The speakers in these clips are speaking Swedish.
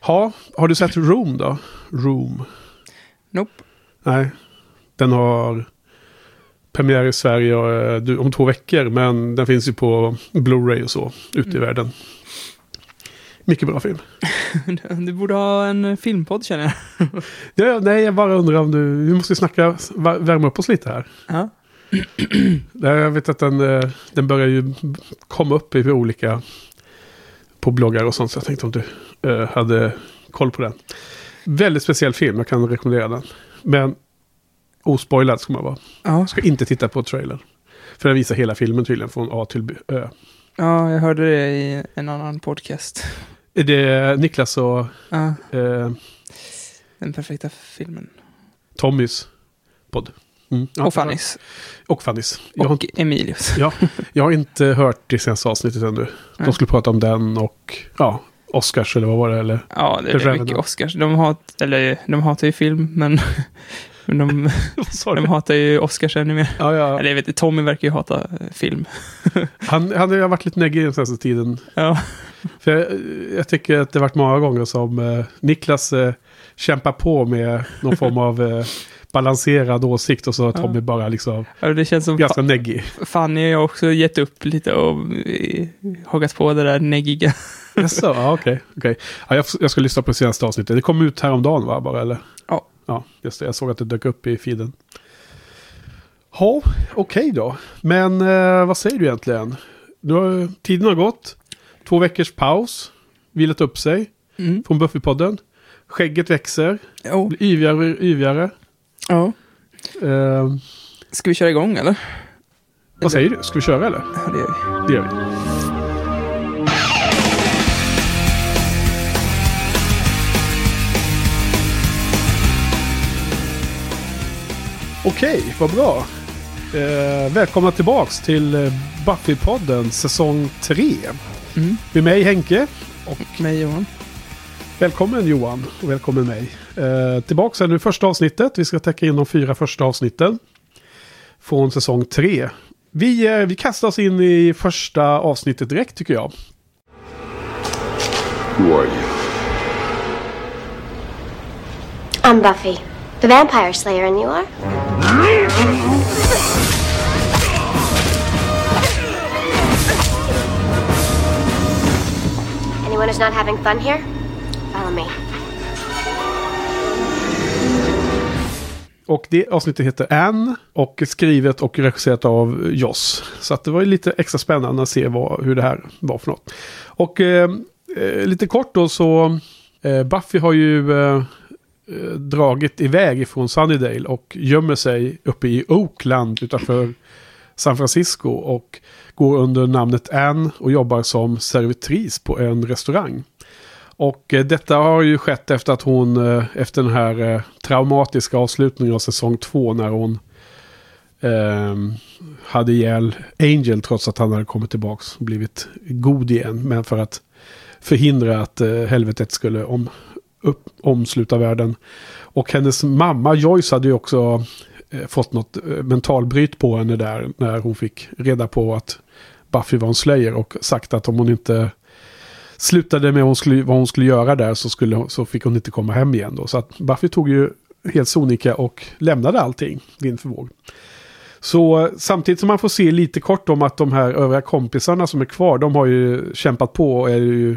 Ha, har du sett Room då? Room. Nope. Nej. Den har premiär i Sverige eh, om två veckor. Men den finns ju på Blu-ray och så ute i Mm. världen. Mycket bra film. Du borde ha en filmpodd känner jag. Ja, nej, jag bara undrar om du... Vi måste snacka, värma upp oss lite här. Ja. Jag vet att den, eh, den börjar ju komma upp i olika... På bloggar och sånt. Så jag tänkte om du eh, hade koll på den. Väldigt speciell film, jag kan rekommendera den. Men ospoilad ska man vara. Ja. Ska inte titta på trailern. För den visar hela filmen tydligen från A till Ö. ja, jag hörde det i en annan podcast. Är det Niklas och Ja, eh, den perfekta filmen. Tommys podd? Mm. Och Fannys. Och Fannys. Jag Och Emilius. ja, jag har inte hört det senaste avsnittet ännu. De skulle prata om den och ja, Oscars eller vad var det? Eller? Ja, det The är mycket. Oscars. De, hat, eller, de hatar ju film, men de, de hatar ju Oscars ännu mer. Ja, ja. Eller jag vet Tommy verkar ju hata eh, film. Han, han har varit lite neggig den senaste tiden. Ja, För jag, jag tycker att det har varit många gånger som eh, Niklas eh, kämpar på med någon form av eh, balanserad åsikt och så har Tommy bara liksom och det känns som ganska neggig. Fanny har också gett upp lite och eh, huggat på det där neggiga. Jaså, ja okej. okej. Ja, jag, jag ska lyssna på det senaste avsnittet. Det kom ut häromdagen va, bara eller? Ja. Ja, just det. Jag såg att det dök upp i feeden. Ja, okej då. Men eh, vad säger du egentligen? Nu har, tiden har gått. Två veckors paus. Vilat upp sig Mm. från Buffypodden. Skägget växer. Jo. Blir yvigare och yvigare. Ja. Eh, Ska vi köra igång eller? vad säger du? Ska vi köra eller? Ja, det gör vi. Det gör vi. Okej, vad bra. Eh, välkomna tillbaks till eh, Buffy-podden säsong 3. Mm. Med mig Henke. Och mig Johan. Välkommen Johan och välkommen mig. Eh, tillbaks här nu första avsnittet. Vi ska täcka in de fyra första avsnitten. Från säsong 3. Vi, eh, vi kastar oss in i första avsnittet direkt tycker jag. Who are you? I'm Buffy, the vampire slayer, and you are? Anyone who's not having fun here? Follow me. Och det avsnittet heter Anne och är skrivet och regisserat av Joss. Så att det var ju lite extra spännande att se vad, hur det här var för något. Och eh, eh lite kort då så eh, Buffy har ju eh, eh, dragit iväg ifrån Sunnydale och gömmer sig uppe i Oakland utanför San Francisco och går under namnet Anne och jobbar som servitris på en restaurang. Och eh, detta har ju skett efter att hon, eh, efter den här eh, traumatiska avslutningen av säsong två när hon eh, hade ihjäl Angel trots att han hade kommit tillbaka och blivit god igen. Men för att förhindra att eh, helvetet skulle om, upp, omsluta världen. Och hennes mamma Joyce hade ju också eh, fått något eh, mentalbryt på henne där när hon fick reda på att Buffy var en slayer och sagt att om hon inte slutade med vad hon skulle, vad hon skulle göra där så, skulle, så fick hon inte komma hem igen då. Så att Buffy tog ju helt sonika och lämnade allting vind för våg. Så samtidigt som man får se lite kort om att de här övriga kompisarna som är kvar, de har ju kämpat på och är ju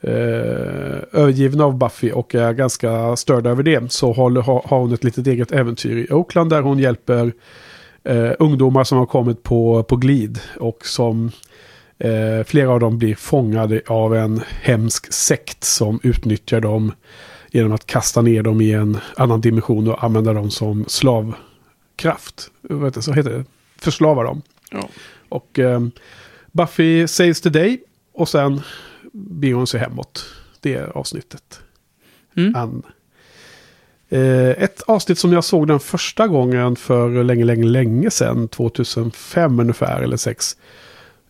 eh, övergivna av Buffy och är ganska störda över det. Så har, har har hon ett litet eget äventyr i Oakland där hon hjälper eh, ungdomar som har kommit på, på glid och som Eh, flera av dem blir fångade av en hemsk sekt som utnyttjar dem genom att kasta ner dem i en annan dimension och använda dem som slavkraft. Vad heter det? Så heter det. Förslava dem. Ja. Och eh, Buffy saves the day och sen sig hemåt. Det är avsnittet. Mm. Eh, ett avsnitt som jag såg den första gången för länge, länge, länge sedan. 2005 ungefär eller 6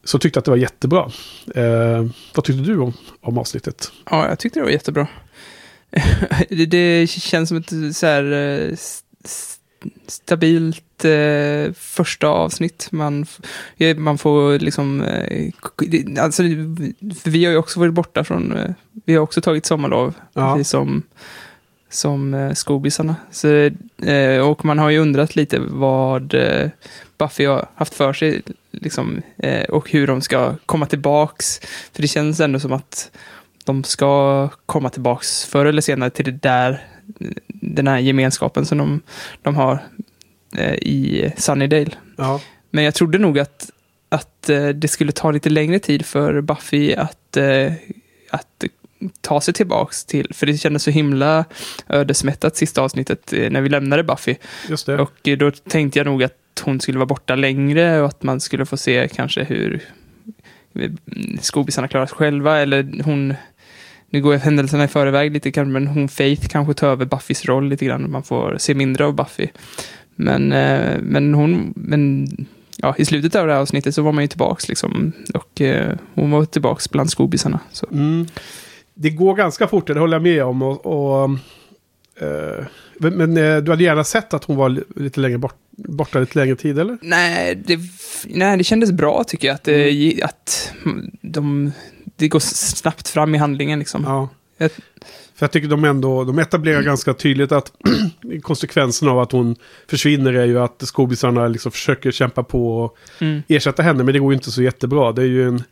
så tyckte att det var jättebra. Eh, vad tyckte du om, om avsnittet? Ja, jag tyckte det var jättebra. det, det känns som ett så här eh, s- s- stabilt eh, första avsnitt. Man, man får liksom... Eh, alltså, vi har ju också varit borta från... Eh, vi har också tagit sommarlov, Ja. precis som, som eh, skobisarna. Så, eh, och man har ju undrat lite vad Buffy har haft för sig liksom, eh, och hur de ska komma tillbaks. För det känns ändå som att de ska komma tillbaks förr eller senare till det där, den här gemenskapen som de, de har eh, i Sunnydale. Ja. Men jag trodde nog att, att eh, det skulle ta lite längre tid för Buffy att, eh, att ta sig tillbaks till, för det kändes så himla ödesmättat sista avsnittet eh, när vi lämnade Buffy. Just det. Och eh, då tänkte jag nog att hon skulle vara borta längre och att man skulle få se kanske hur skobisarna klarar sig själva eller hon nu går jag händelserna i förväg lite grann, men hon Faith kanske tar över Buffys roll lite grann och man får se mindre av Buffy. Men, eh, men hon, men ja, i slutet av det här avsnittet så var man ju tillbaks liksom och eh, hon var tillbaks bland skobisarna. Så. Mm. Det går ganska fort, det håller jag med om. Och, och, men men, eh, du hade gärna sett att hon var li- lite längre bort, borta lite längre tid, eller? Nej, det, nej, det kändes bra tycker jag. Att, det, ge- att de, det går snabbt fram i handlingen. Liksom. Ja. Jag- För jag tycker de ändå, de etablerar ganska tydligt att konsekvensen av att hon försvinner är ju att skobisarna liksom försöker kämpa på och Mm. ersätta henne, men det går ju inte så jättebra. Det är ju en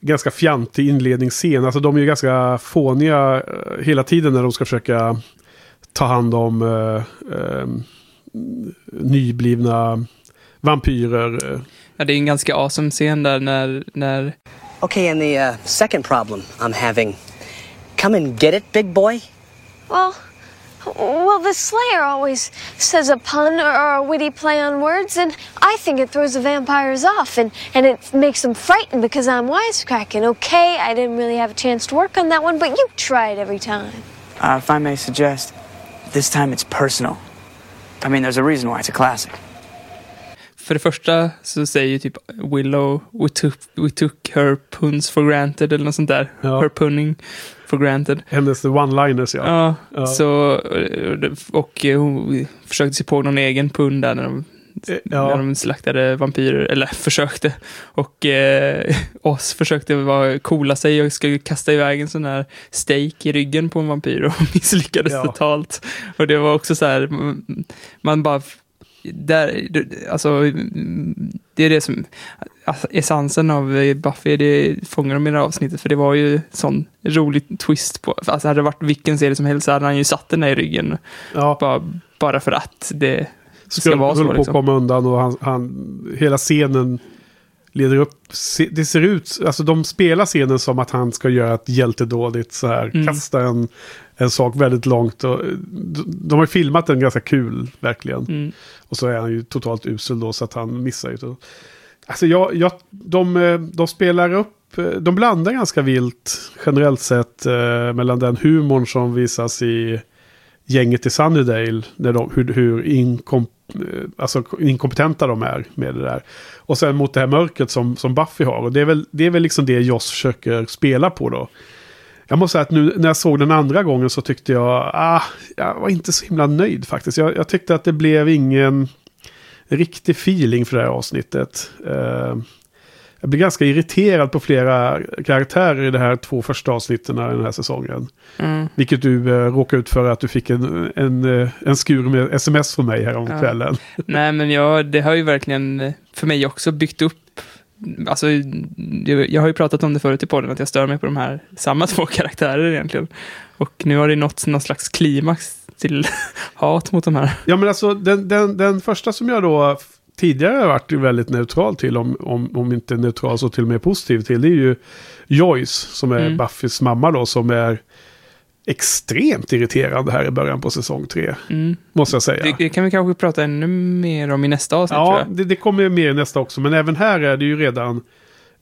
ganska fjantig inledningsscen. Alltså de är ju ganska fåniga eh, hela tiden när de ska försöka ta hand om eh, eh, nyblivna vampyrer. Ja, det är en ganska awesome scen där när, när Okay, and the uh, second problem I'm having. Come and get it, big boy? Well, well, the Slayer always says a pun or, or a witty play on words, and I think it throws the vampires off, and, and it makes them frightened because I'm wisecracking. Okay, I didn't really have a chance to work on that one, but you try it every time. Uh, if I may suggest, this time it's personal. I mean, there's a reason why it's a classic. för det första så säger ju typ Willow, we took, we took her puns for granted eller något sånt där. Ja. Her punning for granted. Hennes one-liners ja. Ja, Ja. så och eh, hon försökte sig på någon egen pun där när de, Eh, när ja. de slaktade vampyrer, eller försökte. Och eh, oss försökte vara coola sig och skulle kasta iväg en sån här steak i ryggen på en vampyr och misslyckades Ja. totalt. Och det var också så här, man bara där, alltså, det är det som, alltså, essensen av Buffy, det fångar de i det här avsnittet, för det var ju sån rolig twist på, alltså hade det varit vilken serie som helst så hade han ju satt den där i ryggen, ja. bara, bara för att det Skulle vara så. på att Liksom. komma undan och han, han, hela scenen leder upp. se- Det ser ut, alltså de spelar scenen som att han ska göra ett hjältedådigt så här. Mm. Kasta en, en sak väldigt långt. Och, de, de har filmat den ganska kul, verkligen. Mm. Och så är han ju totalt usel då så att han missar ju. Alltså jag, jag, de, eh, de spelar upp, eh, de blandar ganska vilt generellt sett eh, mellan den humorn som visas i gänget i Sunnydale. När de, hur hur inkom, Eh, alltså inkompetenta de är med det där. Och sen mot det här mörkret som, som Buffy har. Och det är, väl, det är väl liksom det Joss försöker spela på då. Jag måste säga att nu när jag såg den andra gången så tyckte jag, ah, jag var inte så himla nöjd faktiskt. Jag, jag tyckte att det blev ingen riktig feeling för det här avsnittet. Uh, jag blir ganska irriterad på flera karaktärer i de här två första avsnitten i den här säsongen. Mm. Vilket du eh, råkade ut för att du fick en, en, eh, en skur med sms från mig här om Ja. kvällen. Nej, men jag, det har ju verkligen eh, för mig också byggt upp Alltså, jag har ju pratat om det förut i podden, att jag stör mig på de här samma två karaktärer egentligen. Och nu har det nått någon slags klimax till hat mot de här. Ja men alltså den, den, den första som jag då tidigare har varit väldigt neutral till, om, om, om inte neutral så till och med positiv till, det är ju Joyce som är Mm. Buffys mamma då, som är extremt irriterande här i början på säsong tre. Mm. Måste jag säga. Det, det kan vi kanske prata ännu mer om i nästa avsnitt Ja, det, det kommer mer i nästa också. Men även här är det ju redan...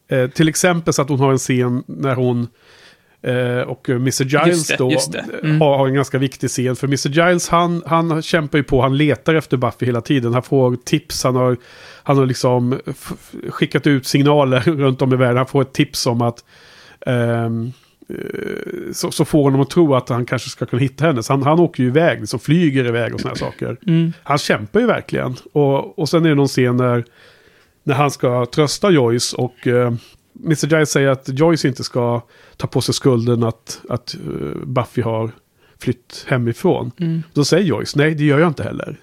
Eh, till exempel så att hon har en scen när hon och Mr. Giles det, då eh, Mm. har, har en ganska viktig scen. För Mr. Giles han, han kämpar ju på, han letar efter Buffy hela tiden. Han får tips, han har, han har liksom skickat ut signaler runt om i världen. Han får ett tips om att eh, så, så får honom att tro att han kanske ska kunna hitta henne. Så han, han åker ju iväg, liksom flyger iväg och sådana saker. Mm. Han kämpar ju verkligen. Och, och sen är det någon scen när, när han ska trösta Joyce och eh, Mr. Giles säger att Joyce inte ska ta på sig skulden att, att eh, Buffy har flytt hemifrån. Mm. Då säger Joyce, nej det gör jag inte heller.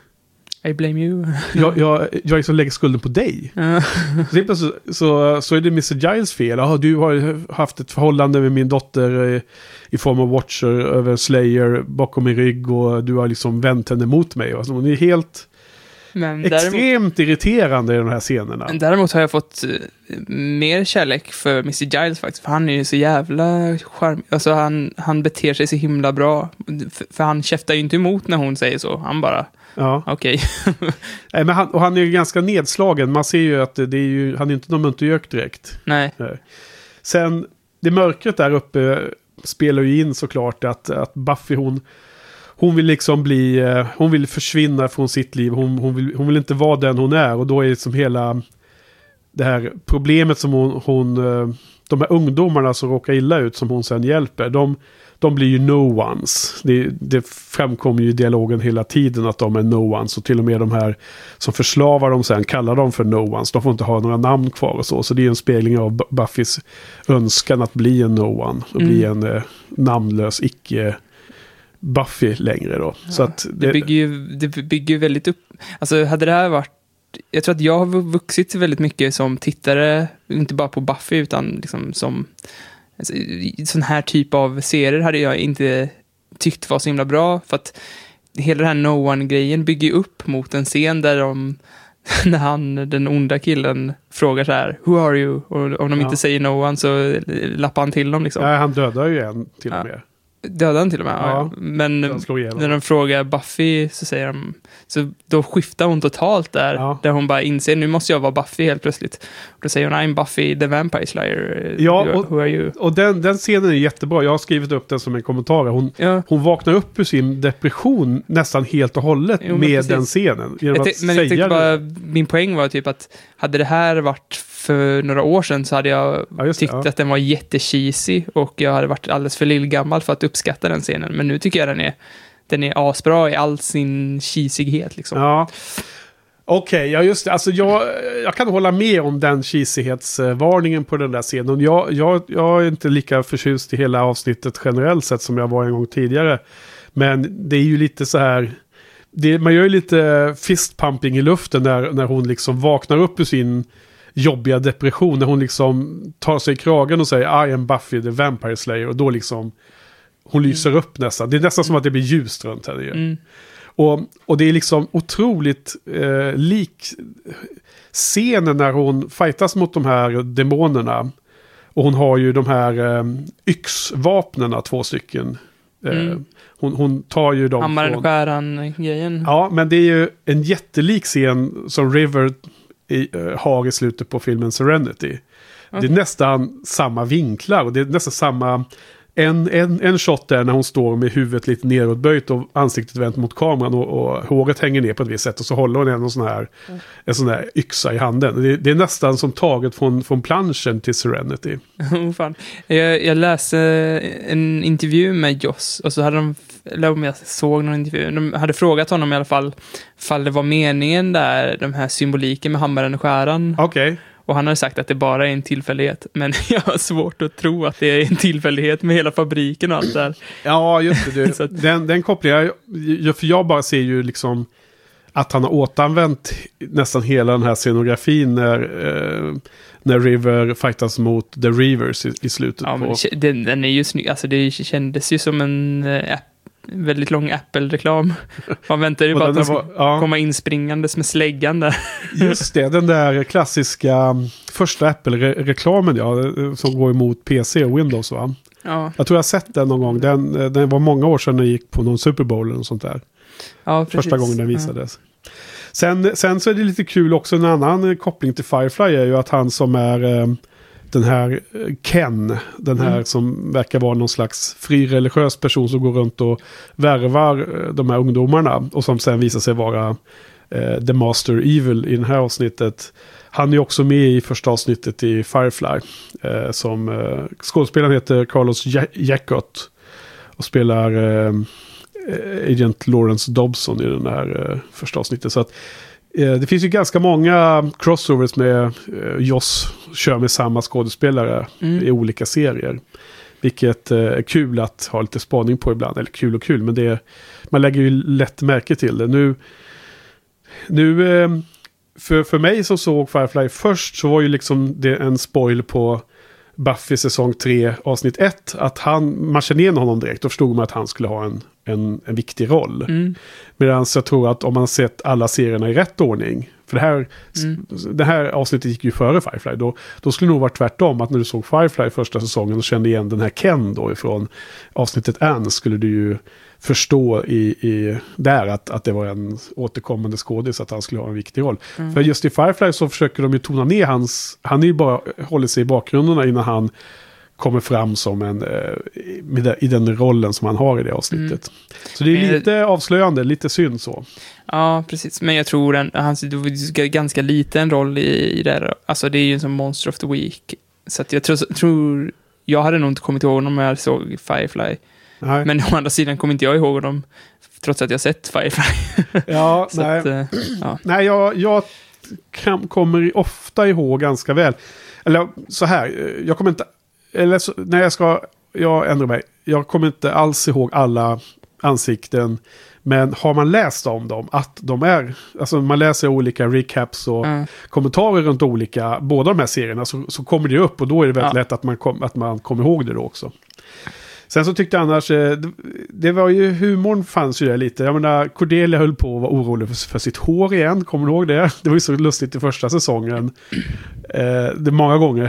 I blame you. Jag, jag, jag liksom lägger skulden på dig. Så, plötsligt så, så är det Mr. Giles fel. Jaha, du har haft ett förhållande med min dotter eh, i form av Watcher över Slayer bakom min rygg och du har liksom vänt henne mot mig. Alltså, hon är helt Men däremot, extremt irriterande i de här scenerna. men däremot har jag fått eh, mer kärlek för Mr. Giles faktiskt. För han är ju så jävla charmig. Alltså han, han beter sig så himla bra. För, för han käftar ju inte emot när hon säger så. Han bara, Ja. okej. Men han, och han är ju ganska nedslagen. Man ser ju att det är ju, han är inte någon muntergök direkt. Nej. Nej. Sen, det mörkret där uppe spelar ju in såklart att, att Buffy hon, hon vill liksom bli, eh, hon vill försvinna från sitt liv. Hon, hon, vill, hon vill inte vara den hon är och då är det som hela det här problemet som hon, hon eh, de här ungdomarna som råkar illa ut som hon sen hjälper. De, de blir ju no ones. Det, det framkommer ju i dialogen hela tiden att de är no ones. Och till och med de här som förslavar dem sen kallar dem för no ones. De får inte ha några namn kvar och så. Så det är en spegling av Bu- Buffys önskan att bli en no one. Och bli en eh, namnlös icke Buffy längre då. så att Det bygger ju, det bygger ju väldigt upp. Alltså hade det här varit jag tror att jag har vuxit väldigt mycket som tittare, inte bara på Buffy, utan liksom som alltså, sån här typ av serier hade jag inte tyckt var så himla bra, för att hela den här No One-grejen bygger upp mot en scen där de, när han, den onda killen, frågar så här, Who are you? Och om de Ja. inte säger No One så lappar han till dem liksom. ja, han dödar ju en till Ja. och med. Dödade han till och med? Ja. Men när de frågar Buffy så säger de, så då skiftar hon totalt där, Ja. där hon bara inser, nu måste jag vara Buffy helt plötsligt. Och då säger hon, I'm Buffy the Vampire Slayer. Ja, Who- och- are? Och den, den scenen är jättebra. Jag har skrivit upp den som en kommentar. Hon, Ja. hon vaknar upp ur sin depression nästan helt och hållet Jo, med precis. den scenen. Genom Jag att men jag säga bara, min poäng var typ att hade det här varit för några år sedan så hade jag Ja, det, tyckt ja. att den var jättecheesy och jag hade varit alldeles för lillgammal för att uppskatta den scenen. Men nu tycker jag den är, den är asbra i all sin cheesighet liksom. Ja. Okej, ja just det. Alltså jag, jag kan hålla med om den cheesighetsvarningen på den där scenen. Jag, jag, jag är inte lika förtjust i hela avsnittet generellt sett som jag var en gång tidigare. Men det är ju lite så här... Det, man gör ju lite fistpumping i luften när, när hon liksom vaknar upp ur sin jobbiga depression. När hon liksom tar sig i kragen och säger I am Buffy the Vampire Slayer. Och då liksom... Hon lyser upp nästan. Det är nästan som att det blir ljust runt henne. Mm. Och, och det är liksom otroligt eh, lik scenen när hon fightas mot de här demonerna. Och hon har ju de här eh, yxvapnena, två stycken. Eh, Mm. hon, hon tar ju dem Hammaren från... skäran-grejen. Ja, men det är ju en jättelik scen som River i, eh, har i slutet på filmen Serenity. Det är nästan samma vinklar och det är nästan samma... En, en, en shot där när hon står med huvudet lite nedåtböjt och ansiktet vänt mot kameran och, och håret hänger ner på ett visst sätt. Och så håller hon en sån här, en sån här yxa i handen. Det, det är nästan som taget från, från planschen till Serenity. Oh, fan. Jag, jag läste en intervju med Joss och så hade de, eller om jag såg någon intervju, de hade frågat honom i alla fall, fall det var meningen där, de här symboliken med hammaren och skäran. Okej. Och han hade sagt att det bara är en tillfällighet, men jag har svårt att tro att det är en tillfällighet med hela fabriken och allt där. Ja, just det. Du. att- den, den kopplar jag, för jag bara ser ju liksom att han har återanvänt nästan hela den här scenografin när, eh, när River fightas mot The Reavers i, i slutet. Ja, men på. den, den är ju snygg, alltså det kändes ju som en eh, väldigt lång Apple-reklam. Man väntar ju bara att var- ska ja. komma inspringandes med släggan där. Just det, den där klassiska mm, första Apple-reklamen ja, som går emot PC och Windows va? Ja, Jag tror jag har sett den någon gång. Den, den var många år sedan den gick på någon Super Bowl eller sånt där. ja precis. Första gången den visades. Sen, sen så är det lite kul också, en annan koppling till Firefly är ju att han som är eh, den här eh, Ken, den här Mm. som verkar vara någon slags fri religiös person som går runt och värvar eh, de här ungdomarna och som sen visar sig vara eh, The Master Evil i det här avsnittet. Han är också med i första avsnittet i Firefly. Eh, som eh, skådespelaren heter Carlos Ja- Jackott. Och spelar eh, eh, Agent Lawrence Dobson i den här eh, första avsnittet. Så att, det finns ju ganska många crossovers med eh, Joss kör med samma skådespelare Mm. i olika serier. Vilket eh, är kul att ha lite spaning på ibland. Eller kul och kul, men det är, man lägger ju lätt märke till det. Nu, nu eh, för, för mig som såg Firefly först så var ju liksom det en spoil på Buffy säsong 3 avsnitt 1. Att han, man känner igen honom direkt. Då förstod man att han skulle ha en, en, en viktig roll. Mm. Medan jag tror att om man sett alla serierna i rätt ordning. För det här, Mm. det här avsnittet gick ju före Firefly. Då, då skulle det nog vara tvärtom. Att när du såg Firefly första säsongen och kände igen den här Ken då ifrån avsnittet Anne. Skulle du ju förstå i, i där att, att det var en återkommande skådis. Att han skulle ha en viktig roll. Mm. För just i Firefly så försöker de ju tona ner hans... Han är ju bara håller sig i bakgrunderna innan han kommer fram som en, eh, i den rollen som han har i det avsnittet. Så det är Men- lite avslöjande, lite synd så. Ja, precis. Men jag tror han var ju ganska liten roll i, i det här. Alltså det är ju sån Monster of the Week. Så jag tror, tror, jag hade nog inte kommit ihåg honom om jag såg Firefly. Nej. Men å andra sidan kommer inte jag ihåg honom, trots att jag sett Firefly. ja, nej. att, eh, ja. nej, jag, jag kan, kommer ofta ihåg ganska väl. Eller så här, eh, jag kommer inte... Eller så, när jag ska... Jag ändrar mig. Jag kommer inte alls ihåg alla ansikten. Men har man läst om dem, att de är... Alltså man läser olika recaps och Ja. kommentarer runt olika, båda de här serierna, så, så kommer det upp och då är det väldigt Ja. lätt att man, kom, att man kommer ihåg det då också. Sen så tyckte jag annars, eh, det, det var ju, humorn fanns ju där lite. Jag menar, Cordelia höll på att vara orolig för, för sitt hår igen, kommer du ihåg det? Det var ju så lustigt i första säsongen. Eh, det många gånger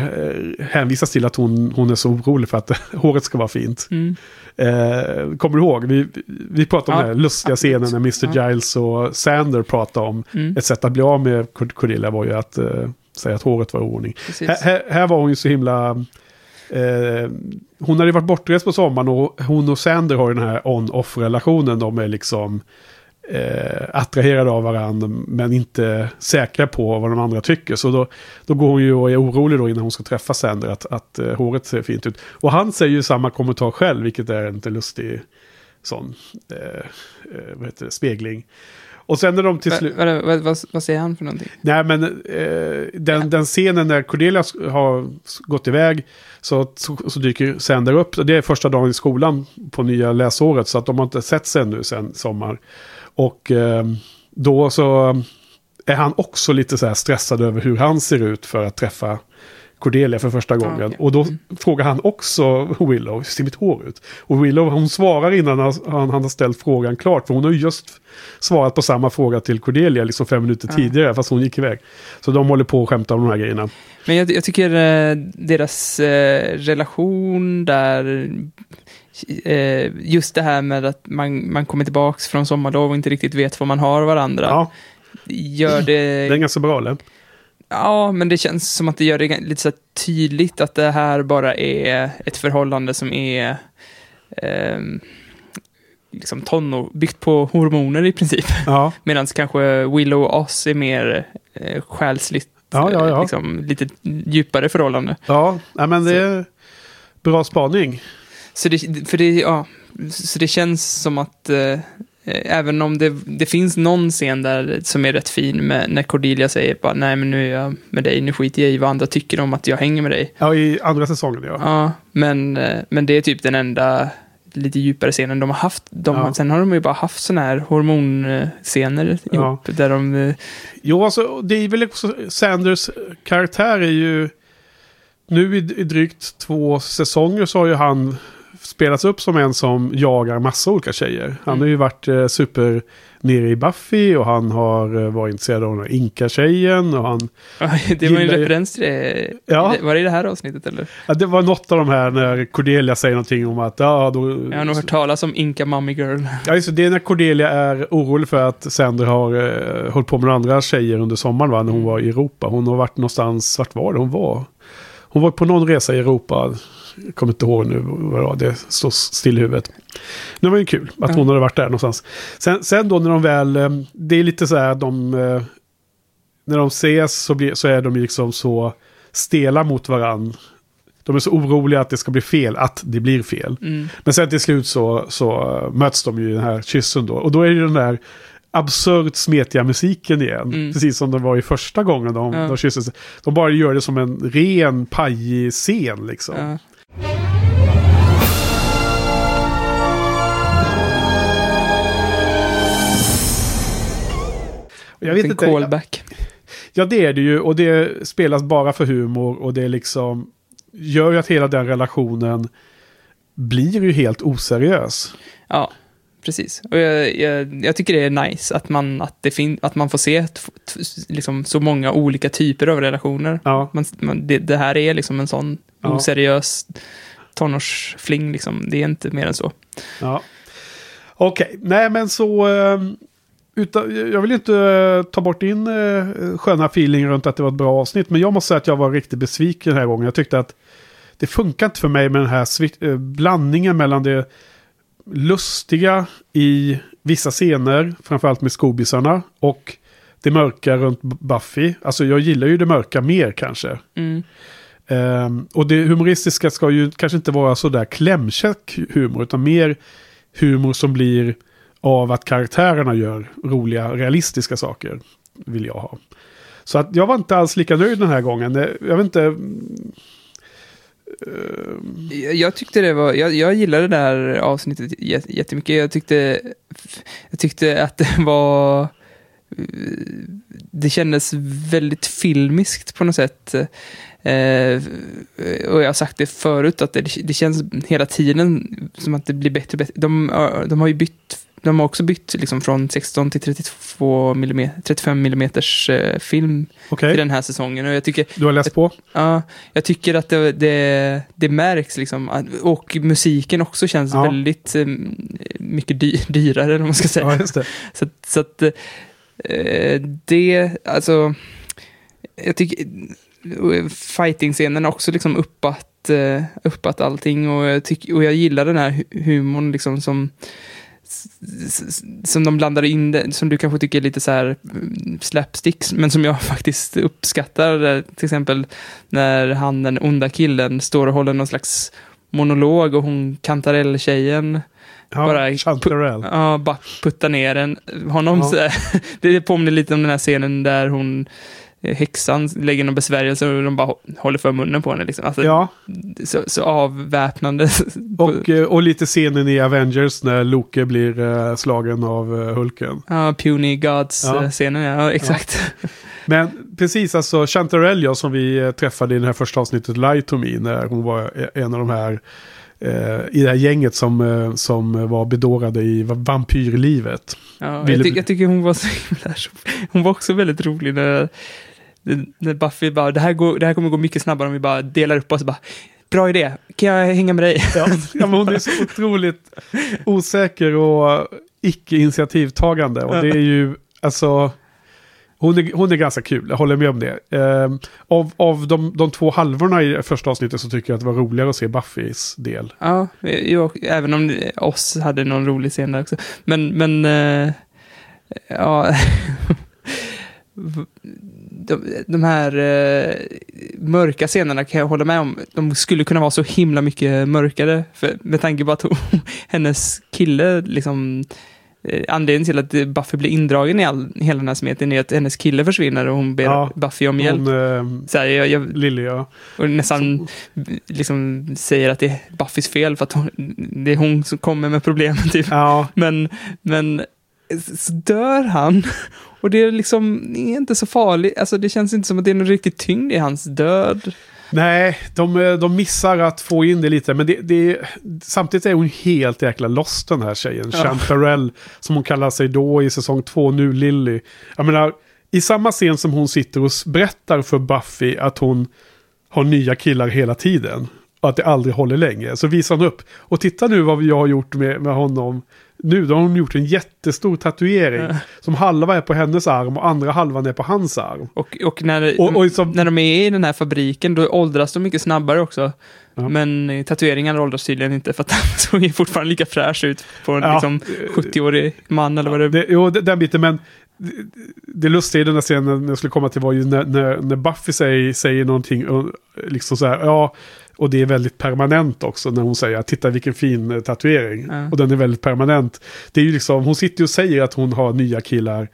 eh, hänvisas till att hon, hon är så orolig för att håret ska vara fint. Mm. Eh, kommer du ihåg? Vi, vi pratade om Ja, den här lustiga absolut. scenen när Mr. Ja. Giles och Sander pratade om Mm. ett sätt att bli av med Cord- Cordelia var ju att eh, säga att håret var i ordning. Här, här, här var hon ju så himla... Eh, hon hade ju varit bortrest på sommaren och hon och Sander har ju den här on-off relationen. De är liksom eh, attraherade av varandra men inte säkra på vad de andra tycker. Så då, då går hon ju och är orolig då innan hon ska träffa Sander att, att eh, håret ser fint ut. Och han säger ju samma kommentar själv, vilket är en lite lustig sån eh, eh, vad heter det, spegling. Och sen när de till slut... Vad, vad, vad, vad, säger han för någonting? Nej, men eh, den, den scenen när Cordelia har gått iväg så, så, så dyker Sander upp. Det är första dagen i skolan på nya läsåret, så att de har inte sett sig ännu sen sommar. Och eh, då så är han också lite så här stressad över hur han ser ut för att träffa Cordelia för första gången. okej. Och då frågar han också Willow, hur ser mitt hår ut? Och Willow hon svarar innan han, han, han har ställt frågan klart. För hon har ju just svarat på samma fråga till Cordelia liksom fem minuter Ja. tidigare, fast hon gick iväg. Så de håller på och skämtar om de här grejerna. Men jag, jag tycker eh, deras eh, relation där, eh, just det här med att man, man kommer tillbaks från sommarlov och inte riktigt vet vad man har varandra, Ja, gör det är det... ganska bra, eller? Ja, men det känns som att det gör det lite så tydligt att det här bara är ett förhållande som är ehm, liksom tonår, byggt på hormoner i princip. Ja, Medan kanske Willow och Oz är mer eh, själsligt, Ja, ja, ja. eh, liksom, lite djupare förhållande. ja nej, men det är bra spaning. Så det, för det, ja, så det känns som att eh, även om det, det finns någon scen där som är rätt fin med, när Cordelia säger bara nej men nu är jag med dig, nu skiter jag i vad andra tycker om att jag hänger med dig. Ja, i andra säsongen, ja. Ja, men, eh, men det är typ den enda lite djupare scenen de har haft. De, Ja. Sen har de ju bara haft sådana här hormonscener ihop där de... eh, Jo, alltså det är väl också Sanders karaktär är ju... Nu i, i drygt två säsonger så har ju han spelats upp som en som jagar massa olika tjejer. Han Mm. har ju varit eh, super nere i Buffy och han har eh, varit intresserad av den här Inka-tjejen och han... det var ju en referens till det. Ja. Var det i det här avsnittet eller? Ja, det var något av de här när Cordelia säger någonting om att ja, då... Jag har nog hört talas om Inka Mommy Girl. Ja, just det. Det är när Cordelia är orolig för att Sander har eh, hållit på med andra tjejer under sommaren, va? När hon Mm. var i Europa. Hon har varit någonstans, vart var det hon var? Hon var på någon resa i Europa. Jag kommer inte ihåg nu vad det står still i huvudet. Det var ju kul att hon hade varit där någonstans. Sen, sen då när de väl, eh, det är lite så här de... eh, när de ses så, blir, så är de liksom så stela mot varann. De är så oroliga att det ska bli fel, att det blir fel. Mm. Men sen till slut så, så uh, möts de ju i den här kyssen då. Och då är det den där absurt smetiga musiken igen. Mm. Precis som det var i första gången de, Ja. de kysses. De bara gör det som en ren, pajig scen liksom. Ja. Jag vet en inte, callback. Ja, det är det ju. Och det spelas bara för humor. Och det liksom gör ju att hela den relationen blir ju helt oseriös. Ja, precis. Och jag, jag, jag tycker det är nice att man, att det fin, att man får se liksom så många olika typer av relationer. Ja, Man, man, det, det här är liksom en sån Ja. oseriös tonårsfling. Liksom. Det är inte mer än så. ja. Okej, nej men så... eh, Utan, jag vill inte eh, ta bort din eh, sköna feeling runt att det var ett bra avsnitt. Men jag måste säga att jag var riktigt besviken den här gången. Jag tyckte att det funkar inte för mig med den här eh, blandningen mellan det lustiga i vissa scener, framförallt med skobisarna, och det mörka runt Buffy. Alltså jag gillar ju det mörka mer kanske. Mm. Ehm, och det humoristiska ska ju kanske inte vara sådär klämkäck humor, utan mer humor som blir av att karaktärerna gör roliga, realistiska saker. Vill jag ha. Så att jag var inte alls lika nöjd den här gången. Jag vet inte... Eh, jag, jag tyckte det var, jag, jag gillade det här avsnittet jättemycket. Jag tyckte, jag tyckte att det var, det kändes väldigt filmiskt på något sätt. Eh, och jag har sagt det förut, att det, det känns hela tiden som att det blir bättre och bättre. De, de har ju bytt, de har också bytt liksom från 16 till 32 mm, 35 mm film Okej, till den här säsongen. Och jag tycker, du har läst på? Ja, jag tycker att det, det, det märks liksom. Och musiken också känns Ja. väldigt eh, mycket dy, dyrare, vad man ska säga. Ja, det. Så, så att eh, det, alltså, jag tycker fighting-scenen också liksom uppat, eh, uppat allting och jag, tyck, och jag gillar den här hu- humorn liksom som som de blandar in, som du kanske tycker är lite så här mm, slapsticks, men som jag faktiskt uppskattar. eh, Till exempel när han, den onda killen, står och håller någon slags monolog och hon kantarelltjejen Ja, Bara- Chanterelle. Ja, bara putta ner en, honom. Ja. Så. Det påminner lite om den här scenen där hon, häxan, lägger någon besvärjelse och de bara hå- håller för munnen på henne. Liksom. Alltså, Ja, så, så avväpnande. och, eh, och lite scenen i Avengers när Loke blir eh, slagen av eh, Hulken. Ja, Puny Gods-scenen, ja. ja, exakt. Men precis, alltså Chanterelle ja, som vi eh, träffade i det här första avsnittet, Lie to Me, när hon var eh, en av de här eh, i det här gänget som, eh, som var bedårade i va- vampyrlivet. Ja, jag, ty jag tycker hon var så himla Hon var också väldigt rolig när, när Buffy bara, det här, går, det här kommer gå mycket snabbare om vi bara delar upp oss. Bara, Bra idé, kan jag hänga med dig? Ja, ja, men hon är så otroligt osäker och icke-initiativtagande. Och det är ju, alltså, hon är, hon är ganska kul, jag håller med om det. Ehm, av av de, de två halvorna i första avsnittet så tycker jag att det var roligare att se Buffys del. Ja, jag, även om oss hade någon rolig scen där också. Men, men, eh, ja. De, de här eh, mörka scenerna kan jag hålla med om. De skulle kunna vara så himla mycket mörkare. För, med tanke på att hon, hennes kille, liksom, eh, anledningen till att Buffy blir indragen i all, hela den här smeten är att hennes kille försvinner och hon ber Ja, Buffy om hjälp. Hon, ehm, Så här, jag, jag, Lily, ja. och nästan liksom säger att det är Buffys fel för att hon, det är hon som kommer med problemen. Typ. Ja, Men, men så dör han. Och det är liksom det är inte så farligt. Alltså det känns inte som att det är någon riktig tyngd i hans död. nej, de, eh, de missar att få in det lite. Men det, det, samtidigt är hon helt jäkla lost den här tjejen. Ja. Chantarelle, som hon kallar sig då i säsong två, nu Lily. Jag menar, i samma scen som hon sitter och berättar för Buffy att hon har nya killar hela tiden. Och att det aldrig håller länge. Så visar hon upp. Och titta nu vad jag har gjort med, med honom. Nu då har hon gjort en jättestor tatuering. Ja. Som halva är på hennes arm och andra halvan är på hans arm. Och, och, när, Och, och som, när de är i den här fabriken då åldras de mycket snabbare också. Ja. Men eh, tatueringarna åldras tydligen inte för att han såg fortfarande lika fräsch ut på en Ja. liksom, 70-årig man eller vad det är. jo, den biten, men det lustiga i den här scenen jag skulle komma till var ju när, när, när Buffy säger, säger någonting, och liksom så här, ja, och det är väldigt permanent också när hon säger titta vilken fin eh, tatuering. Ja. Och den är väldigt permanent. Det är ju liksom, hon sitter ju och säger att hon har nya killar.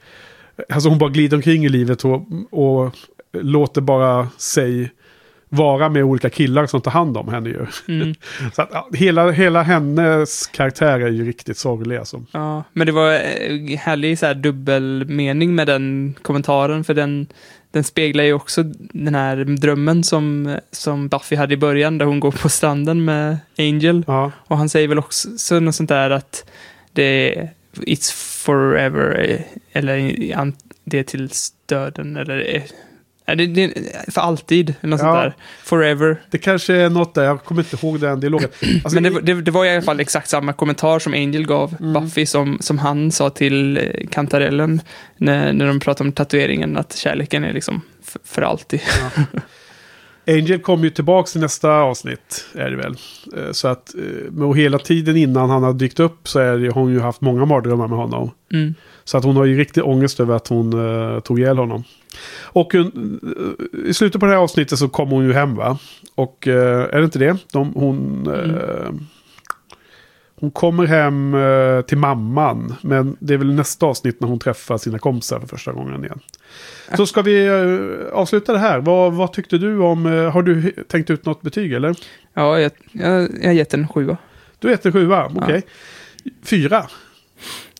Alltså hon bara glider omkring i livet och, och låter bara sig vara med olika killar som tar hand om henne ju. Mm. Så att, ja, hela, hela hennes karaktär är ju riktigt sorglig alltså. Ja, men det var eh, härlig så här dubbelmening med den kommentaren, för den, den speglar ju också den här drömmen som, som Buffy hade i början, där hon går på stranden med Angel. Ja, Och han säger väl också så något sånt där att det är It's forever, eh, eller det är tills döden, eller eh, det, det för alltid, eller något Ja. sånt där. Forever. det kanske är något där, jag kommer inte ihåg den dialogen. Alltså, Men det, var- det, var i alla fall exakt samma kommentar som Angel gav Mm. Buffy som, som han sa till eh, kantarellen när, när de pratade om tatueringen, att kärleken är liksom för, för alltid. Angel kommer ju tillbaka i nästa avsnitt, är det väl. Eh, Så att, eh, och hela tiden innan han har dykt upp så har hon ju haft många mardrömmar med honom. Mm. Så att hon har ju riktig ångest över att hon uh, tog ihjäl honom. Och i slutet på det här avsnittet så kommer hon ju hem va? Och eh, är det inte det? De, hon, eh, hon kommer hem eh, till mamman. Men det är väl nästa avsnitt när hon träffar sina kompisar för första gången igen. Så ska vi avsluta det här. Vad, vad tyckte du om... har du tänkt ut något betyg eller? Ja, jag, jag, jag har gett en sjua. Du heter sjua, okej. Fyra.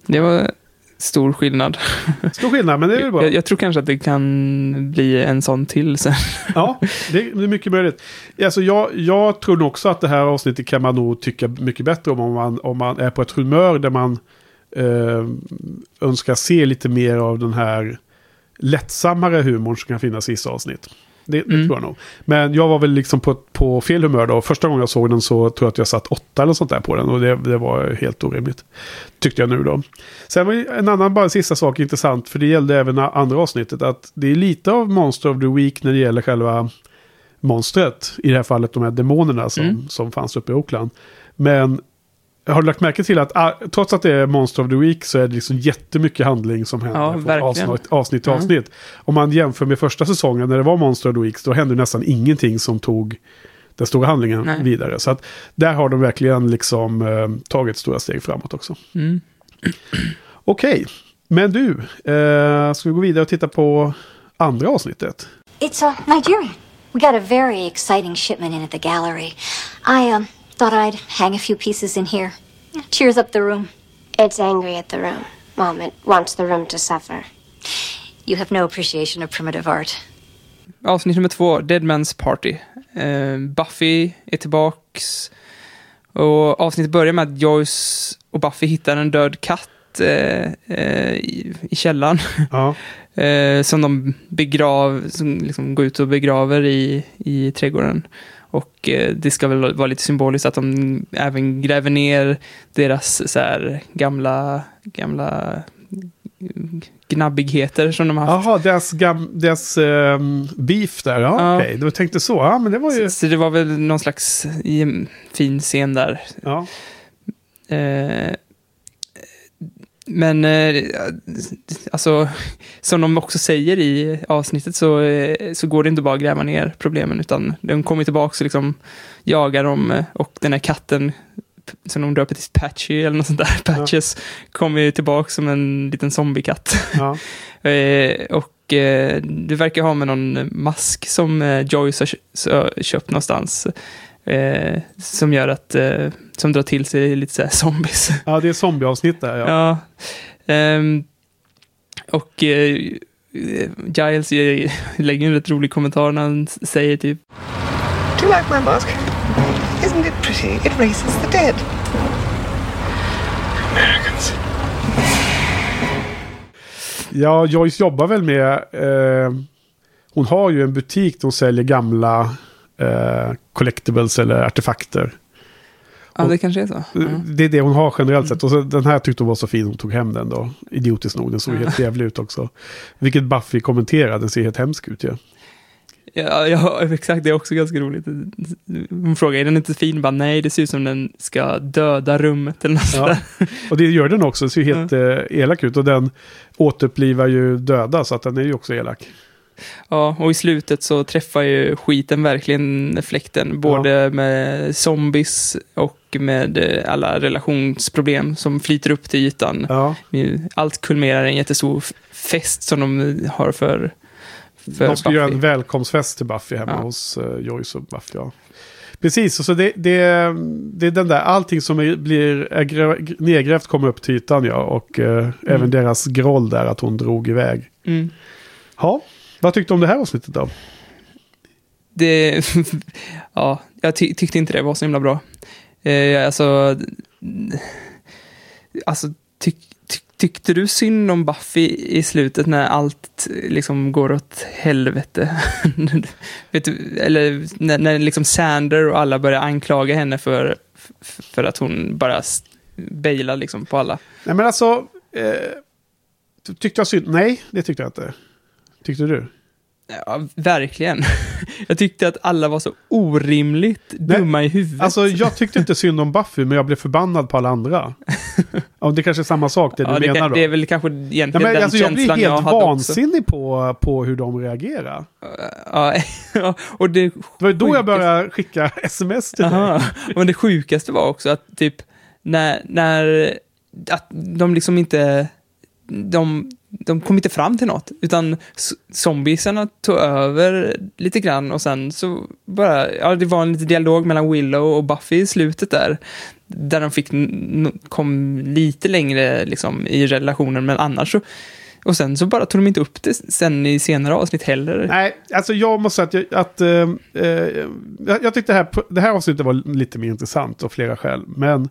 Det var stor skillnad. Stor skillnad, men det är väl bra. Jag, jag tror kanske att det kan bli en sån till sen. Ja, det är det är mycket möjligt. Alltså jag, jag tror nog också att det här avsnittet kan man nog tycka mycket bättre om. Om man, om man är på ett humör där man eh, önskar se lite mer av den här lättsammare humorn som kan finnas i vissa avsnitt. Det, det Mm. tror jag nog. Men jag var väl liksom på, på fel humör då. Första gången jag såg den så tror jag att jag satt åtta eller sånt där på den. Och det, det var helt orimligt. Tyckte jag nu då. Sen var en annan, bara sista sak intressant. För det gällde även andra avsnittet. Att det är lite av Monster of the Week när det gäller själva monstret. I det här fallet de här demonerna som, Mm. som fanns uppe i Oakland. Men har du lagt märke till att ah, trots att det är Monster of the Week så är det liksom jättemycket handling som händer Ja, från avsnitt, avsnitt till Mm. avsnitt. Om man jämför med första säsongen när det var Monster of the Week då hände nästan ingenting som tog den stora handlingen Nej. vidare. Så att där har de verkligen liksom eh, tagit stora steg framåt också. Mm. Okej, men du, eh, ska vi gå vidare och titta på andra avsnittet? It's uh, Nigerian. We got a very exciting shipment in at the gallery. I um, thought I'd hang a few pieces in here. Cheers up the room. It's angry at the room. Mom, it wants the room to suffer. You have no appreciation of primitive art. Avsnitt nummer två, Dead Man's Party. Eh, Buffy är tillbaks. Och avsnittet börjar med att Joyce och Buffy hittar en död katt eh, eh, i, i källaren. Ja, som de begrav, som liksom går ut och begraver i, i trädgården. Och eh, det ska väl vara lite symboliskt att de även gräver ner deras så här, gamla, gamla gnabbigheter som de har haft. Jaha, deras, gam, deras ehm, beef där. Ja, Ja. okej. Du tänkte så. Ja, men det var ju... Så, så det var väl någon slags eh, fin scen där. Ja. Eh, men eh, alltså, som de också säger i avsnittet så, eh, så går det inte bara att gräva ner problemen utan de kommer tillbaka och liksom jagar dem eh, och den här katten som de döper till Patchy eller något sånt där, Patches, kommer ju tillbaka som en liten zombiekatt. ja. Och det verkar ha med någon mask som Joyce har köpt någonstans. Eh, som gör att, eh, som drar till sig lite så här zombies. ja, det är zombieavsnitt där. Ja. Ja. Ehm, och eh, Giles eh, lägger en rätt rolig kommentar när han säger typ Do you like my mask? Isn't it pretty? It raises the dead. Americans. Ja, Joyce jobbar väl med... Eh, hon har ju en butik där hon säljer gamla eh, collectibles eller artefakter. Ja, Och- det kanske är så. Ja. Det är det hon har generellt sett. Och så, den här tyckte hon var så fin, hon tog hem den då. Idiotiskt nog, den såg helt jävlig ut också. Vilket Buffy kommenterade, den ser helt hemsk ut ju. Ja, ja, exakt. Det är också ganska roligt. Hon frågar, är den inte fin? Bara, nej, det ser ut som den ska döda rummet eller något Ja. Och det gör den också, det ser ju helt eh, elak ut. Och den återupplivar ju döda, så att den är ju också elak. Ja, och i slutet så träffar ju skiten verkligen fläkten. Både med zombies och med eh, alla relationsproblem som flyter upp till ytan. Ja. Allt kulminerar i en jättestor fest som de har för, för De ska göra en välkomstfest till Buffy hemma Ja. hos uh, Joyce och Buffy. Ja. Precis, och så det, det, det är den där, allting som är, blir är grä- nedgrävt kommer upp till ytan ja. Och eh, även deras groll där att hon drog iväg. Mm. Ja, vad tyckte du om det här avsnittet då? det, ja, jag ty tyckte inte det var så himla bra. Eh, alltså, alltså tyck, tyck, tyckte du synd om Buffy i slutet när allt liksom går åt helvete? Vet du, eller när, när liksom Sander och alla börjar anklaga henne för, för att hon bara bailar liksom på alla. Nej men alltså, eh, tyckte jag synd? Nej, det tyckte jag inte. Tyckte du? Ja, verkligen. Jag tyckte att alla var så orimligt dumma i huvudet. Alltså jag tyckte inte synd om Buffy, men jag blev förbannad på alla andra. Ja, det kanske är samma sak det ja, du det, menar kan, då. det är väl kanske egentligen Ja, men, den alltså, jag blir känslan jag, helt hade också. vansinnig på, på hur de reagerar. Ja, och det, Det var ju då jag började skicka sms till dig. aha, men det sjukaste var också att typ när, när att de liksom inte de, de kom inte fram till något, utan zombiesarna tog över lite grann och sen så bara, ja det var en liten dialog mellan Willow och Buffy i slutet där, där de fick, kom lite längre liksom i relationen, men annars så, och sen så bara tog de inte upp det sen i senare avsnitt heller. Nej, alltså jag måste säga att, jag, att eh, eh jag, jag tyckte det här, det här avsnittet var lite mer intressant av flera skäl. Men,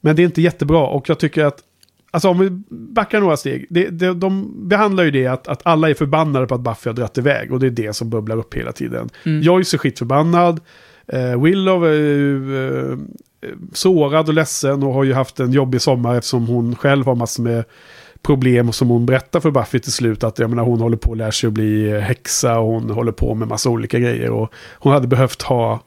men det är inte jättebra och jag tycker att, alltså om vi backar några steg, det, det, de behandlar ju det att, att alla är förbannade på att Buffy har dratt iväg och det är det som bubblar upp hela tiden. Mm. Joyce är skitförbannad, eh, Willow är ju eh, sårad och ledsen och har ju haft en jobbig sommar eftersom hon själv har massor med problem som hon berättar för Buffy till slut. Att jag menar, hon håller på att lära sig att bli häxa och hon håller på med massa olika grejer. Och hon hade behövt ha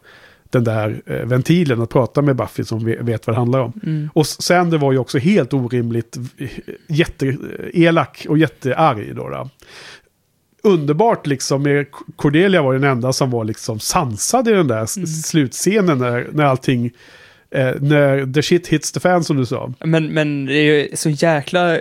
den där eh, ventilen att prata med Buffy som ve- vet vad det handlar om. Mm. Och Sander var ju också helt orimligt eh, jätteelak och jättearg. Då, då. Underbart liksom, Cordelia var den enda som var liksom sansad i den där s- slutscenen när, när allting, eh, när the shit hits the fan som du sa. Men, men det är ju så jäkla...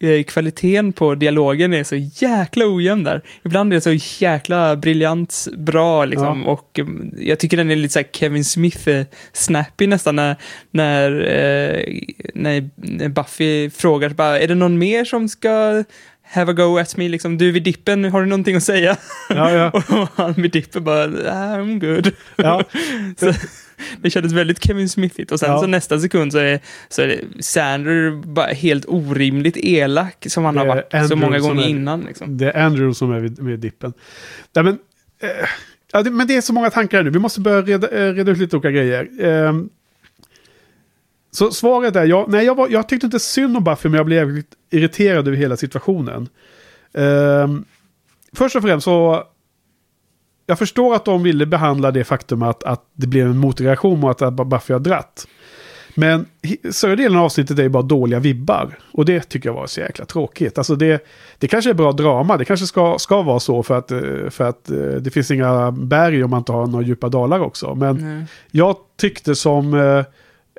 eh, Kvaliteten på dialogen är så jäkla ojämn där. Ibland är det så jäkla briljant bra liksom. Ja. Och mm, jag tycker den är lite så här Kevin Smith-snappy nästan när, när, eh, när när Buffy frågar bara, är det någon mer som ska have a go at me? Liksom, du vid dippen, har du någonting att säga? Ja, ja. och han vid dippen bara, I'm good. Ja. så, det kändes väldigt Kevin Smithigt. Och sen Ja. så nästa sekund så är, så är det Sander bara helt orimligt elak som han har varit så Andrew många som gånger är- innan. Liksom. Det är Andrew som är vid- med dippen. Nej, men, eh, ja, det, men det är så många tankar här nu. Vi måste börja reda, eh, reda ut lite olika grejer. Ehm, så svaret är, ja, nej, jag, var, jag tyckte inte synd om Buffy, men jag blev irriterad över hela situationen. Ehm, först och främst så... Jag förstår att de ville behandla det faktum att, att det blev en motreaktion mot att Buffy har dratt. Men större delen av avsnittet är ju bara dåliga vibbar. Och det tycker jag var så jäkla tråkigt. Alltså det, det kanske är bra drama. Det kanske ska, ska vara så för att, eh, för att eh, det finns inga berg om man inte har några djupa dalar också. Men Nej. jag tyckte som eh,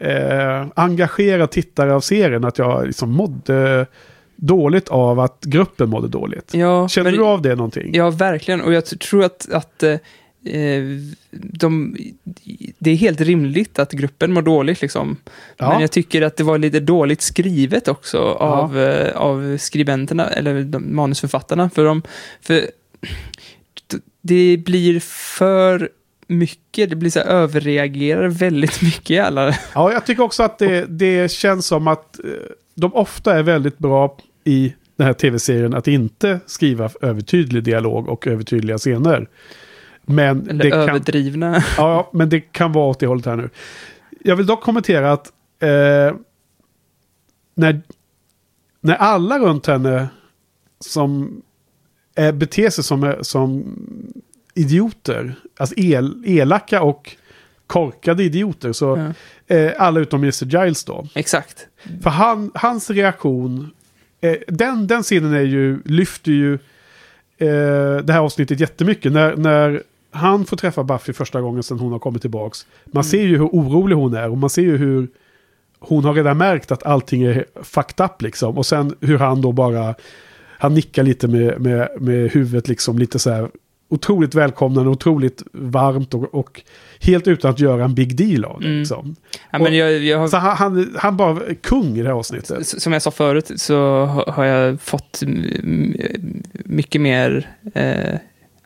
eh, engagerad tittare av serien att jag liksom mådde dåligt av att gruppen mådde dåligt. Ja, Känner men- du av det någonting? Ja, verkligen. Och jag tror att, att eh, eh, de, det är helt rimligt att gruppen mår dåligt. Liksom. Ja. Men jag tycker att det var lite dåligt skrivet också av, eh, av skribenterna, eller de, manusförfattarna. För, de, för det blir för mycket, det blir så här överreagerar väldigt mycket alla. Ja, jag tycker också att det, det känns som att eh, de ofta är väldigt bra i den här tv-serien att inte skriva övertydlig dialog och övertydliga scener. Men Eller det kan, överdrivna. ja, men det kan vara åt det hållet här nu. Jag vill dock kommentera att eh, när, när alla runt henne som är, beter sig som, som idioter. Alltså el, elaka och korkade idioter. Så eh, alla utom Mr. Giles då. Exakt. För han, hans reaktion, eh, den, den scenen är ju, lyfter ju eh, det här avsnittet jättemycket. När, när han får träffa Buffy första gången sedan hon har kommit tillbaks. Man ser ju hur orolig hon är och man ser ju hur hon har redan märkt att allting är fucked up liksom. Och sen hur han då bara, han nickar lite med, med, med huvudet liksom lite så här otroligt välkomnande, otroligt varmt och, och helt utan att göra en big deal av det. Mm. Liksom. Ja, men jag, jag har Så han, han, han bara kung i det här avsnittet. Som jag sa förut så ha- har jag fått mycket mer... Eh,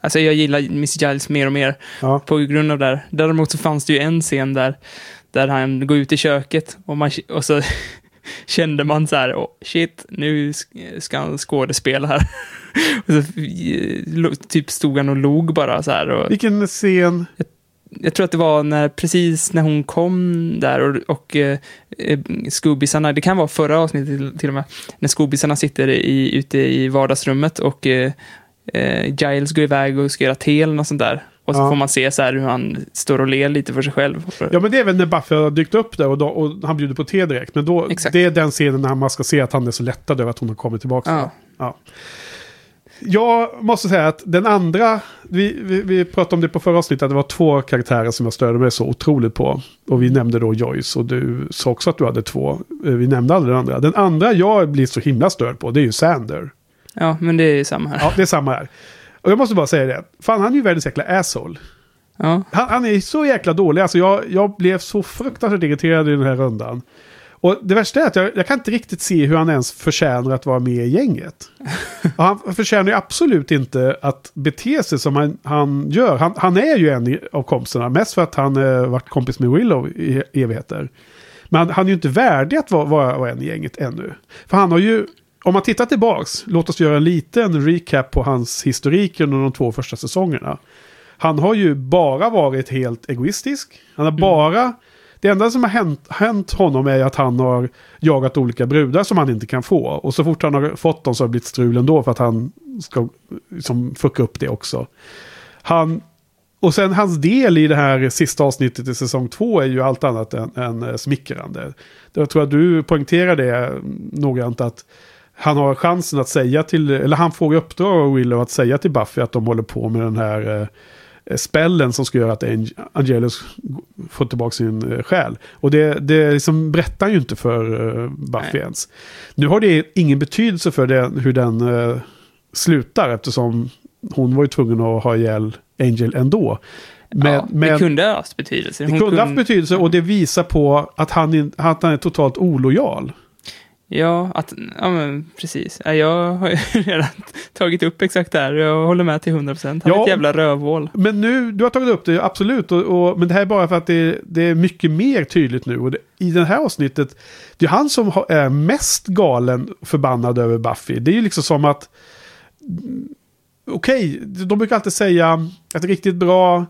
alltså jag gillar Miss Giles mer och mer Ja. på grund av det här. Däremot så fanns det ju en scen där, där han går ut i köket och, man, och så kände man så här, oh, shit, nu sk- ska han skådespela här. så eh, typ stod han och log bara så här. Och, Vilken scen? jag tror att det var när, precis när hon kom där och, och eh, eh, skubbisarna, det kan vara förra avsnittet till, till och med, när skubbisarna sitter i, ute i vardagsrummet och eh, eh, Giles går iväg och ska göra te eller något sånt där. Och så Ja. får man se så här hur han står och ler lite för sig själv. Ja men det är väl när Buffy har dykt upp där och, då, och han bjuder på te direkt. Men då, Exakt. det är den scenen när man ska se att han är så lättad över att hon har kommit tillbaka. Ja. Ja. Jag måste säga att den andra, vi, vi, vi pratade om det på förra avsnittet, att det var två karaktärer som jag störde mig så otroligt på. Och vi nämnde då Joyce och du sa också att du hade två. Eh, Vi nämnde aldrig den andra. Den andra jag blir så himla störd på, det är ju Sander. ja, men det är samma här. Ja, det är samma här. Och jag måste bara säga det, fan han är ju världens jäkla asshole. Ja. Han, han är så jäkla dålig. Alltså jag, jag blev så fruktansvärt irriterad i den här rundan. Och det värsta är att jag, jag kan inte riktigt se hur han ens förtjänar att vara med i gänget. Och han förtjänar ju absolut inte att bete sig som han, han gör. Han, han är ju en av kompisarna, mest för att han eh, varit kompis med Willow i evigheter. Men han, han är ju inte värdig att vara, vara, vara en i gänget ännu. För han har ju, om man tittar tillbaks, låt oss göra en liten recap på hans historik under de två första säsongerna. Han har ju bara varit helt egoistisk. Han har bara... Det enda som har hänt, hänt honom är att han har jagat olika brudar som han inte kan få. Och så fort han har fått dem så har det blivit strul ändå för att han ska liksom fucka upp det också. Han, och sen hans del i det här sista avsnittet i säsong två är ju allt annat än, än eh, smickrande. Jag tror att du poängterar det mm, noggrant att han har chansen att säga till, eller han får i uppdrag av Willow att säga till Buffy att de håller på med den här eh, spällen som ska göra att Ang- Angelus får tillbaka sin eh, själ. Och det, det liksom berättar ju inte för eh, Buffy Nej. ens. Nu har det ingen betydelse för den, hur den eh, slutar eftersom hon var ju tvungen att ha ihjäl Angel ändå. Men, ja, men det kunde ha haft betydelse. det Hon kunde haft betydelse och det visar på att han, att han är totalt olojal. Ja, att, ja men precis. Ja, Jag har ju redan tagit upp exakt det här. Jag håller med till 100%. Han är Ja. ett jävla rövhål. Men nu, du har tagit upp det, absolut. Och, och, men det här är bara för att det, det är mycket mer tydligt nu. Och det, I det här avsnittet, det är han som har, är mest galen förbannad över Buffy. Det är ju liksom som att... mm, Okej, de brukar alltid säga att riktigt bra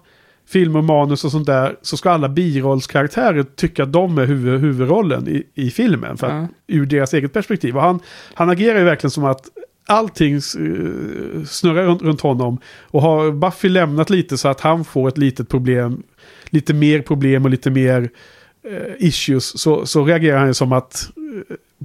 film och manus och sånt där, så ska alla birollskaraktärer tycka att de är huvud, huvudrollen i, i filmen. För att, Ja. Ur deras eget perspektiv. Och han, han agerar ju verkligen som att allting eh, snurrar runt, runt honom. Och har Buffy lämnat lite så att han får ett litet problem, lite mer problem och lite mer eh, issues, så, så reagerar han ju som att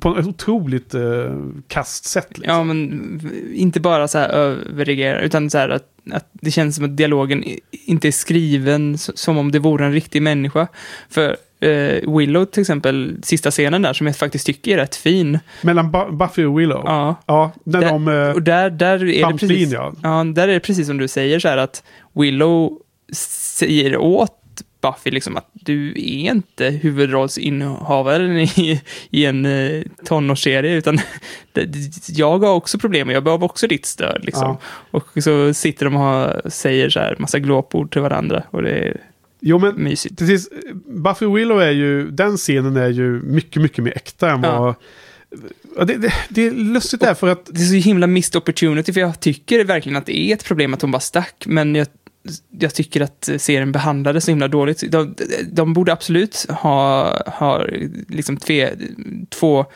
på ett otroligt eh, kast sätt. Liksom. Ja, men inte bara så här överreagera, utan så här att, att det känns som att dialogen inte är skriven som om det vore en riktig människa. För eh, Willow till exempel, sista scenen där, som jag faktiskt tycker är rätt fin. Mellan Bu- Buffy och Willow. Ja. Ja, när Där- de... eh, Och där, där är det precis, ja. ja, där är det precis som du säger så här att Willow säger åt Buffy liksom att du är inte huvudrollsinnehavaren i, i en eh, tonårsserie, utan jag har också problem och jag behöver också ditt stöd. Liksom. Ja. Och så sitter de och säger så här massa glåpord till varandra och det är Jo, men mysigt. precis. Buffy Willow är ju, den scenen är ju mycket, mycket mer äkta än Ja. vad... Ja, det, det, det är lustigt därför att... Det är så himla missed opportunity, för jag tycker verkligen att det är ett problem att hon bara stack, men jag, jag tycker att serien behandlade så himla dåligt. De, de borde absolut ha, ha liksom tve, två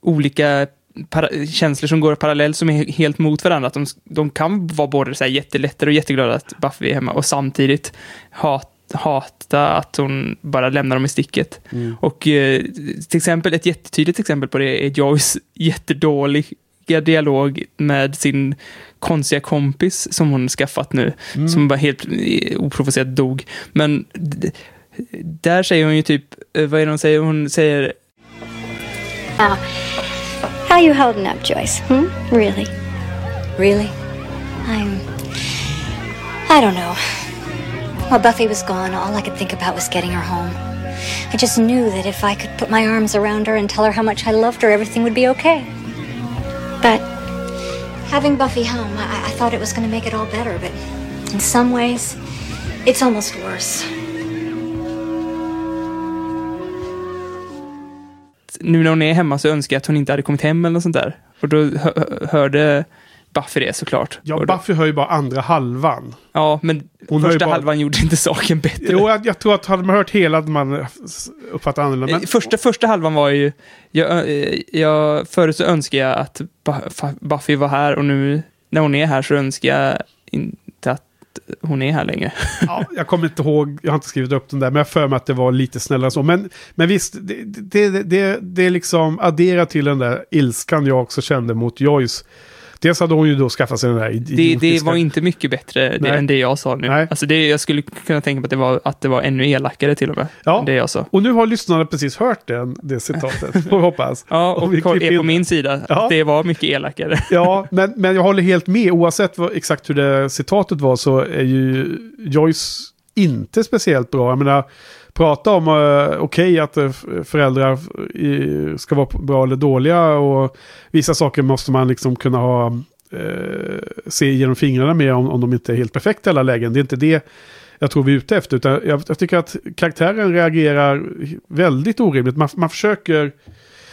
olika para, känslor som går parallellt som är helt mot varandra. Att de, de kan vara både så här jättelättare och jätteglada att Buffy är hemma och samtidigt hat, hata att hon bara lämnar dem i sticket. Mm. Och eh, till exempel, ett jättetydligt exempel på det är Joyce jättedåliga dialog med sin konstiga kompis som hon skaffat nu, Mm. som bara helt eh, oprovocerat dog. Men där säger hon ju typ, eh, vad är det hon säger? Hon säger Now, how you holding up, Joyce? Hmm? Really? Really? I'm. I don't know. While Buffy was gone, all I could think about was getting her home. I just knew that if I could put my arms around her and tell her how much I loved her, everything would be okay. But having Buffy home, I, I thought it was going to make it all better, but in some ways, it's almost worse. nu när hon är hemma så önskar jag att hon inte hade kommit hem eller något sånt där. Och då hö hö- hörde Buffy det såklart. Ja, Buffy hör ju bara andra halvan. ja, men Hon första bara- halvan gjorde inte saken bättre. Jo, jag, jag tror att hade man hört hela hade man uppfattat annorlunda. Men, Första, första halvan var ju, jag, eh, jag, förut så önskar jag att Buffy var här och nu när hon är här så önskar jag inte att hon är här längre. ja, jag kommer inte ihåg, jag har inte skrivit upp den där, men jag för mig att det var lite snällare så. Men, men visst, det, det, det, det, liksom adderat till den där ilskan jag också kände mot Joyce. Dels hade hon ju då skaffat sig den där Det, idiotiska... det var inte mycket bättre det, än det jag sa nu. Nej. Alltså det, jag skulle kunna tänka mig att det var, att det var ännu elakare till och med. Ja. än Det jag sa. Och nu har lyssnarna precis hört den, det citatet, får vi hoppas. Ja, Om och vi är på in- min sida. Ja. Det var mycket elakare. Ja, men, men jag håller helt med. Oavsett vad, exakt hur det citatet var så är ju Joyce inte speciellt bra. Jag menar, prata om uh, okej att eh, föräldrar ska vara bra eller dåliga och vissa saker måste man liksom kunna ha eh, se genom fingrarna med om, om de inte är helt perfekta i alla lägen. Det är inte det jag tror vi är ute efter. Utan jag, jag tycker att karaktären reagerar väldigt orimligt. Man, man försöker...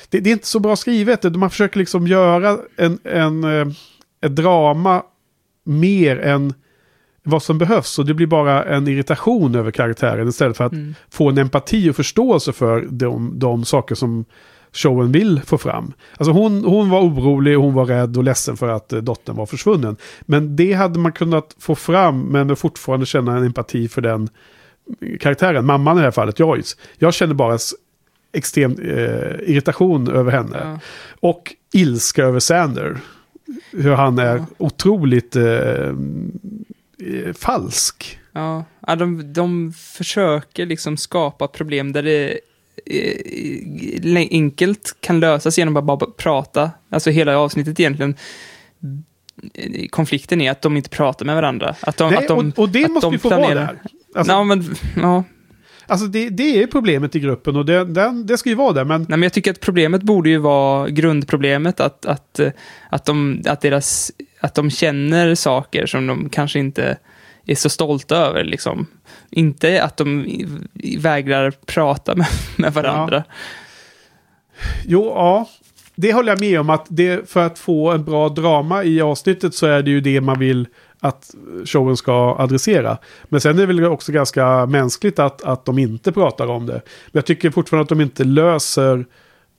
Det, det är inte så bra skrivet. Man försöker liksom göra en, en, ett drama mer än vad som behövs. Och det blir bara en irritation över karaktären istället för att Mm. få en empati och förståelse för de, de saker som showen vill få fram. Alltså hon, hon var orolig, hon var rädd och ledsen för att eh, dottern var försvunnen. Men det hade man kunnat få fram men fortfarande känna en empati för den karaktären, mamman i det här fallet, Joyce. Jag känner bara extrem eh, irritation över henne. Ja. Och ilska över Sander. Hur han är Ja. otroligt eh, eh, falsk. Ja, ja de, de försöker liksom skapa problem där det eh, lä- enkelt kan lösas genom att bara prata. Alltså hela avsnittet egentligen. eh, Konflikten är att de inte pratar med varandra. Att de, Nej, att de, och, och det måste de ju få vara planerar. där. Alltså, ja, men, ja. alltså det, det är problemet i gruppen och det, den, det ska ju vara där. Men Nej, men jag tycker att problemet borde ju vara grundproblemet, att, att, eh, att, de, att, deras, att de känner saker som de kanske inte är så stolta över. Liksom. Inte att de vägrar prata med, med varandra. jo, ja. Det håller jag med om att det, för att få en bra drama i avsnittet så är det ju det man vill att showen ska adressera. Men sen är det väl också ganska mänskligt att, att de inte pratar om det. Men jag tycker fortfarande att de inte löser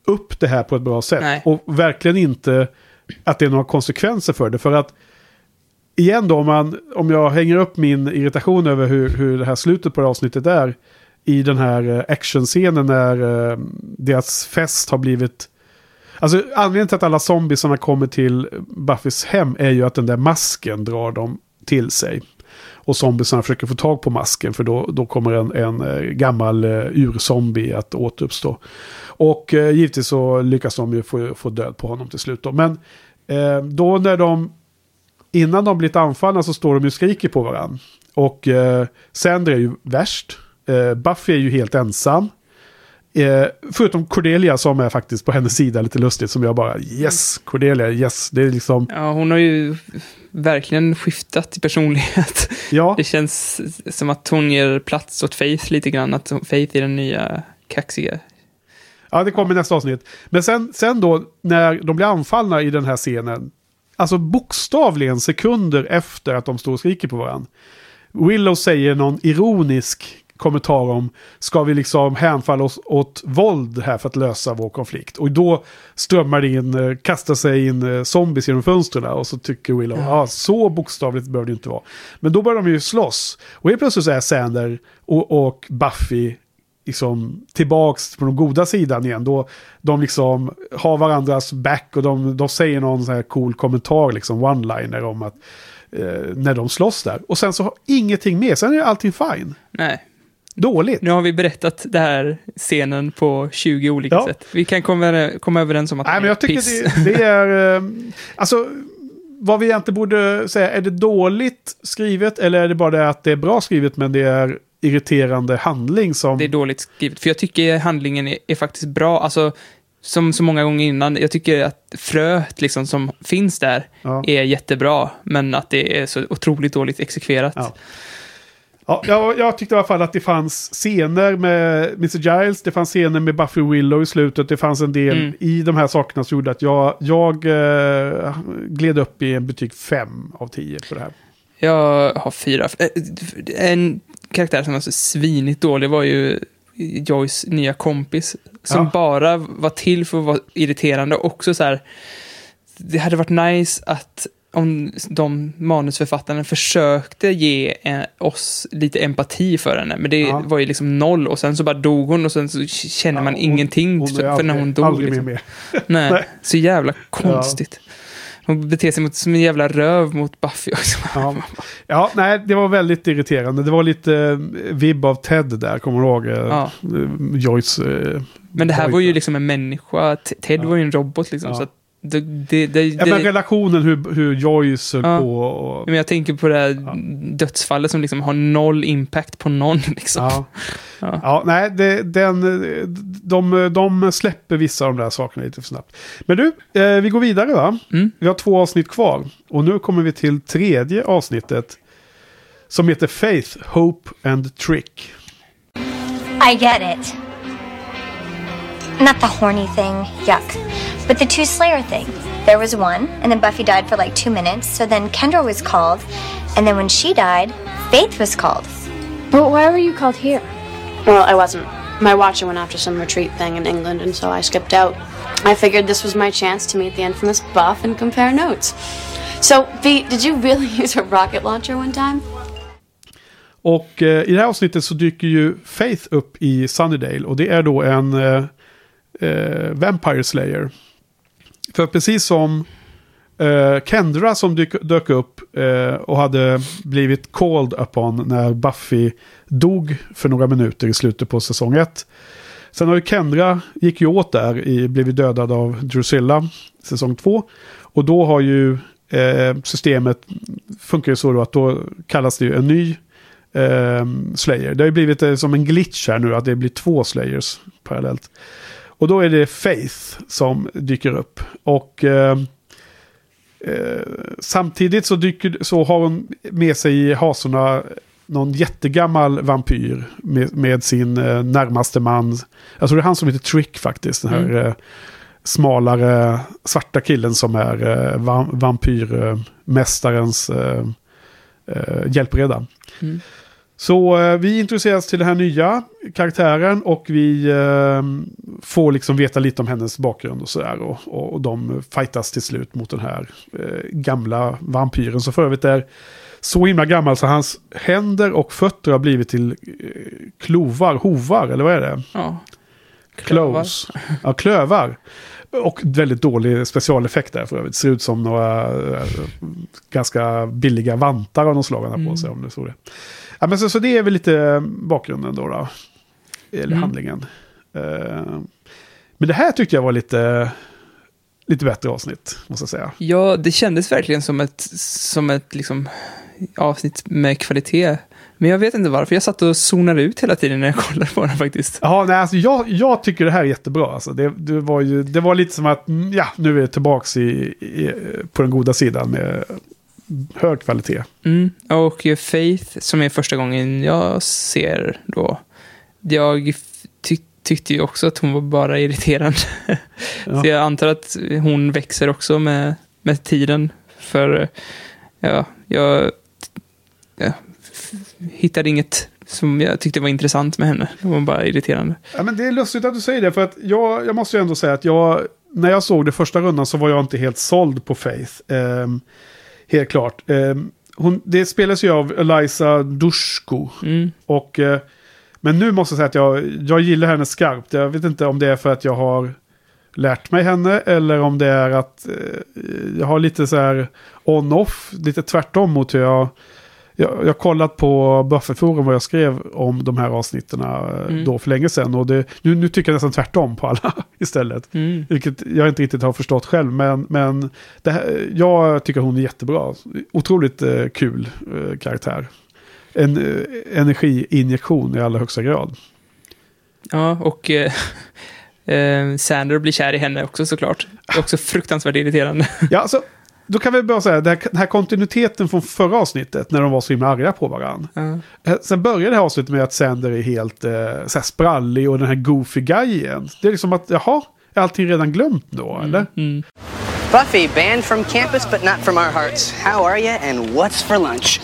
upp det här på ett bra sätt. Nej. Och verkligen inte att det är några konsekvenser för det. För att igen då, om, man, om jag hänger upp min irritation över hur, hur det här slutet på det här avsnittet är. I den här eh, actionscenen när eh, deras fest har blivit... Alltså anledningen till att alla zombiesarna kommer till Buffys hem är ju att den där masken drar dem till sig. Och zombiesarna försöker få tag på masken för då, då kommer en, en eh, gammal eh, urzombie att återuppstå. Och eh, givetvis så lyckas de ju få, få död på honom till slut. Då. Men eh, då när de, innan de blivit anfallna så står de ju och skriker på varandra. Och eh, Sander är ju värst. Eh, Buffy är ju helt ensam. Eh, förutom Cordelia som är faktiskt på hennes sida lite lustigt. Som jag bara yes, Cordelia, yes. Det är liksom, Ja, hon har ju verkligen skiftat i personlighet. ja. Det känns som att hon ger plats åt Faith lite grann. Att Faith är den nya kaxiga. Ja, det kommer i nästa avsnitt. Men sen, sen då, när de blir anfallna i den här scenen. Alltså bokstavligen sekunder efter att de står och skriker på varandra. Willow säger någon ironisk kommentar om ska vi liksom hänfalla oss åt våld här för att lösa vår konflikt. Och då strömmar det in, eh, kastar sig in eh, zombies genom fönstren och så tycker Willow, ja ah, så bokstavligt behöver det inte vara. Men då börjar de ju slåss. Och helt plötsligt så är Sander och, och Buffy liksom tillbaks på den goda sidan igen. Då de liksom har varandras back och de, de säger någon sån här cool kommentar, liksom one-liner om att eh, när de slåss där. Och sen så har ingenting mer, sen är allting fine. Nej. Dåligt. Nu har vi berättat det här scenen på 20 olika Ja. sätt. Vi kan komma, komma överens om att Nej, det men jag tycker piss. det, det är... eh, Alltså, vad vi egentligen borde säga, är det dåligt skrivet eller är det bara det att det är bra skrivet men det är irriterande handling som... Det är dåligt skrivet. För jag tycker handlingen är, är faktiskt bra. Alltså, som så många gånger innan, jag tycker att fröet liksom som finns där Ja. är jättebra. Men att det är så otroligt dåligt exekverat. Ja. Ja, jag, jag tyckte i alla fall att det fanns scener med Mr. Giles, det fanns scener med Buffy Willow i slutet, det fanns en del Mm. i de här sakerna som gjorde att jag, jag eh, gled upp i en betyg 5 av 10 på det här. Jag har fyra. Eh, En karaktär som var så svinigt dålig var ju Joyce nya kompis. Som Ja. bara var till för att vara irriterande. Och också så här, det hade varit nice att om de manusförfattarna försökte ge eh, oss lite empati för henne. Men det Ja. var ju liksom noll och sen så bara dog hon och sen så känner man Ja, hon- ingenting hon är för när hon dog. aldrig liksom. mer. Nej, Nej. så jävla konstigt. Hon beter sig mot, som en jävla röv mot Buffy också. Ja. ja, nej, det var väldigt irriterande. Det var lite eh, vibb av Ted där, kommer du ihåg? Eh, Ja. Joyce. Eh, Men det här var ju liksom en människa. Ted Ja. var ju en robot liksom. Ja. Så att det, det, det, Ja, men relationen hur, hur Joyce höll Ja. på. Och, men jag tänker på det här Ja. dödsfallet som liksom har noll impact på någon. Liksom. Ja. Ja. Ja. nej, det, den, de, de släpper vissa av de där sakerna lite för snabbt. Men du, eh, vi går vidare va? Mm. Vi har två avsnitt kvar. Och nu kommer vi till tredje avsnittet. Som heter Faith, Hope and Trick. I get it. Not the horny thing, yuck. But the two Slayer thing. There was one, and then Buffy died for like two minutes, so then Kendra was called, and then when she died, Faith was called. But why were you called here? Well, I wasn't. My watcher went after some retreat thing in England, and so I skipped out. I figured this was my chance to meet the infamous Buff and compare notes. So, V, did you really use a rocket launcher one time? Och eh, i det här avsnittet så dyker ju Faith upp i Sunnydale. Och det är då en eh, eh, Vampire Slayer. För precis som eh, Kendra som dyk, dök upp eh, och hade blivit called upon när Buffy dog för några minuter i slutet på säsong 1. Sen har ju Kendra, gick ju åt där, i, blivit dödad av Drusilla säsong 2. Och då har ju eh, systemet, funkar ju så då att då kallas det ju en ny eh, Slayer. Det har ju blivit eh, som en glitch här nu att det blir två Slayers parallellt. Och då är det Faith som dyker upp. Och eh, eh, samtidigt så, dyker, så har hon med sig i hasorna någon jättegammal vampyr med, med sin eh, närmaste man. Jag tror det är han som heter Trick faktiskt. Den här Mm. eh, smalare svarta killen som är eh, va vampyrmästarens eh, hjälpreda. Mm. Så eh, vi introduceras till den här nya karaktären och vi eh, får liksom veta lite om hennes bakgrund och sådär. Och, och, och de fightas till slut mot den här eh, gamla vampyren som för övrigt är så himla gammal så hans händer och fötter har blivit till eh, klovar, hovar eller vad är det? Ja. Cloves. Ja, klövar. Och väldigt dålig specialeffekt där för övrigt. Ser ut som några eh, ganska billiga vantar av något slag han har på sig. Om det så det. Ja, men så, så det är väl lite bakgrunden då. då eller Mm. handlingen. Eh, men det här tyckte jag var lite, lite bättre avsnitt, måste jag säga. Ja, det kändes verkligen som ett, som ett liksom, avsnitt med kvalitet. Men jag vet inte varför. Jag satt och zonade ut hela tiden när jag kollade på den faktiskt. Ja, nej, alltså jag, jag tycker det här är jättebra. Alltså, det, det, var ju, det var lite som att, mm, ja, nu är vi tillbaka i, i, på den goda sidan med hög kvalitet. Mm. Och Faith, som är första gången jag ser då. Jag ty tyckte ju också att hon var bara irriterande. Ja. Så jag antar att hon växer också med, med tiden. För ja, jag, f- hittade inget som jag tyckte var intressant med henne. Det var bara irriterande. Ja, men det är lustigt att du säger det, för att jag, jag måste ju ändå säga att jag, när jag såg det första rundan så var jag inte helt såld på Faith. Ehm, helt klart. Ehm, hon, det spelas ju av Eliza Dushku. Mm. Och, eh, men nu måste jag säga att jag, jag gillar henne skarpt. Jag vet inte om det är för att jag har lärt mig henne eller om det är att eh, jag har lite så här on-off, lite tvärtom mot hur jag... Jag, har kollat på Bufferforum vad jag skrev om de här avsnitten eh, Mm. då för länge sedan. Och det, nu, nu tycker jag nästan tvärtom på alla istället. Mm. Vilket jag inte riktigt har förstått själv. Men, men här, jag tycker hon är jättebra. Otroligt eh, kul eh, karaktär. En eh, energiinjektion i allra högsta grad. Ja, och eh, eh, Sander blir kär i henne också såklart. Det är också fruktansvärt irriterande. Ja, alltså, då kan vi bara säga det här, den här kontinuiteten från förra avsnittet när de var så himla arga på varandra. Ja. Eh, Sen börjar det här avsnittet med att Sander är helt eh, så här sprallig och den här goofy guyen. Det är liksom att, jaha, är allting redan glömt då, eller? Mm. Buffy, banned from campus but not from our hearts. How are you and what's for lunch?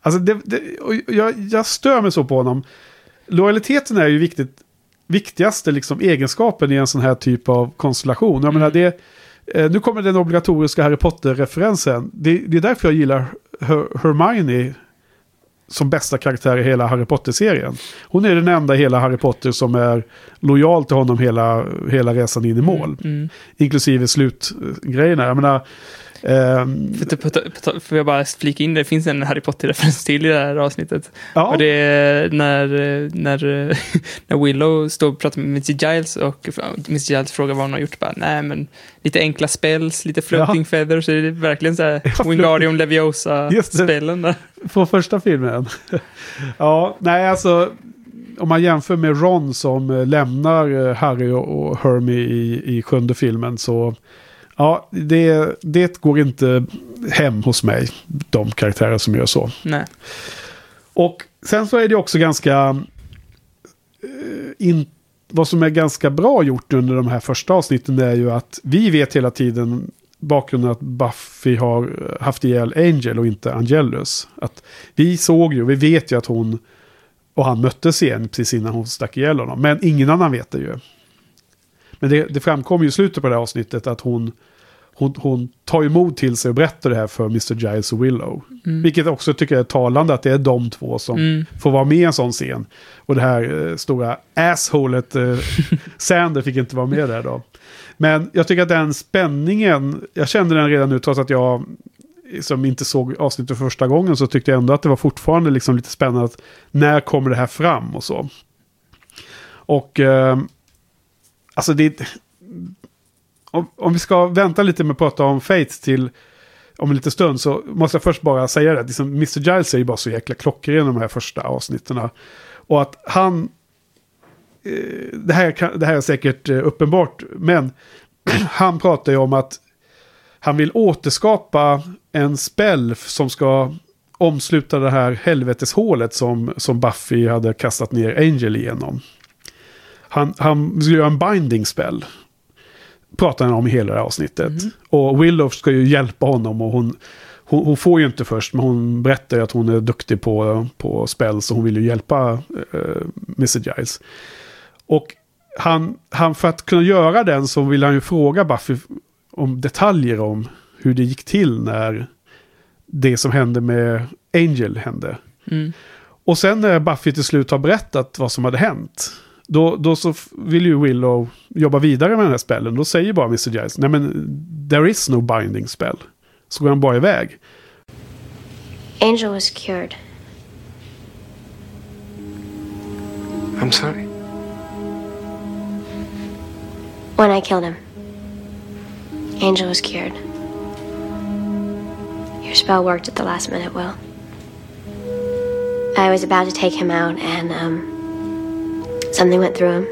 Alltså, det, det, jag, jag stör mig så på honom. Lojaliteten är ju viktigt, viktigaste liksom, egenskapen i en sån här typ av konstellation. Jag menar, det, eh, nu kommer den obligatoriska Harry Potter-referensen. Det, det är därför jag gillar Her, Hermione som bästa karaktär i hela Harry Potter-serien. Hon är den enda i hela Harry Potter som är lojal till honom hela, hela resan in i mål. Mm. Inklusive slutgrejerna. Jag menar, på- får jag bara flika in, det finns en Harry Potter-referens till i det här avsnittet. ja, Och det är när, när, när Willow står och pratar med Mr. Giles och Mr. Giles frågar vad hon har gjort. Bara, Nej, men lite enkla spells, lite floating Ja. feathers. Så det är verkligen så här Ja, Wingardium. Leviosa-spelen. där. på första filmen. ja, nej alltså. Om man jämför med Ron som lämnar eh, Harry och och Hermie i, i sjunde filmen så. Ja, det, det går inte hem hos mig. De karaktärer som gör så. Nej. Och sen så är det också ganska... eh, In, vad som är ganska bra gjort under de här första avsnitten är ju att vi vet hela tiden bakgrunden att Buffy har haft ihjäl Angel och inte Angelus. Att vi såg ju, vi vet ju att hon och han möttes igen precis innan hon stack ihjäl honom. Men ingen annan vet det ju. Men det, det framkommer ju i slutet på det här avsnittet att hon, hon, hon tar mod till sig och berättar det här för Mr. Giles och Willow. Vilket också tycker jag är talande att det är de två som Mm. får vara med i en sån scen. Och det här eh, stora assholet eh, Sander fick inte vara med där då. Men jag tycker att den spänningen, jag kände den redan nu trots att jag som inte såg avsnittet för första gången så tyckte jag ändå att det var fortfarande liksom lite spännande att när kommer det här fram och så. Och eh, alltså det om, om vi ska vänta lite med att prata om Fates till om en liten stund så måste jag först bara säga det. Liksom, Mr. Giles är ju bara så jäkla klockren i de här första avsnitten. Och att han... Eh, det, här, kan- det här är säkert eh, uppenbart, men han pratar ju om att han vill återskapa en spell som ska omsluta det här helveteshålet som, som Buffy hade kastat ner Angel igenom. Han, han skulle göra en binding spell. Pratar han om i hela det här avsnittet. Och Willow ska ju hjälpa honom och hon, hon, hon får ju inte först, men hon berättar ju att hon är duktig på, på spells och hon vill ju hjälpa uh, Mr. Giles. Och han, han, för att kunna göra den så vill han ju fråga Buffy om detaljer om hur det gick till när det som hände med Angel hände. Mm. Och sen när Buffy till slut har berättat vad som hade hänt. Då, då så vill ju Willow jobba vidare med den här spellen. Då säger bara Mr. Giles, nej men there is no binding spell. Så går han bara iväg. Angel was cured. I'm sorry. When I killed him, Angel was cured. Your spell worked at the last minute, Will. I was about to take him out, and um, something went through him,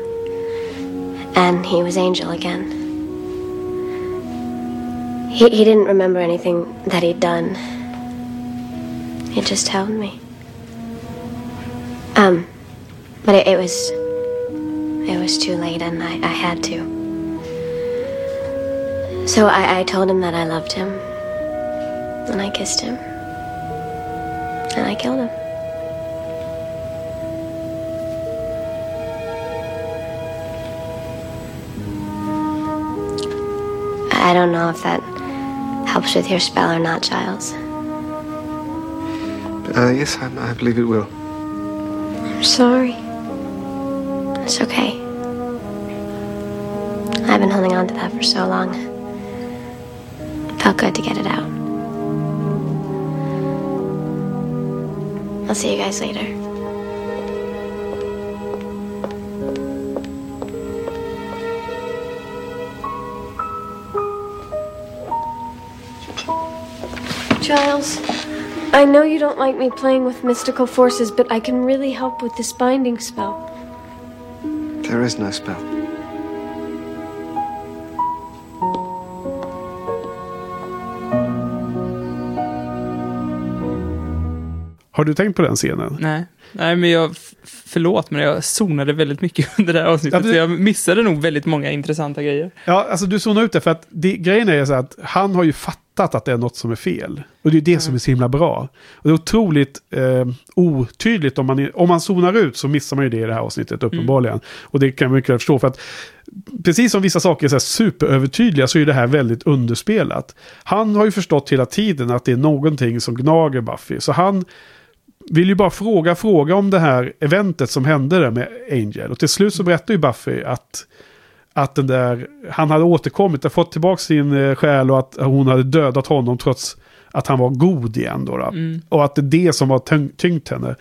and he was Angel again. He, he didn't remember anything that he'd done. He just held me. Um, but it, it was it was too late, and I, I had to. So I, I told him that I loved him. And I kissed him. And I killed him. I don't know if that helps with your spell or not, Giles. Uh, yes, I, I believe it will. I'm sorry. It's okay. I've been holding on to that for so long. It felt good to get it out. I'll see you guys later. Giles, I know you don't like me playing with mystical forces, but I can really help with this binding spell. There is no spell. Har du tänkt på den scenen? Nej. Nej, men jag, förlåt, men jag zonade väldigt mycket under det här avsnittet. Ja, så jag missade nog väldigt många intressanta grejer. Ja, alltså du zonar ut det för att det, grejen är så att han har ju fattat att det är något som är fel. Och det är det som är så himla bra. Och det är otroligt eh, otydligt om man, om man zonar ut så missar man ju det i det här avsnittet uppenbarligen. Och det kan man mycket väl förstå för att precis som vissa saker är så superövertydliga så är det här väldigt underspelat. Han har ju förstått hela tiden att det är någonting som gnager Buffy. Så han vill ju bara fråga, fråga om det här eventet som hände där med Angel. Och till slut så berättar ju Buffy att, att den där, han hade återkommit, och fått tillbaka sin eh, själ och att hon hade dödat honom trots att han var god igen. Då, då. Och att det är det som tyng- tyngt henne.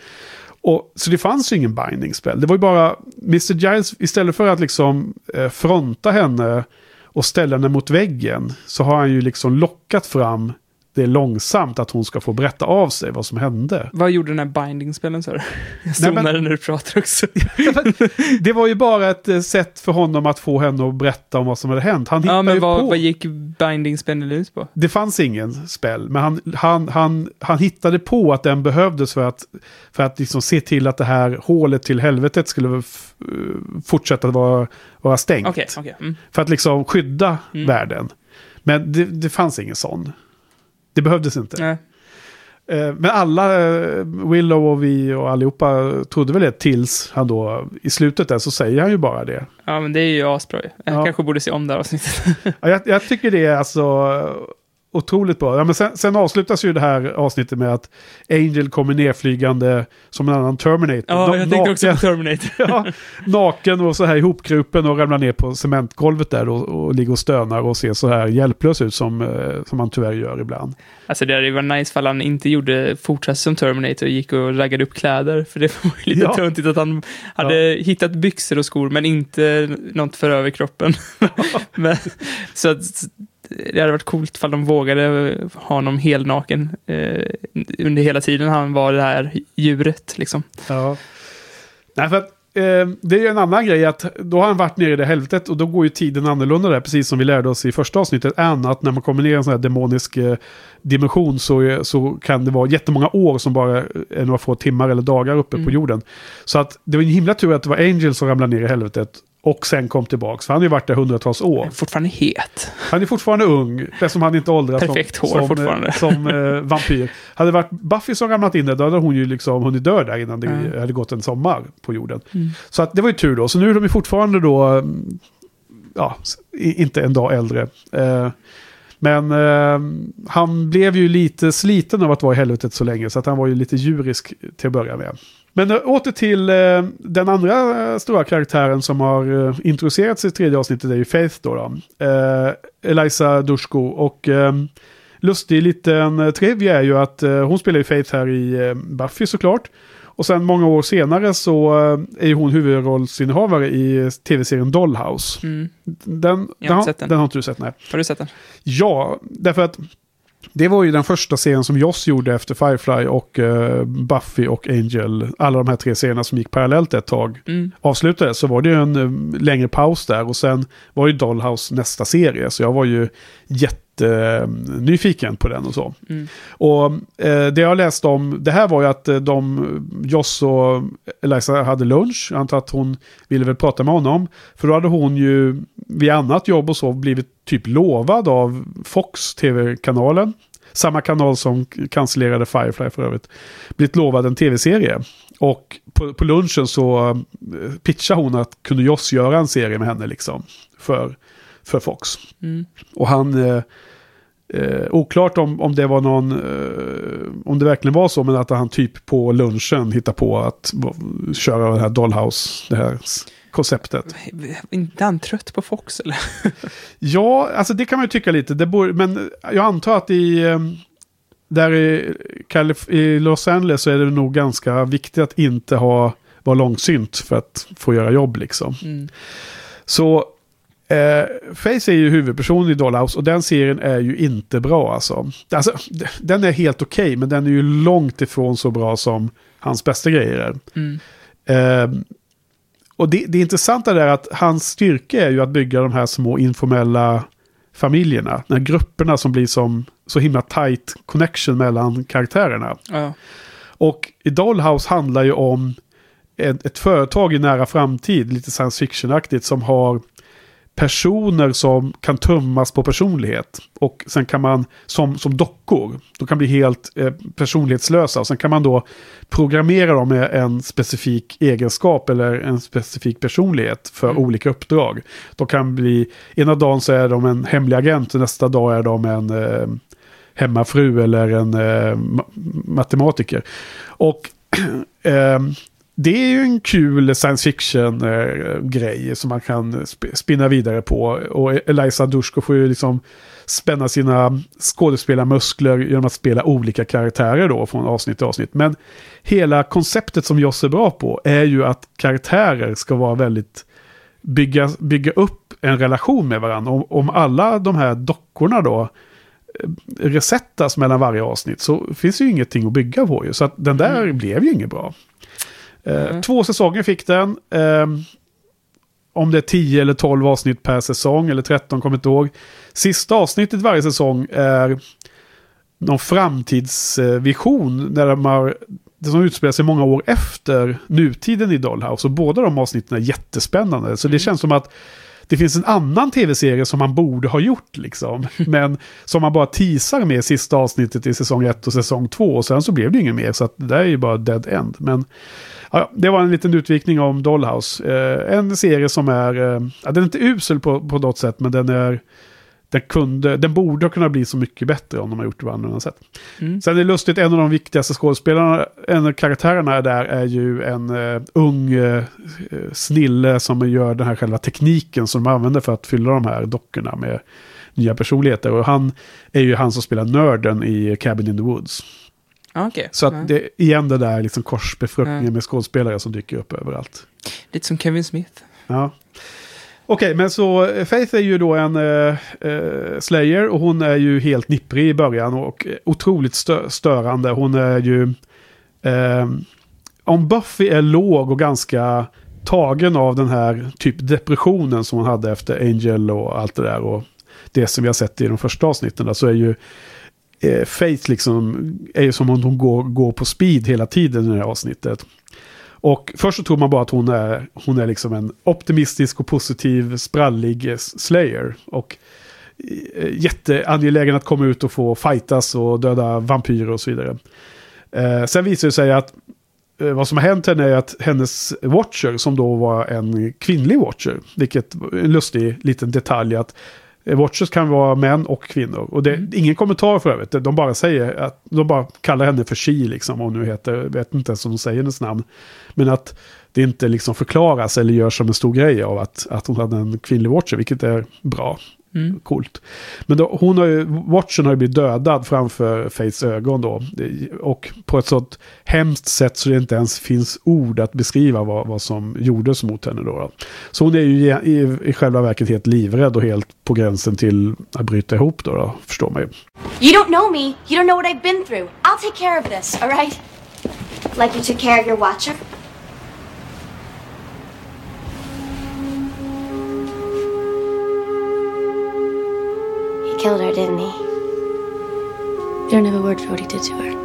Och, så det fanns ju ingen binding spell. Det var ju bara Mr. Giles, istället för att liksom eh, fronta henne och ställa henne mot väggen, så har han ju liksom lockat fram det långsamt att hon ska få berätta av sig vad som hände. Vad gjorde den här binding-spelen, sa du? Jag zonade när du pratar också. Det var ju bara ett eh, sätt för honom att få henne att berätta om vad som hade hänt. Han hittade ja, men vad, på. vad gick binding-spelen ut på? Det fanns ingen spel, men han, han, han, han hittade på att den behövdes för att, för att liksom se till att det här hålet till helvetet skulle eh, fortsätta vara, vara stängt. Okej, okej. Mm. För att liksom skydda Mm. världen. Men det, det fanns ingen sån. Det behövdes inte. Nej. Eh, Men alla, eh, Willow och vi och allihopa trodde väl det tills han då i slutet där så säger han ju bara det. Ja, men det är ju asbra. Jag Ja. kanske borde se om det här avsnittet. Ja, jag, jag tycker det är alltså otroligt bra. Ja, men sen, sen avslutas ju det här avsnittet med att Angel kommer nerflygande som en annan Terminator. Ja, jag tänkte också på naken, Terminator. ja, naken och så här ihopkrupen och ramlar ner på cementgolvet där och, och ligger och stönar och ser så här hjälplös ut som, eh, som man tyvärr gör ibland. Alltså det hade varit nice ifall han inte gjorde, fortsatte som Terminator och gick och raggade upp kläder. För det var ju lite Ja. töntigt att han hade hittat byxor och skor men inte något för överkroppen. men, så att det hade varit coolt ifall de vågade ha honom helnaken eh, under hela tiden han var det här djuret liksom. Ja. Nej, för att eh, det är ju en annan grej att då har han varit nere i det helvetet och då går ju tiden annorlunda där, precis som vi lärde oss i första avsnittet, än att när man kommer ner i en sån här demonisk eh, dimension så, så kan det vara jättemånga år som bara är några få timmar eller dagar uppe på Mm. jorden. Så att det var en himla tur att det var Angel som ramlade ner i helvetet och sen kom tillbaka. För han har ju varit där hundratals år. Fortfarande het. Han är fortfarande ung, eftersom han inte åldras Perfekt som, hår som, fortfarande. eh, som eh, vampyr. Hade det varit Buffy som ramlat in där, då hade hon ju liksom hunnit dö där innan det Mm. hade gått en sommar på jorden. Mm. Så att det var ju tur då. Så nu är de ju fortfarande då, mm, ja, inte en dag äldre. Eh, men eh, han blev ju lite sliten av att vara i helvetet så länge, så att han var ju lite djurisk till att börja med. Men eh, åter till eh, den andra eh, stora karaktären som har eh, introducerats i tredje avsnittet, det är ju Faith då. då. Eh, Eliza Dushko. Och eh, lustig liten eh, trivia är ju att hon spelar ju Faith här i Buffy såklart. Och sen många år senare så är ju hon huvudrollsinnehavare i tv-serien Dollhouse. Mm. Den, Jag har den. den har inte du sett, nej. Har du sett den? Ja, därför att det var ju den första serien som Joss gjorde efter Firefly och eh, Buffy och Angel. Alla de här tre serierna som gick parallellt ett tag Mm. avslutades. Så var det ju en eh, längre paus där och sen var ju Dollhouse nästa serie. Så jag var ju jättenyfiken på den och så. Mm. Och eh, det jag har läst om det här var ju att eh, de, Joss och Eliza hade lunch. Jag antar att hon ville väl prata med honom. För då hade hon ju vid annat jobb och så blivit typ lovad av Fox tv-kanalen. Samma kanal som cancellerade Firefly för övrigt. Blivit lovad en tv-serie. Och på, på lunchen så eh, pitchade hon att kunde Joss göra en serie med henne liksom. För, för Fox. Mm. Och han... Eh, eh, oklart om, om det var någon... Eh, om det verkligen var så, men att han typ på lunchen hittar på att köra det här Dollhouse, det här konceptet. Inte han trött på Fox eller? Ja, alltså det kan man ju tycka lite. Det bor, men jag antar att i... eh, Där i, Kalif- i Los Angeles så är det nog ganska viktigt att inte ha vara långsynt för att få göra jobb liksom. Mm. Så eh, Face är ju huvudpersonen i Dollhouse och den serien är ju inte bra alltså. alltså den är helt okej men den är ju långt ifrån så bra som hans bästa grejer. Mm. Eh, och det, det intressanta är att hans styrka är ju att bygga de här små informella familjerna. De här grupperna som blir som så himla tight connection mellan karaktärerna. Ja. Och i Dollhouse handlar ju om ett, ett företag i nära framtid, lite science fiction-aktigt, som har personer som kan tummas på personlighet. Och sen kan man, som, som dockor, de kan bli helt eh, personlighetslösa. Och sen kan man då programmera dem med en specifik egenskap eller en specifik personlighet för olika uppdrag. De kan bli, ena dagen så är de en hemlig agent och nästa dag är de en eh, hemmafru eller en eh, ma- matematiker. Och ehm, det är ju en kul science fiction-grej som man kan sp- spinna vidare på. Och Eliza Dushko får ju liksom spänna sina skådespelarmuskler genom att spela olika karaktärer då från avsnitt till avsnitt. Men hela konceptet som Joss är bra på är ju att karaktärer ska vara väldigt bygga, bygga upp en relation med varandra. Om, om alla de här dockorna då eh, resettas mellan varje avsnitt så finns ju ingenting att bygga på ju. Så att den där blev ju inget bra. Eh, Två säsonger fick den. Ehm, om det är 10 eller 12 avsnitt per säsong eller 13, kommer inte ihåg. Sista avsnittet varje säsong är någon framtidsvision där de har, det som utspelar sig många år efter nutiden i Dollhouse. Och båda de avsnitten är jättespännande. Så det känns som att det finns en annan tv-serie som man borde ha gjort liksom. Men som man bara teasar med sista avsnittet i säsong 1 och säsong 2. Och sen så blev det ingen mer. Så att det där är ju bara dead end. Men ja, det var en liten utvikning om Dollhouse. Eh, en serie som är, eh, den är inte usel på, på något sätt. Men den är, den, kunde, den borde ha kunnat bli så mycket bättre om de har gjort det på annorlunda sätt. Mm. Sen är det lustigt, en av de viktigaste skådespelarna, en av karaktärerna där är ju en eh, ung eh, snille som gör den här själva tekniken som de använder för att fylla de här dockorna med nya personligheter. Och han är ju han som spelar nörden i Cabin in the Woods. Ja, okej. Så att det igen det där liksom korsbefruktningen Ja. med skådespelare som dyker upp överallt. Lite som Kevin Smith. Ja. Okej, men så eh, Faith är ju då en eh, eh, Slayer och hon är ju helt nipprig i början och eh, otroligt stö störande. Hon är ju... Eh, om Buffy är låg och ganska tagen av den här typ depressionen som hon hade efter Angel och allt det där och det som vi har sett i de första avsnitten där, så är ju eh, Faith liksom är ju som om hon går, går på speed hela tiden i det här avsnittet. Och först så tror man bara att hon är, hon är liksom en optimistisk och positiv, sprallig slayer. Och eh, jätteangelägen att komma ut och få fightas och döda vampyrer och så vidare. Eh, sen visar det sig att eh, vad som har hänt henne är att hennes watcher, som då var en kvinnlig watcher, vilket är en lustig liten detalj att Watchers kan vara män och kvinnor. Och det är ingen kommentar för övrigt. De bara säger att de bara kallar henne för She liksom. Om hon nu heter, vet inte ens om de säger hennes namn. Men att det inte liksom förklaras eller görs som en stor grej av att, att hon hade en kvinnlig Watcher. Vilket är bra. Mm. Coolt. Men då, hon har ju, Watchen har ju blivit dödad framför Faiths ögon då. Och på ett sånt hemskt sätt så det inte ens finns ord att beskriva vad, vad som gjordes mot henne då. då. Så hon är ju i, i, i själva verket helt livrädd och helt på gränsen till att bryta ihop då, då förstår man ju. You don't know me. You don't know what I've been through. I'll take care of this, all right? Like you took care of your watcher? Killed her, didn't he? You don't have a word for what he did to her.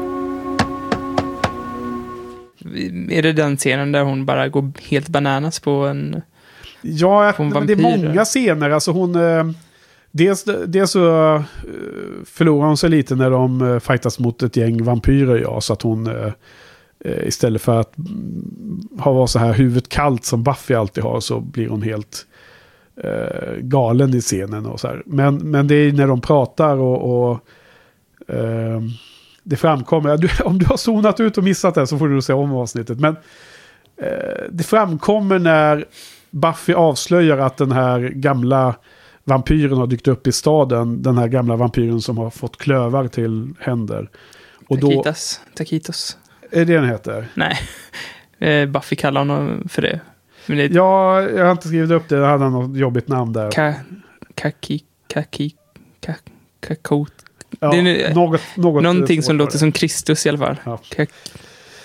Är det den scenen där hon bara går helt bananas på en... Ja, Hon men det är många scener. Alltså hon... Eh, dels, dels så eh, förlorar hon sig lite när de eh, fightas mot ett gäng vampyrer. Ja, så att hon... Eh, istället för att mm, ha så här huvudet kallt som Buffy alltid har så blir hon helt eh, galen i scenen och så här. Men, men det är när de pratar och, och eh, det framkommer, du, om du har zonat ut och missat det så får du se om avsnittet. Men eh, det framkommer när Buffy avslöjar att den här gamla vampyren har dykt upp i staden. Den här gamla vampyren som har fått klövar till händer. Och då, Takitas. Takitos. är det den heter? Nej. Eh, Buffy kallar honom för det. Men det Ja, jag har inte skrivit upp det. Jag hade något jobbigt namn där. ka, kaki, kaki, ka, kakot. Ja, det är- något, något Någonting som låter det. som Kristus i alla fall. Ja.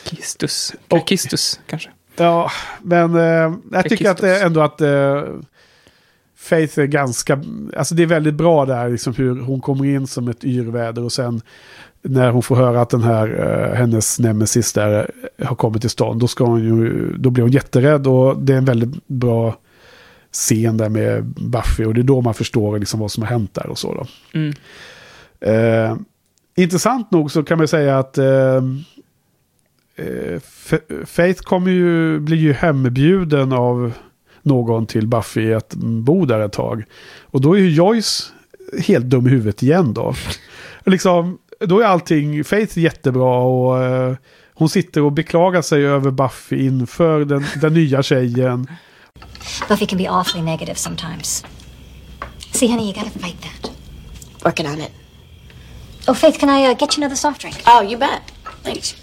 Kakistus. Och- Kakistus kanske. Ja, men eh, jag tycker att det ändå att eh, Faith är ganska... Alltså det är väldigt bra där, liksom hur hon kommer in som ett yrväder och sen när hon får höra att den här, eh, hennes nemesis där eh, har kommit till stan, då, ska hon ju, då blir hon jätterädd och det är en väldigt bra scen där med Buffy och det är då man förstår liksom vad som har hänt där och så då. Mm. Eh, intressant nog så kan man säga att eh, eh, Faith kommer ju, blir ju hembjuden av någon till Buffy att bo där ett tag. Och då är ju Joyce helt dum i huvudet igen då. liksom, då är allting, Faith är jättebra och eh, hon sitter och beklagar sig över Buffy inför den, den nya tjejen. Buffy can be awfully negative sometimes. See, honey, you gotta fight that. Working on it. Oh, Faith, can I uh, get you another soft drink? Oh, you bet. Thanks.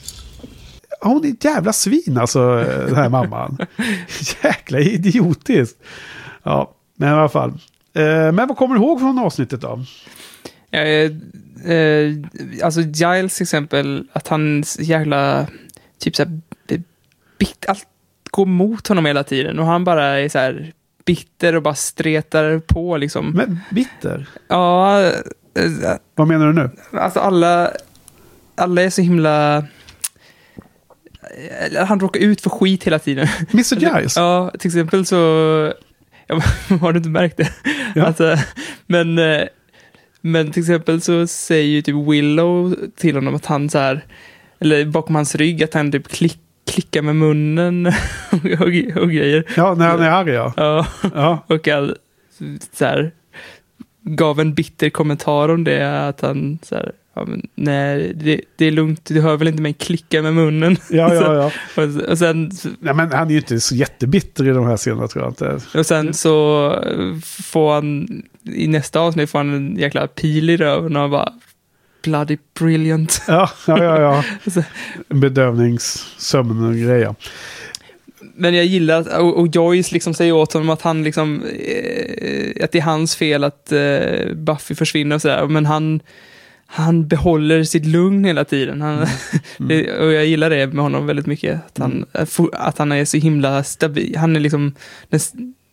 Hon är ett jävla svin alltså, den här mamman. Jäkla idiotiskt. Ja, men i alla fall. Eh, men vad kommer du ihåg från avsnittet då? Eh, eh, alltså Giles till exempel, att han jävla, typ såhär, bit, allt går mot honom hela tiden och han bara är så här bitter och bara stretar på liksom. Men bitter? Ja, eh, Vad menar du nu? alltså alla, alla är så himla... eller Han råkar ut för skit hela tiden. Mr. Giles? Ja, till exempel så... Ja, har du inte märkt det? Ja. Alltså, men, eh, men till exempel så säger ju typ Willow till honom att han så här, eller bakom hans rygg, att han typ klick, klickar med munnen och, och, grejer. Ja, när han är arg ja. Ja, ja. och all, så här, gav en bitter kommentar om det, att han så här, ja, men, nej, det, det är lugnt, du hör väl inte mig klicka med munnen. Ja, ja, ja. och, och sen Nej, men han är ju inte så jättebitter i de här scenerna tror jag inte. Och sen så får han, i nästa avsnitt får han en jäkla pil i röven och bara bloody brilliant. Ja, ja, ja. ja. Så- Bedövningssömn och grejer. Men jag gillar att, och, och Joyce liksom säger åt honom att han liksom, eh, att det är hans fel att eh, Buffy försvinner och sådär, men han, han behåller sitt lugn hela tiden. Han, det, och jag gillar det med honom väldigt mycket, att han, att han är så himla stabil, han är liksom den,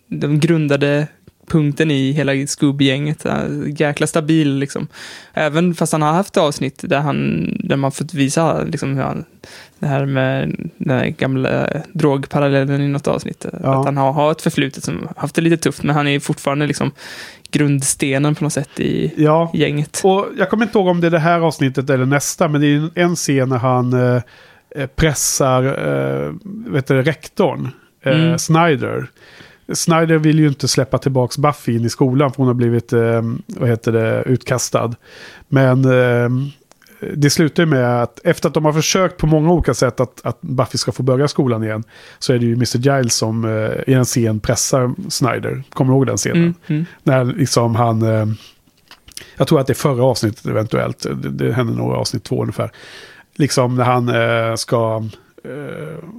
den grundade punkten i hela Scooby-gänget. Jäkla stabil liksom. Även fast han har haft avsnitt där, han, där man fått visa liksom, hur han, det här med den här gamla drogparallellen i något avsnitt. Ja. Att han har, har ett förflutet som haft det lite tufft, men han är fortfarande liksom grundstenen på något sätt i Ja, gänget. och jag kommer inte ihåg om det är det här avsnittet eller nästa, men det är en scen när han eh, eh, pressar eh, vet du, rektorn, eh, Mm. Snyder. Snyder vill ju inte släppa tillbaka Buffy in i skolan för hon har blivit eh, vad heter det, utkastad. Men eh, det slutar ju med att efter att de har försökt på många olika sätt att, att Buffy ska få börja skolan igen så är det ju Mr. Giles som eh, i en scen pressar Snyder. Kommer du ihåg den scenen? Mm, mm. När liksom han... Eh, jag tror att det är förra avsnittet eventuellt. Det, det händer några avsnitt två ungefär. Liksom när han eh, ska... Eh,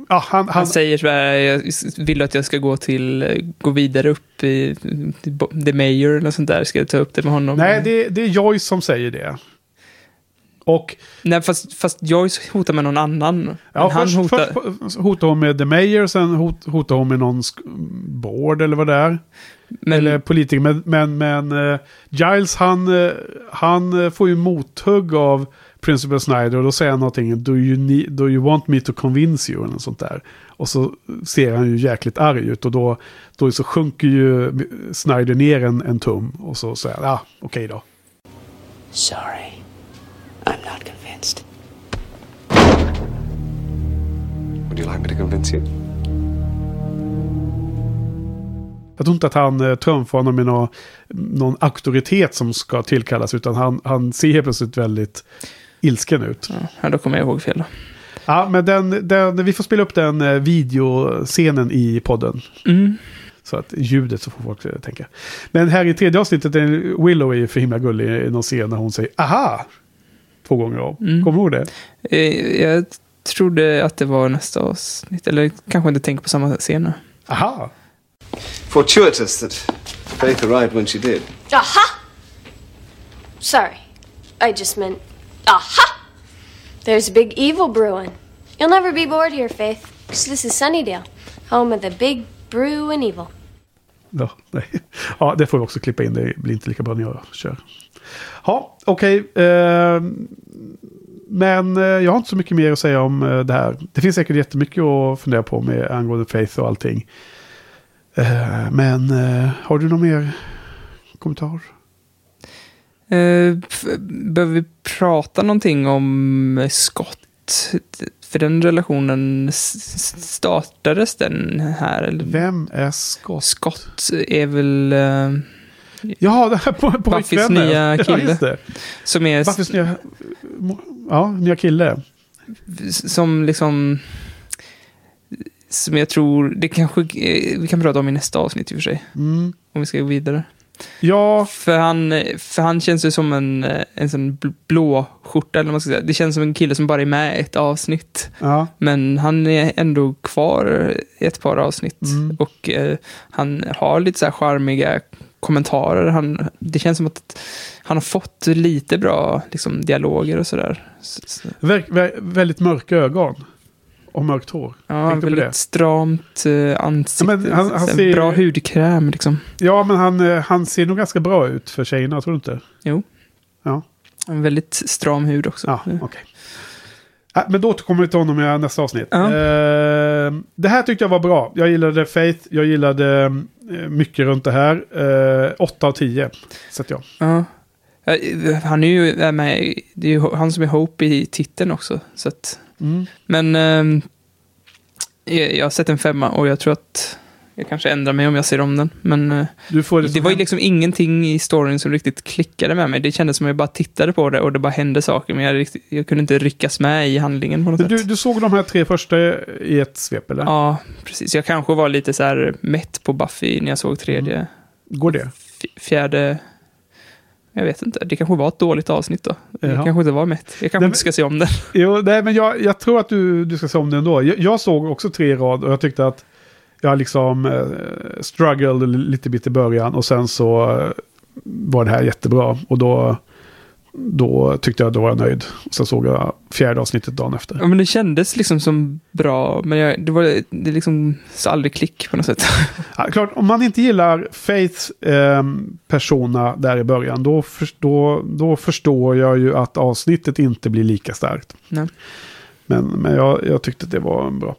ja, han, Han han, säger så här, jag vill att jag ska gå till, gå vidare upp i Bo- The Mayor eller sånt där. Ska jag ta upp det med honom? nej, det, det är Joyce som säger det. Och Nej, fast, fast Joyce hotar med någon annan. ja, han först, hotar... först hotar hon med The Mayor, sen hot, hotar hon med någon board eller vad det är. men, Eller politiker. Men, men, men eh, Giles han, eh, han eh, får ju mothugg av Principal Snyder och då säger han någonting. Do you, need, do you want me to convince you? Eller något sånt där. Och så ser han ju jäkligt arg ut och då, då så sjunker ju Snyder ner en, en tum. Och så säger han, ja, ah, okej då. Sorry. I'm not convinced. Would you like me to convince you? Jag tror inte att han eh, trumfar honom med någon, någon auktoritet som ska tillkallas. Utan han, han ser helt plötsligt väldigt ilsken ut. Ja, då kommer jag ihåg fel. då. Ja, men den, den, vi får spela upp den eh, videoscenen i podden. Mm. Så att ljudet så får folk eh, tänka. Men här i tredje avsnittet, är Willow är för himla gullig i någon scen när hon säger aha! Två gånger om. Mm. Kommer du ihåg det? Eh, Jag trodde att det var nästa avsnitt. Eller kanske inte tänker på samma scen. Aha! Fortuitous that Faith arrived when she did. Aha! Sorry. I just meant, aha! There's big evil brewing. You'll never be bored here, Faith. 'cause this is Sunnydale, home of the big brew and evil. Ja, nej. ja, det får vi också klippa in. Det blir inte lika bra när jag kör. Ja, okej. eh, men eh, jag har inte så mycket mer att säga om eh, det här. Det finns säkert jättemycket att fundera på med angående Faith och allting. Eh, men eh, har du någon mer kommentar? Eh, behöver vi prata någonting om Scott? För den relationen, startades den här? Eller? Vem är Scott? Scott är väl... Eh, Ja, det här på, på Buffys nya Ja, kille. det. som är... Buffys nya, ja, nya kille. som liksom... Som jag tror, det kanske eh, vi kan prata om i nästa avsnitt i och för sig. Mm. Om vi ska gå vidare. Ja, För han, för han känns ju som en, eh, en sån bl- blå skjorta, eller man ska säga. Det känns som en kille som bara är med i ett avsnitt. ja. Men han är ändå kvar i ett par avsnitt. Mm. Och eh, han har lite så här charmiga kommentarer. Han, det känns som att han har fått lite bra liksom, dialoger och sådär. Så, så, väldigt mörka ögon. Och mörkt hår. ja, Tänkte väldigt stramt eh, ansikte. Ja, men han- han Så ser- Bra hudkräm liksom. Ja, men han, eh, han ser nog ganska bra ut för tjejerna, tror du inte? Jo. Ja. En väldigt stram hud också. Ja, okej. Ja, men då återkommer vi till honom i nästa avsnitt. Ja. Eh, det här tyckte jag var bra. Jag gillade Faith, jag gillade eh, mycket runt det här. Eh, 8 av 10 sätter jag. Ja. Han är ju med, det är ju han som är Hope i titeln också. Så att, Mm. men ehm, jag har sett en femma och jag tror att jag kanske ändrar mig om jag ser om den. Men eh, det, det var ju liksom ingenting i storyn som riktigt klickade med mig. Det kändes som att jag bara tittade på det och det bara hände saker. Men jag, riktigt, jag kunde inte ryckas med i handlingen på något du, sätt. du såg de här tre första i ett svep, eller? Ja, precis. Jag kanske var lite så här mätt på Buffy när jag såg tredje, Går det? fjärde... Jag vet inte. Det kanske var ett dåligt avsnitt då. Jag Jaha. kanske inte var mätt. Jag kanske Nej, inte ska se om den. Jo, nej, men jag, jag tror att du, du ska se om det ändå. Jag, jag såg också tre rad och jag tyckte att jag liksom eh, struggled lite bit i början och sen så eh, var det här jättebra. Och då, då tyckte jag då var jag nöjd. Sen såg jag fjärde avsnittet dagen efter. Ja, men det kändes liksom som bra, men jag, det var det liksom så aldrig klick på något sätt. Ja, klart, om man inte gillar Faiths eh, persona där i början, då, för, då, då förstår jag ju att avsnittet inte blir lika starkt. Nej. Men, men jag, jag tyckte att det var bra.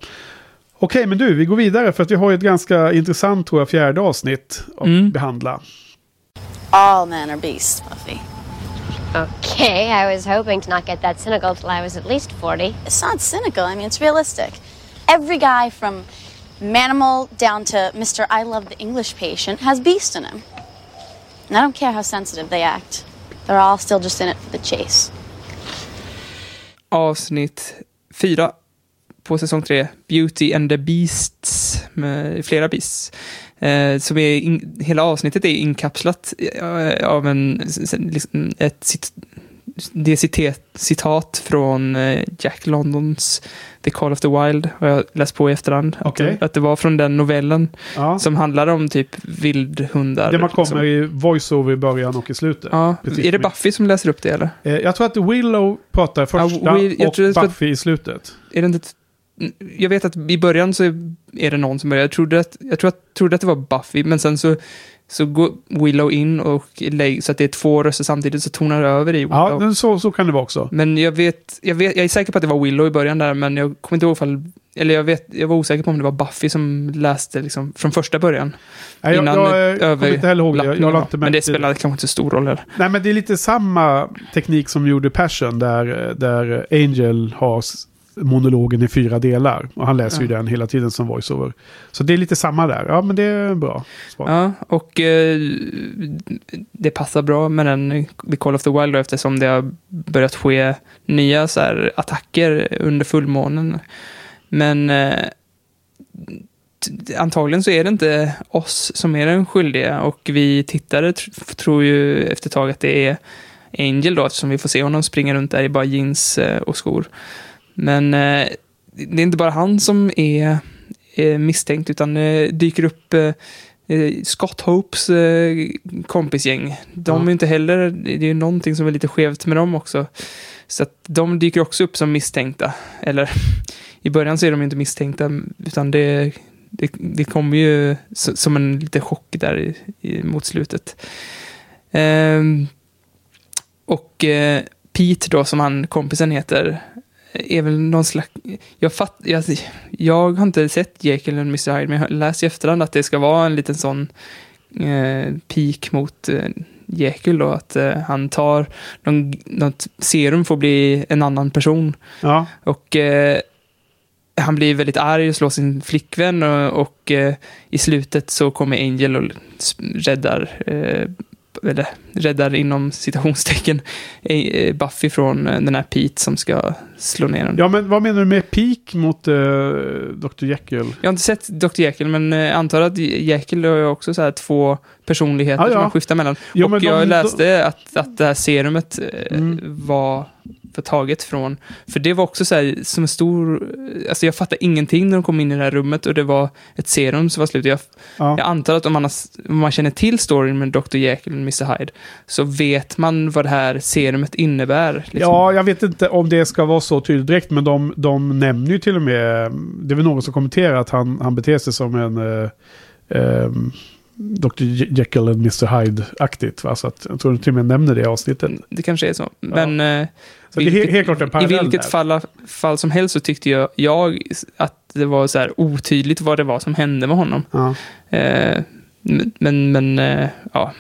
Okej, men du, vi går vidare för att vi har ett ganska intressant, tror jag, fjärde avsnitt att Mm. behandla. All men are beasts, Buffy. Okay, I was hoping to not get that cynical till I was at least 40. It's not cynical, I mean, it's realistic. Every guy from Manimal down to Mr. I Love the English Patient has beast in him. And I don't care how sensitive they act, they're all still just in it for the chase. Avsnitt fyra på säsong tre, Beauty and the Beasts, med flera beasts. Eh, som är in, hela avsnittet är inkapslat eh, av en, liksom ett cit, det är citat, från eh, Jack Londons The Call of the Wild, har jag läst på i efterhand. Att, Okej. det- att det var från den novellen Ja. som handlar om typ vildhundar. Det man kommer liksom. i voiceover i början och i slutet. Ja, är det Buffy som läser upp det eller? Eh, jag tror att Willow pratar första Ja, Will- och Buffy i slutet. Är det inte... Jag vet att i början så är det någon som börjar. Jag trodde att, jag tror att, trodde att det var Buffy, men sen så, så går Willow in och lägger, så att det är två röster samtidigt så tonar det över i Willow. Ja, så, så kan det vara också. Men jag vet, jag vet, jag är säker på att det var Willow i början där, men jag kommer inte ihåg ifall, eller jag vet, jag var osäker på om det var Buffy som läste liksom från första början. Nej, jag, Innan jag, jag kommer inte heller ihåg det. Jag, jag inte Men det spelar kanske inte så stor roll heller. Nej, men det är lite samma teknik som gjorde Passion, där, där Angel har monologen i fyra delar. Och han läser ju Ja. den hela tiden som voiceover. Så det är lite samma där. Ja, men det är bra. svar. Ja, och eh, det passar bra med den The Call of the Wild då, eftersom det har börjat ske nya så här, attacker under fullmånen. Men eh, antagligen så är det inte oss som är den skyldiga och vi tittare tr- tror ju efter ett tag att det är Angel då eftersom vi får se honom springa runt där i bara jeans eh, och skor. Men eh, det är inte bara han som är, är misstänkt utan det dyker upp eh, eh, Scott Hopes eh, kompisgäng. De Ja. är inte heller, det är ju någonting som är lite skevt med dem också. Så att de dyker också upp som misstänkta. Eller i början så är de inte misstänkta utan det, det, det kommer ju som en liten chock där i, i, mot slutet. Ehm, och eh, Pete då, som han kompisen heter, är väl någon slags... Jag, fatt, jag, jag har inte sett Jekyll och Mr. Hyde, men jag läst i efterhand att det ska vara en liten sån eh, peak mot eh, Jekyll då, att eh, han tar någon, något serum för att bli en annan person. Ja. Och eh, han blir väldigt arg och slår sin flickvän och, och eh, i slutet så kommer Angel och räddar, eh, eller räddar inom citationstecken eh, Buffy från eh, den här Pete som ska slå ner den. ja, men vad menar du med peak mot uh, Dr. Jekyll? Jag har inte sett Dr. Jekyll, men eh, antar att Jekyll har ju också så här två personligheter Ja, ja. som han skiftar mellan. Jo, och jag de- läste att, att det här serumet eh, Mm. var för taget från, för det var också så här som en stor, alltså jag fattade ingenting när de kom in i det här rummet och det var ett serum som var slut. Jag, Ja. jag antar att om man, har, om man känner till storyn med Dr. Jekyll och Mr. Hyde så vet man vad det här serumet innebär. liksom. Ja, jag vet inte om det ska vara så tydligt direkt, men de, de nämner ju till och med, det är väl någon som kommenterar att han, han beter sig som en uh, um, Dr. Je- Jekyll och Mr. Hyde-aktigt. Så att, jag tror de till och med nämner det i avsnittet. Det kanske är så. Men eh, Så det är helt, klart en i vilket fall, fall som helst så tyckte jag, jag att det var så här otydligt vad det var som hände med honom. Ja. Eh, men, men, eh, ja.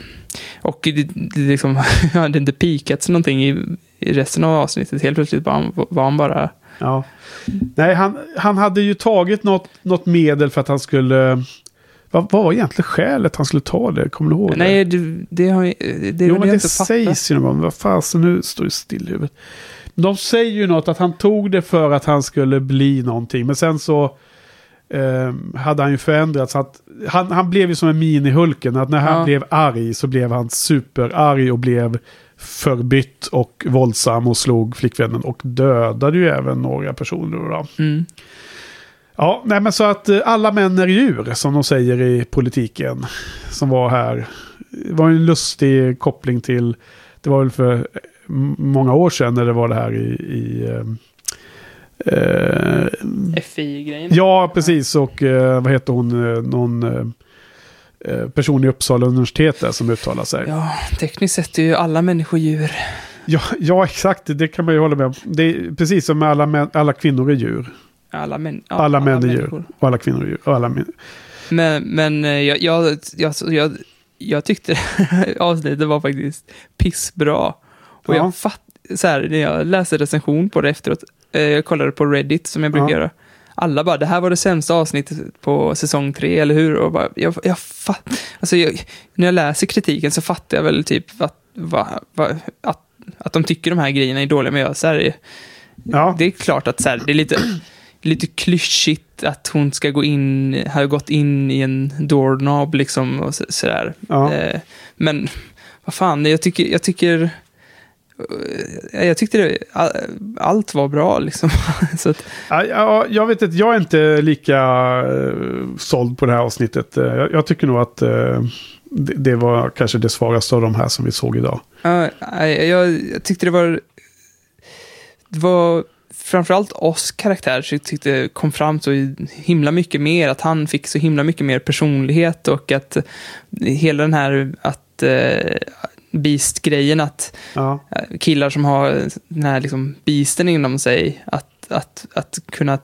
Och det, det liksom, hade inte pikats någonting i, i resten av avsnittet. Helt plötsligt var han, var han bara... Ja. Nej, han, han hade ju tagit något, något medel för att han skulle... Vad, vad var egentligen skälet han skulle ta det? Kommer du ihåg det? Nej, det, det har det, jo, men det inte fattat. sägs ju någon gång. Vad fasen, nu står det still i huvudet. De säger ju något att han tog det för att han skulle bli någonting. Men sen så eh, hade han ju förändrats. Att han, han blev ju som en mini-Hulken. Att när han Ja. blev arg så blev han superarg och blev förbytt och våldsam och slog flickvännen. Och dödade ju även några personer. Då. Mm. Ja, nej men så att eh, alla män är djur, som de säger i politiken. Som var här. Det var en lustig koppling till, det var väl för eh, många år sedan när det var det här i... i eh, eh, FI-grejen. ja, precis. Och eh, vad heter hon? Någon eh, person i Uppsala universitet där som uttalar sig. Ja, tekniskt sett är ju alla människor djur. Ja, ja, exakt. Det kan man ju hålla med om. Det är precis som alla, män, alla kvinnor är djur. Alla, män, ja, Alla män är djur. människor. Och alla kvinnor är djur. Och alla män. Men, men eh, jag, jag, jag, jag, jag tyckte avsnittet var faktiskt pissbra. Och Ja. jag fatt, så här, när jag läste recension på det efteråt, eh, jag kollade på Reddit som jag brukar Ja. göra. Alla bara, det här var det sämsta avsnittet på säsong tre, eller hur? Och bara, jag, jag fatt, alltså jag, när jag läser kritiken så fattar jag väl typ att, va, va, att, att de tycker de här grejerna är dåliga, men jag, så här, Ja. det är klart att så här, det är lite, lite klyschigt att hon ska gå in, har gått in i en doorknob liksom och så, sådär. Ja. Eh, men vad fan, jag tycker, jag tycker eh, jag tyckte det, all, allt var bra liksom. så att, Ja, ja, jag vet inte, jag är inte lika uh, såld på det här avsnittet. Eh, jag, jag tycker nog att eh, det, det var kanske det svagaste av de här som vi såg idag. ja, jag, jag tyckte det var, det var framförallt oss karaktär så jag tyckte kom fram så himla mycket mer, att han fick så himla mycket mer personlighet och att hela den här att eh, Beast-grejen, att Ja, killar som har den här liksom beasten inom sig, att, att, att kunna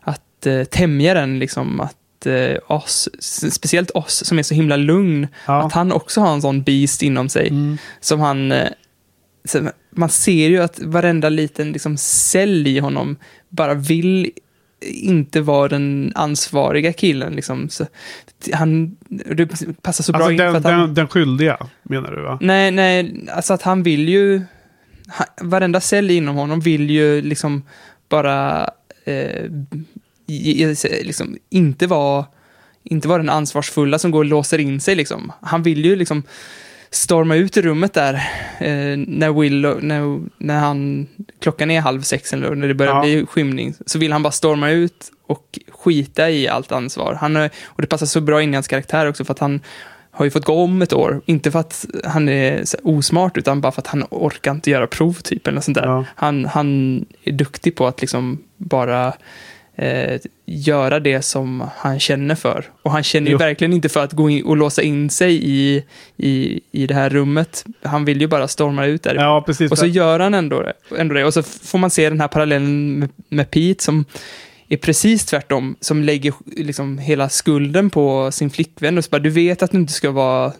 att eh, tämja den, liksom, att eh, oss, speciellt oss som är så himla lugn, ja. att han också har en sån beast inom sig, Mm. som han, eh, man ser ju att varenda liten liksom, cell i honom bara vill inte vara den ansvariga killen. Liksom. Så, han, det passar så bra Alltså in för den, att han... den, den skyldiga, menar du va? Nej, nej, alltså att han vill ju... Han, varenda cell inom honom vill ju liksom bara eh, ge- liksom, inte vara inte vara den ansvarsfulla som går och låser in sig liksom. Han vill ju liksom storma ut i rummet där eh, när Will, när, när han, klockan är halv sex eller när det börjar Ja. bli skymning, så vill han bara storma ut och skita i allt ansvar. Han, och det passar så bra in i hans karaktär också för att han har ju fått gå om ett år. Inte för att han är osmart, utan bara för att han orkar inte göra prov typ. Eller sånt där. Ja. Han, han är duktig på att liksom bara eh, göra det som han känner för. Och han känner ju Jo. verkligen inte för att gå in och låsa in sig i, i, i det här rummet. Han vill ju bara storma ut där. Ja, precis. Och så gör han ändå det, ändå det. Och så får man se den här parallellen med, med Pete som är precis tvärtom, som lägger liksom hela skulden på sin flickvän och så bara, du vet att du inte ska vara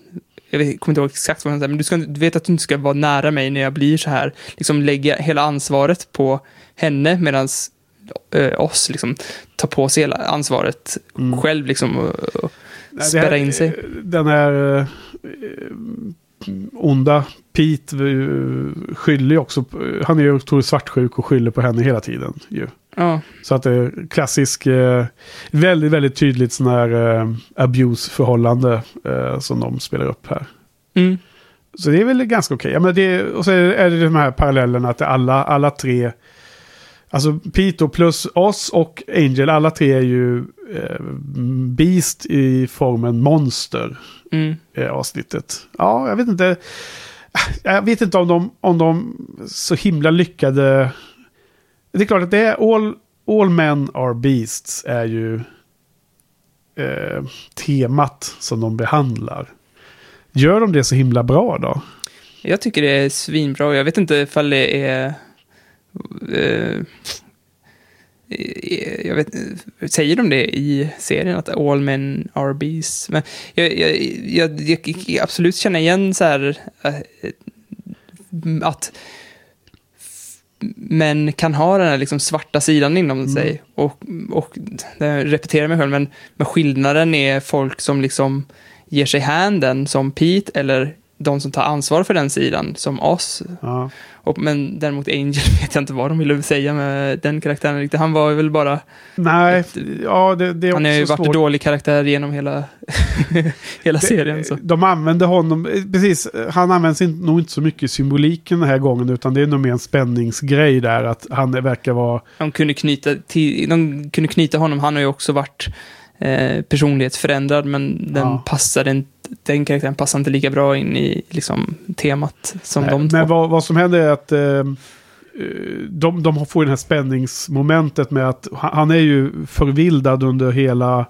jag vet, kommer inte ihåg exakt vad han säger, men du, ska, du vet att du inte ska vara nära mig när jag blir så här. Liksom lägga hela ansvaret på henne medan oss liksom tar på sig hela ansvaret själv liksom och, och Nej, spärra här- in sig. Den här eh, onda Pete eh, skyller ju också, han är ju otroligt svartsjuk och skyller på henne hela tiden. Ju. Ja. Så att det är klassisk, eh, väldigt, väldigt tydligt sån här eh, abuse-förhållande eh, som de spelar upp här. Mm. Så det är väl ganska okej. Ja, men det, och så är det, är det de här parallellerna att alla, alla tre, alltså och plus oss och Angel, alla tre är ju eh, Beast i formen monster Mm. i avsnittet. Ja, jag vet inte. Jag vet inte om de, om de så himla lyckade. Det är klart att det är all, all men are beasts är ju eh, temat som de behandlar. Gör de det så himla bra då? Jag tycker det är svinbra. Jag vet inte ifall det är... Eh, jag vet, säger de det i serien, att all men are beasts? Men jag, jag, jag, jag, absolut känner igen så här eh, att män kan ha den här liksom svarta sidan inom sig. Och, och jag repeterar mig själv, men, men skillnaden är folk som liksom ger sig hän den, som Pete, eller de som tar ansvar för den sidan, som oss. Ja. Och, men däremot Angel vet jag inte vad de ville säga med den karaktären. Han var väl bara... Nej, ja det, det är Han har ju varit en dålig karaktär genom hela, hela serien. Så. De använder honom, precis, han används inte, nog inte så mycket i symboliken den här gången, utan det är nog mer en spänningsgrej där, att han verkar vara De kunde knyta, till, de kunde knyta honom, han har ju också varit eh, personlighetsförändrad, men den Ja. passade inte, den karaktären passar inte lika bra in i liksom, temat som Nej, de två. Men vad, vad som händer är att eh, eh, de, de får det här spänningsmomentet med att han är ju förvildad under hela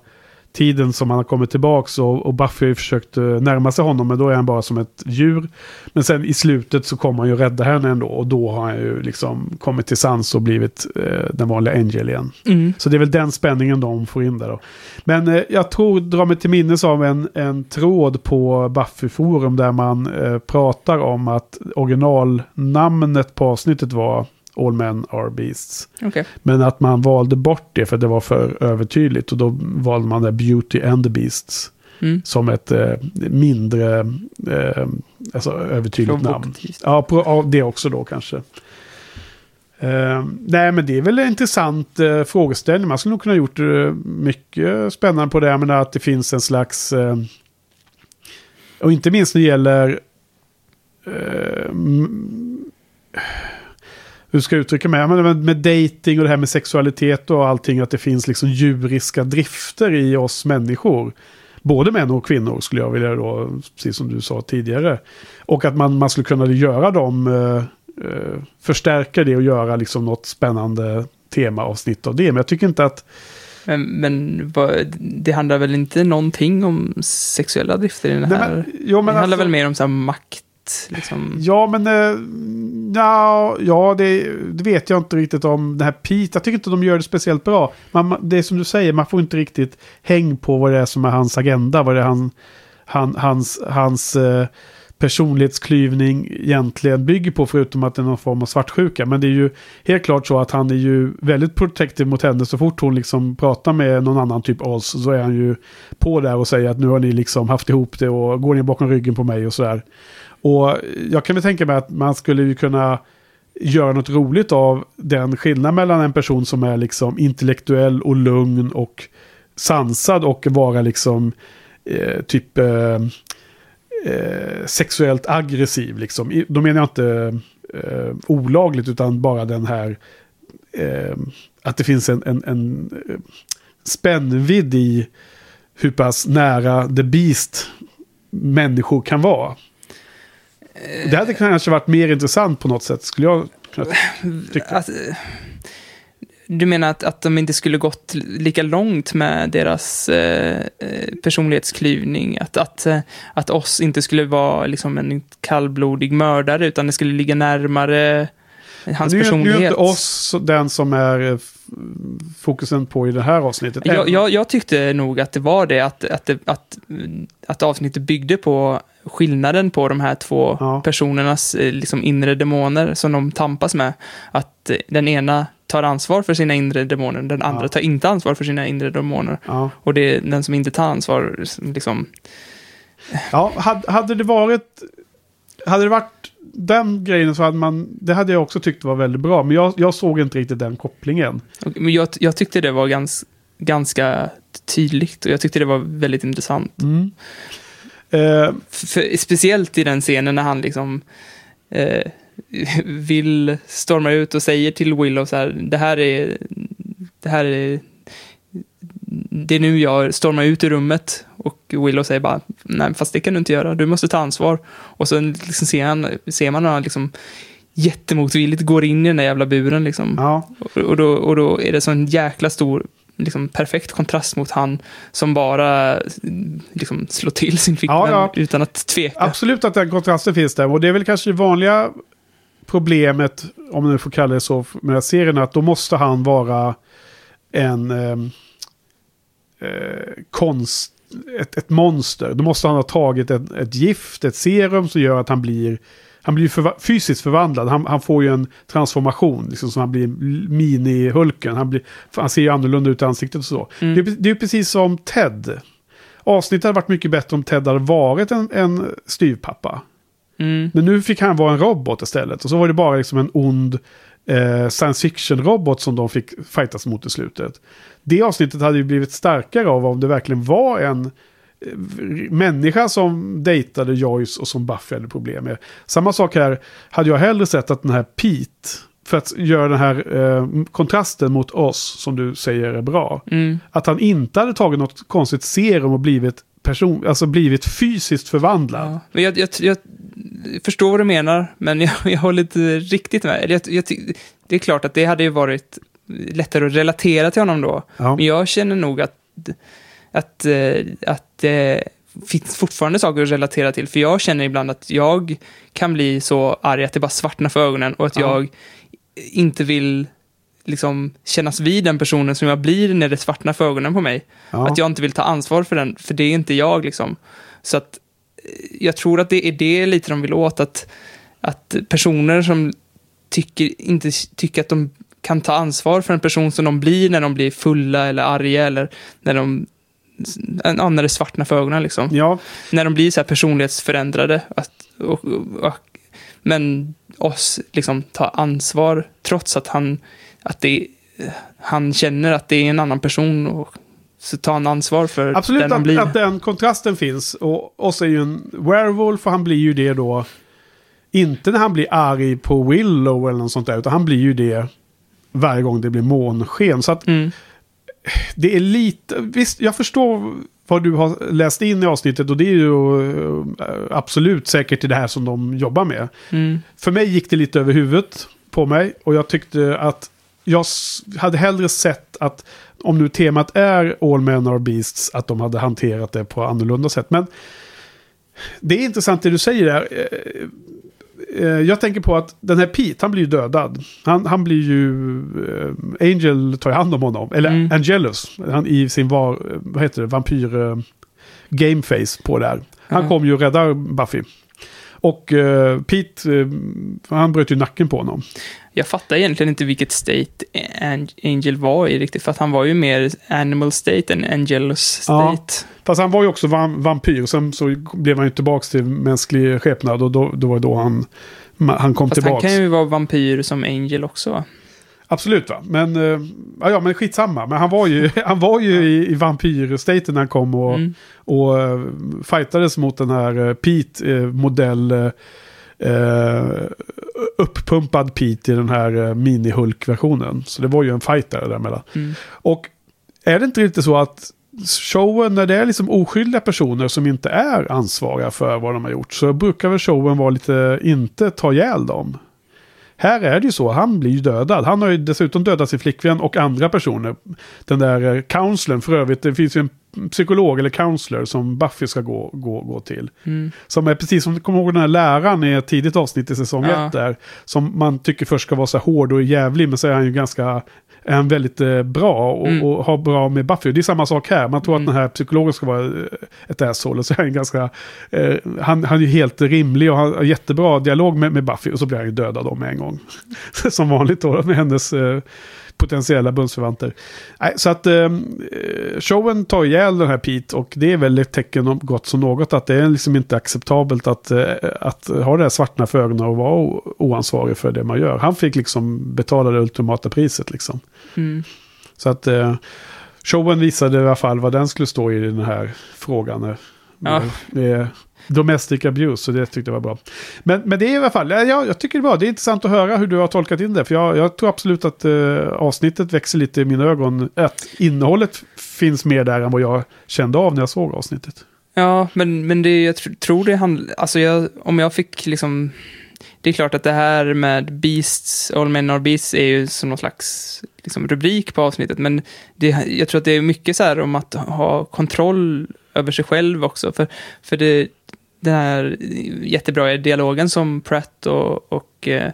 tiden som han har kommit tillbaks och, och Buffy har ju försökt eh, närma sig honom men då är han bara som ett djur. Men sen i slutet så kommer han ju rädda henne ändå och då har han ju liksom kommit till sans och blivit eh, den vanliga Angel igen. Mm. Så det är väl den spänningen de får in där då. Men eh, jag tror, drar mig till minnes av en, en tråd på Buffy-forum där man eh, pratar om att originalnamnet på avsnittet var All Men Are Beasts. Okej. Men att man valde bort det för det var för övertydligt och då valde man det Beauty and the Beasts. Mm. Som ett eh, mindre eh, alltså övertydligt namn. Ja, på, ja, det också då kanske. Eh, nej, men det är väl en intressant eh, frågeställning. Man skulle nog kunna gjort eh, mycket spännande på det. Men att det finns en slags... Eh, och inte minst när det gäller... Hur ska jag uttrycka mig? Med, med dating och det här med sexualitet och allting. Att det finns liksom djuriska drifter i oss människor. Både män och kvinnor skulle jag vilja då, precis som du sa tidigare. Och att man, man skulle kunna göra dem, eh, eh, förstärka det och göra liksom något spännande temaavsnitt av det. Men jag tycker inte att... Men, men det handlar väl inte någonting om sexuella drifter i den Nej, här? men- jo, men det handlar alltså- väl mer om så här liksom. Ja, men... Eh, ja, ja det, det vet jag inte riktigt om. Det här Pete, jag tycker inte de gör det speciellt bra. Man, det är som du säger, man får inte riktigt häng på vad det är som är hans agenda. Vad det är han, han, hans, hans eh, personlighetsklyvning egentligen bygger på förutom att det är någon form av svartsjuka. Men det är ju helt klart så att han är ju väldigt protective mot henne så fort hon liksom pratar med någon annan typ oss så är han ju på där och säger att nu har ni liksom haft ihop det och går ner bakom ryggen på mig och sådär. Och jag kan väl tänka mig att man skulle ju kunna göra något roligt av den skillnad mellan en person som är liksom intellektuell och lugn och sansad och vara liksom eh, typ eh, eh, sexuellt aggressiv. Liksom. Då menar jag inte eh, olagligt utan bara den här eh, att det finns en, en, en eh, spännvidd i hur pass nära the beast människor kan vara. Det hade kanske varit mer intressant på något sätt, skulle jag kunna tycka. Eh, du menar att, att de inte skulle gått lika långt med deras eh, eh, personlighetsklyvning? Att, att, eh, att oss inte skulle vara liksom en kallblodig mördare, utan det skulle ligga närmare hans nu, är- Nu är personlighet? inte oss den som är eh, fokusen på i det här avsnittet. Jag, jag, jag tyckte nog att det var det, att, att, att, att avsnittet byggde på skillnaden på de här två personernas eh, liksom, inre demoner som de tampas med. Att eh, den ena tar ansvar för sina inre demoner, den andra tar inte ansvar för sina inre demoner. Ja. Och det är den som inte tar ansvar, liksom, Ja, hade, hade det varit... Hade det varit den grejen så hade man... Det hade jag också tyckt var väldigt bra. Men jag, jag såg inte riktigt den kopplingen. men jag, jag tyckte det var gans, ganska tydligt och jag tyckte det var väldigt intressant. Mm. Eh, För, speciellt i den scenen när han liksom eh, vill storma ut och säger till Willow så här, det här är, det här är, det är nu jag stormar ut ur rummet. Och Willow säger bara, nej fast det kan du inte göra, du måste ta ansvar. Och så liksom ser, han, ser man hur han liksom jättemotvilligt går in i den där jävla buren liksom. Och, och, då, och då är det så en jäkla stor liksom perfekt kontrast mot han som bara liksom slår till sin flickvän Ja, ja. utan att tveka. Absolut att den kontrasten finns där. Och det är väl kanske det vanliga problemet, om man nu får kalla det så, med den här serien, att då måste han vara en ehm, eh, konst, ett, ett monster. Då måste han ha tagit ett, ett gift, ett serum som gör att han blir han blir förva- fysiskt förvandlad. Han, han får ju en transformation. Liksom, så han blir mini-Hulken. Han, blir, han ser ju annorlunda ut i ansiktet och så. Mm. Det, är, det är precis som Ted. Avsnittet hade varit mycket bättre om Ted hade varit en, en styvpappa. Mm. Men nu fick han vara en robot istället. Och så var det bara liksom en ond eh, science fiction-robot som de fick fightas mot i slutet. Det avsnittet hade ju blivit starkare av om det verkligen var en eh, människa som dejtade Joyce och som Buffy hade problem med. Samma sak här, hade jag hellre sett att den här Pete, för att göra den här eh, kontrasten mot oss, som du säger är bra, Mm. att han inte hade tagit något konstigt serum och blivit person, alltså blivit fysiskt förvandlad. Men jag, jag, jag förstår vad du menar, men jag, jag håller inte riktigt med. Jag, jag, det är klart att det hade ju varit lättare att relatera till honom då. Ja. Men jag känner nog att, att, eh, att det finns fortfarande saker att relatera till. För jag känner ibland att jag kan bli så arg att det bara svartnar för ögonen och att Ja. jag inte vill liksom kännas vid den personen som jag blir när det svartnar för ögonen på mig. Ja. Att jag inte vill ta ansvar för den, för det är inte jag liksom. Så att eh, jag tror att det är det lite de vill åt, att, att personer som tycker, inte tycker att de kan ta ansvar för en person som de blir när de blir fulla eller arga eller när de ja, när det svartnar för ögonen liksom. Ja. När de blir så här personlighetsförändrade. Att, och, och, och, men oss liksom ta ansvar trots att han, att det, han känner att det är en annan person och så tar han ansvar för Absolut den han att, blir. att den kontrasten finns. Och oss är ju en werewolf och han blir ju det då. Inte när han blir arg på Willow eller något sånt där. Utan han blir ju det varje gång det blir månsken. Så att Mm. det är lite... Visst, jag förstår vad du har läst in i avsnittet. Och det är ju eh, absolut säkert till det här som de jobbar med. Mm. För mig gick det lite över huvudet på mig. Och jag tyckte att jag hade hellre sett att om nu temat är All Men Are Beasts, att de hade hanterat det på annorlunda sätt. Men det är intressant det du säger där. Eh, eh, Jag tänker på att den här Pete, han blir ju dödad. Han, han blir ju... eh, Angel tar hand om honom. Eller Mm. Angelus. Han i sin var, vad heter det, vampyr... Gameface på där. Han Ja. kom ju och räddar Buffy. Och eh, Pete, eh, han bröt ju nacken på honom. Jag fattar egentligen inte vilket state An- Angel var i riktigt, för att han var ju mer animal state än angelus Ja. state. Fast han var ju också vam- vampyr. Sen så blev han ju tillbaka till mänsklig skepnad. Och då, då var det då han, han kom Fast han tillbaka. kan ju vara vampyr som Angel också? Absolut va. Men, eh, ja, ja, men skitsamma. Men han var ju, han var ju i, i vampyrstaten när han kom och, Mm. och uh, fightades mot den här eh, Pete eh, modell. Eh, eh, uppumpad Pete i den här uh, mini-Hulk-versionen. Så det var ju en fight där däremellan. Mm. Och är det inte lite så att showen, när det är liksom oskyldiga personer som inte är ansvariga för vad de har gjort, så brukar väl showen vara lite, inte ta ihjäl dem. Här är det ju så, han blir ju dödad. Han har ju dessutom dödat sin flickvän och andra personer. Den där eh, counselorn, för övrigt, det finns ju en psykolog eller counselor som Buffy ska gå, gå, gå till. Mm. Som är precis som, kommer ihåg den här läraren i ett tidigt avsnitt i säsong Ja. ett där. Som man tycker först ska vara så här hård och jävlig, men så är han ju ganska, är han väldigt eh, bra och, Mm. och har bra med Buffy. Det är samma sak här, man tror att den här psykologen ska vara eh, ett asshole, så är han ganska, eh, han, han är ju helt rimlig och har jättebra dialog med, med Buffy, och så blir han ju dödad om med en gång. som vanligt då, med hennes eh, potentiella bundsförvanter. Nej, så att eh, showen tar ihjäl den här Pete och det är väl ett tecken om gott som något att det är liksom inte acceptabelt att, eh, att ha det här svartna för ögonen och vara oansvarig för det man gör. Han fick liksom betala det ultimata priset liksom. Mm. Så att eh, showen visade i alla fall vad den skulle stå i den här frågan. eh, Ja. Med, med domestic abuse, så det tyckte jag var bra. Men, men det är i alla fall, ja, jag, tycker det är bra. Det är intressant att höra hur du har tolkat in det. För jag, jag tror absolut att eh, avsnittet växer lite i mina ögon. Att innehållet finns mer där än vad jag kände av när jag såg avsnittet. Ja, men, men det, jag tr- tror det handlar... Alltså jag, om jag fick liksom... Det är klart att det här med Beasts, All Men Are Beasts är ju som någon slags liksom, rubrik på avsnittet, men det, jag tror att det är mycket så här om att ha kontroll över sig själv också, för, för det, den här jättebra dialogen som Pratt och, och eh,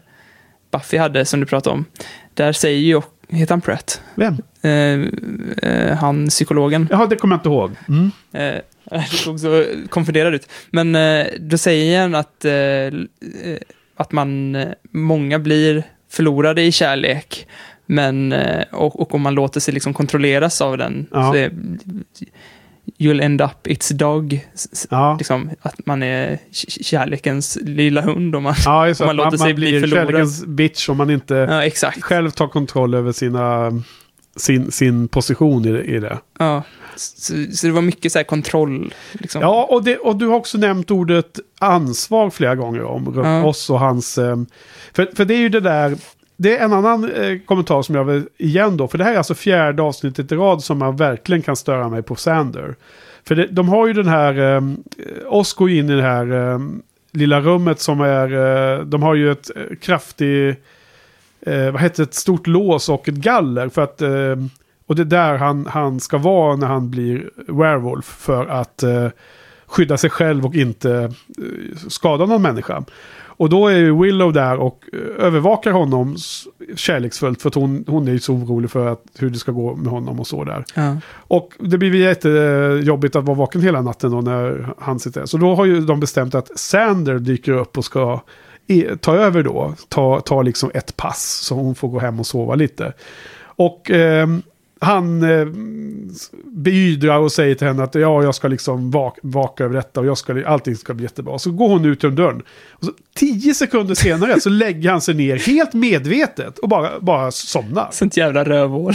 Buffy hade, som du pratade om, där säger ju, heter han Pratt? Vem? Eh, eh, han psykologen. Jaha, det kommer jag inte ihåg. Mm. Eh, det såg så konfunderad ut. Men eh, då säger han att, eh, att man, många blir förlorade i kärlek. Men, och, och om man låter sig liksom kontrolleras av den, Ja. så är, you'll end up its dog. Ja. Liksom, att man är kärlekens lilla hund om man, Ja, om man man, låter man, sig bli blir förlorad. kärlekens bitch om man inte Ja, själv tar kontroll över sina, sin, sin position i. I det. Ja. Så, så det var mycket så här kontroll. Liksom. Ja, och, det, och du har också nämnt ordet ansvar flera gånger om oss och hans... eh, För, för det är ju det där... Det är en annan eh, kommentar som jag vill igen då. För det här är alltså fjärde avsnittet i rad som man verkligen kan störa mig på Sander. För det, de har ju den här... Eh, oss går in i det här eh, lilla rummet som är... Eh, de har ju ett eh, kraftigt... Eh, vad heter det? Ett stort lås och ett galler. För att... Eh, och det är där han, han ska vara när han blir werewolf. För att eh, skydda sig själv och inte eh, skada någon människa. Och då är ju Willow där och eh, övervakar honom kärleksfullt. För att hon, hon är ju så orolig för att, hur det ska gå med honom och så där. Ja. Och det blir jättejobbigt att vara vaken hela natten då när han sitter där. Så då har ju de bestämt att Sander dyker upp och ska ta över då. Ta, ta liksom ett pass så hon får gå hem och sova lite. Och ehm, han eh, beydrar och säger till henne att ja, jag ska liksom vaka, vaka över detta och jag ska, allting ska bli jättebra. Så går hon ut genom dörren. Och så, tio sekunder senare så lägger han sig ner helt medvetet och bara, bara somnar. Sånt jävla rövhål.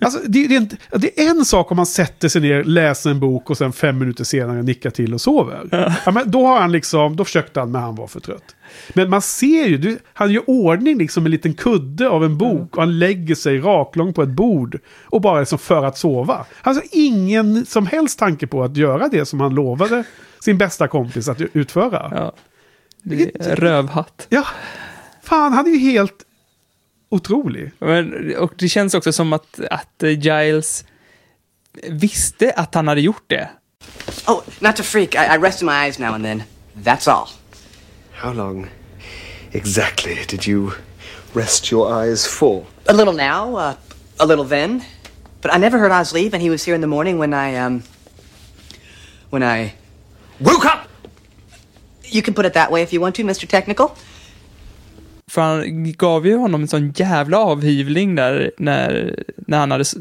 Alltså, det, det, är inte, det är en sak om man sätter sig ner, läser en bok och sen fem minuter senare nickar till och sover. Ja. men då har han liksom, då försökte han men han var för trött. Men man ser ju, du, han gör ordning liksom en liten kudde av en bok och han lägger sig raklång på ett bord. Och bara liksom för att sova. Alltså ingen som helst tanke på att göra det som han lovade sin bästa kompis att utföra. Ja. Det är rövhatt. Ja, fan han är ju helt otrolig. Men, och det känns också som att, att eh, Giles visste att han hade gjort det. Oh, not to freak. I, I rest my eyes now and then. That's all. How long exactly did you rest your eyes for? A little now, uh, a little then. But I never heard Oz leave, and he was here in the morning when I, um. when I. woke up! You can put it that way if you want to, Mr. Technical. För han gav ju honom en sån jävla avhyvling där när, när han hade s-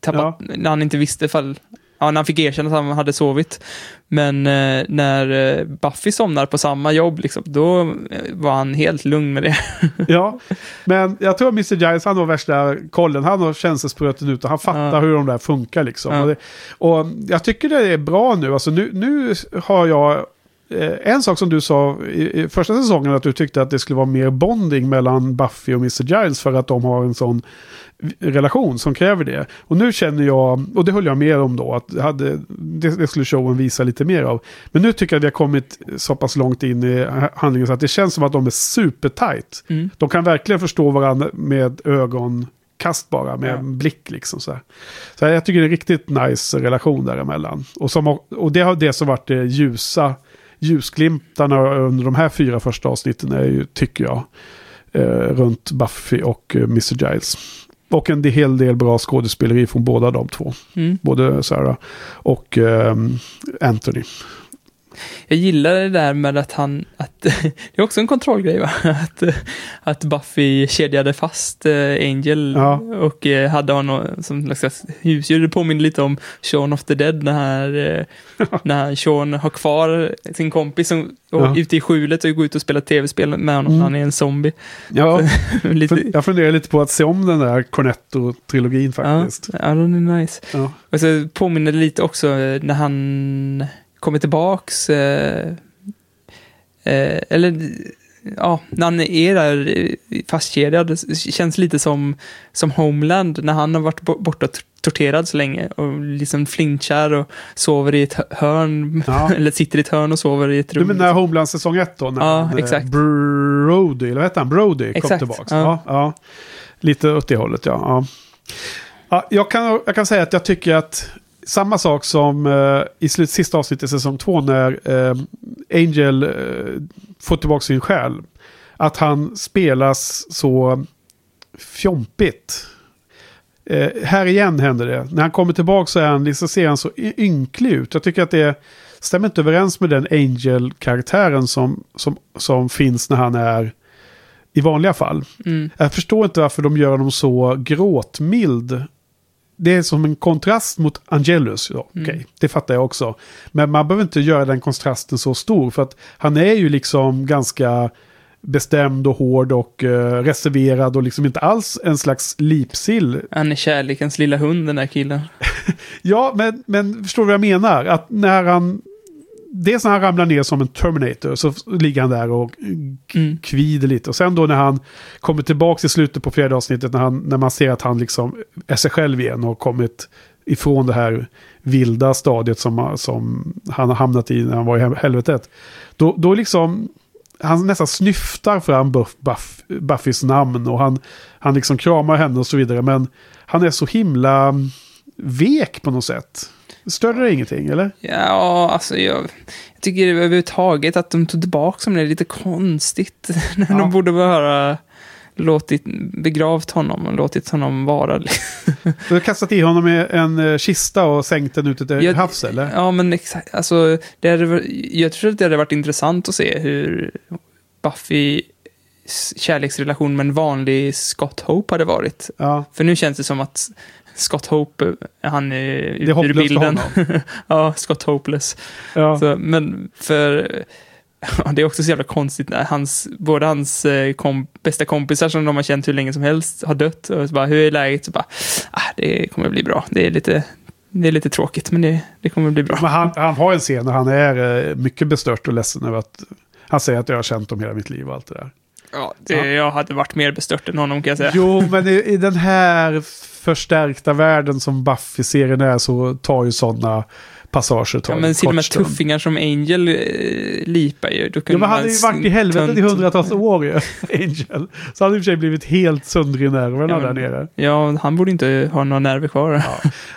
tappat, när han inte visste ifall, ja, när han fick erkänna att han hade sovit. Men eh, när eh, Buffy somnar på samma jobb, liksom, då eh, var han helt lugn med det. Ja, men jag tror Mr. Giles, han har värsta kollen. Han har känselspröten ut och han fattar Ja. hur de där funkar liksom. Ja. Och, det, och jag tycker det är bra nu. Alltså nu, nu har jag... eh, En sak som du sa i, i första säsongen att du tyckte att det skulle vara mer bonding mellan Buffy och Mr. Giles för att de har en sån relation som kräver det. Och nu känner jag, och det höll jag med om då, att hade, det, det skulle showen visa lite mer av. Men nu tycker jag att vi har kommit så pass långt in i handlingen så att det känns som att de är supertight. Mm. De kan verkligen förstå varandra med ögonkast bara, med Ja. en blick liksom så här. Så jag tycker det är en riktigt nice relation däremellan. Och, som, och det har det som varit det ljusa, ljusglimtarna under de här fyra första avsnitten är ju, tycker jag, eh, runt Buffy och eh, Mr. Giles. Och en hel del bra skådespeleri från båda de två. Mm. Både Sarah och eh, Anthony. Jag gillar det där med att han, att, det är också en kontrollgrej va? Att, att Buffy kedjade fast eh, Angel Ja. och eh, hade honom som slags husdjur. Det påminner lite om Shaun of the Dead när, eh, när Sean har kvar sin kompis som, och, Ja. ute i skjulet och går ut och spelar tv-spel med honom Mm. när han är en zombie. Ja, lite, jag funderar lite på att se om den där Cornetto-trilogin faktiskt. Ja, ja, den är nice. Ja. Och så påminner det lite också när han kommer tillbaks. Eh, eh, eller ja, när han är där fastkedjad. Det känns lite som, som Homeland när han har varit bo- borta torterad så länge och liksom flinchar och sover i ett hö- hörn. Ja. eller sitter i ett hörn och sover i ett Du rum. menar Homeland säsong 1 då? När Ja, eh, exakt. Brody, eller vad hette han? Brody kom Exakt, tillbaka. ja. Ja. Lite åt det hållet, ja. ja. ja jag, kan, jag kan säga att jag tycker att samma sak som eh, i slut, sista avsnittet i säsong 2 när eh, Angel eh, får tillbaka sin själ. Att han spelas så fjompigt. Eh, här igen händer det. När han kommer tillbaka så, är han, liksom, ser han så ynklig ut. Jag tycker att det stämmer inte överens med den Angel-karaktären som, som, som finns när han är i vanliga fall. Mm. Jag förstår inte varför de gör honom så gråtmild. Det är som en kontrast mot Angelus. Ja, Mm. Okej, det fattar jag också. Men man behöver inte göra den kontrasten så stor. För att han är ju liksom ganska bestämd och hård och eh, reserverad och liksom inte alls en slags lipsill. Han är kärlekens lilla hund den där killen. Ja, men, men förstår du vad jag menar? Att när han... Dels när han ramlar ner som en Terminator så ligger han där och Mm. kvider lite. Och sen då när han kommer tillbaka i slutet på fjärde avsnittet när, han, när man ser att han liksom är sig själv igen och har kommit ifrån det här vilda stadiet som, som han har hamnat i när han var i hel- helvetet. Då, då liksom, han nästan snyftar fram Buff, Buff, Buffys namn och han, han liksom kramar henne och så vidare. Men han är så himla vek på något sätt. Stör det ingenting eller? Ja, alltså jag, jag tycker överhuvudtaget att de tog tillbaka som det är lite konstigt. När Ja. de borde bara låtit, begravt honom och låtit honom vara. Du har kastat i honom i en eh, kista och sänkt den ut till havs eller? Ja, men exakt. Alltså, det hade, jag tror att det hade varit intressant att se hur Buffy kärleksrelation med en vanlig Scott Hope hade varit. Ja. För nu känns det som att Scott Hope, eh, han är Det är ur bilden. ja, Scott Hopeless. Ja. Så, men för... Det är också så jävla konstigt när hans, båda hans eh, kom, bästa kompisar som de har känt hur länge som helst har dött. Och så bara, hur är läget? Så bara, ah, det kommer bli bra. Det är lite, det är lite tråkigt, men det, det kommer bli bra. Men han, han har en scen där han är eh, mycket bestört och ledsen över att han säger att jag har känt dem hela mitt liv och allt det där. Ja, det, Jag hade varit mer bestört än honom kan jag säga. Jo, men i, i den här förstärkta världen som Buffy-serien är så tar ju sådana passager tar Ja, en men till och med stund. tuffingar som Angel eh, lipar ju. Då Ja, men han hade ju varit i helvetet i tönt- hundratals år ju, Angel. Så han hade i och för sig blivit helt sönder i nerverna Ja, där nere. Ja, han borde inte ha några nerver kvar. Nej,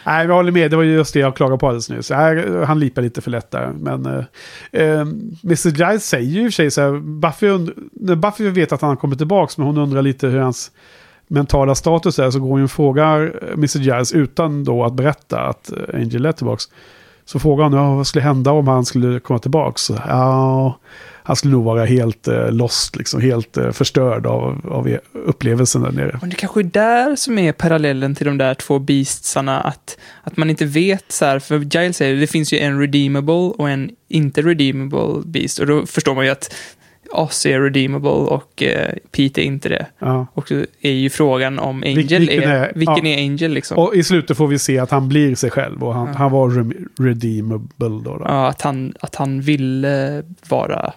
men jag håller med. Det var ju just det jag klagade på alldeles nyss. Nej, Han lipar lite för lätt där. Men eh, eh, Mr. Giles säger ju i och för sig så här, Buffy, när Buffy vet att han har kommit tillbaka, men hon undrar lite hur hans mentala status är, så går hon och frågar eh, Mr. Giles utan då att berätta att eh, Angel är tillbaka. Så frågar han ja, vad skulle hända om han skulle komma tillbaka. Så, ja, han skulle nog vara helt eh, lost, liksom, helt eh, förstörd av, av e-, upplevelsen där nere. Och det kanske är där som är parallellen till de där två beastsarna, att, att man inte vet så här, för Giles säger det finns ju en redeemable och en inte redeemable beast, och då förstår man ju att Oz är redeemable och eh, Pete är inte det. Ja. Och så är ju frågan om Angel vilken är, är- vilken ja. är Angel liksom. Och i slutet får vi se att han blir sig själv och han, Ja. han var redeemable då. då. Ja, att han, att han ville vara,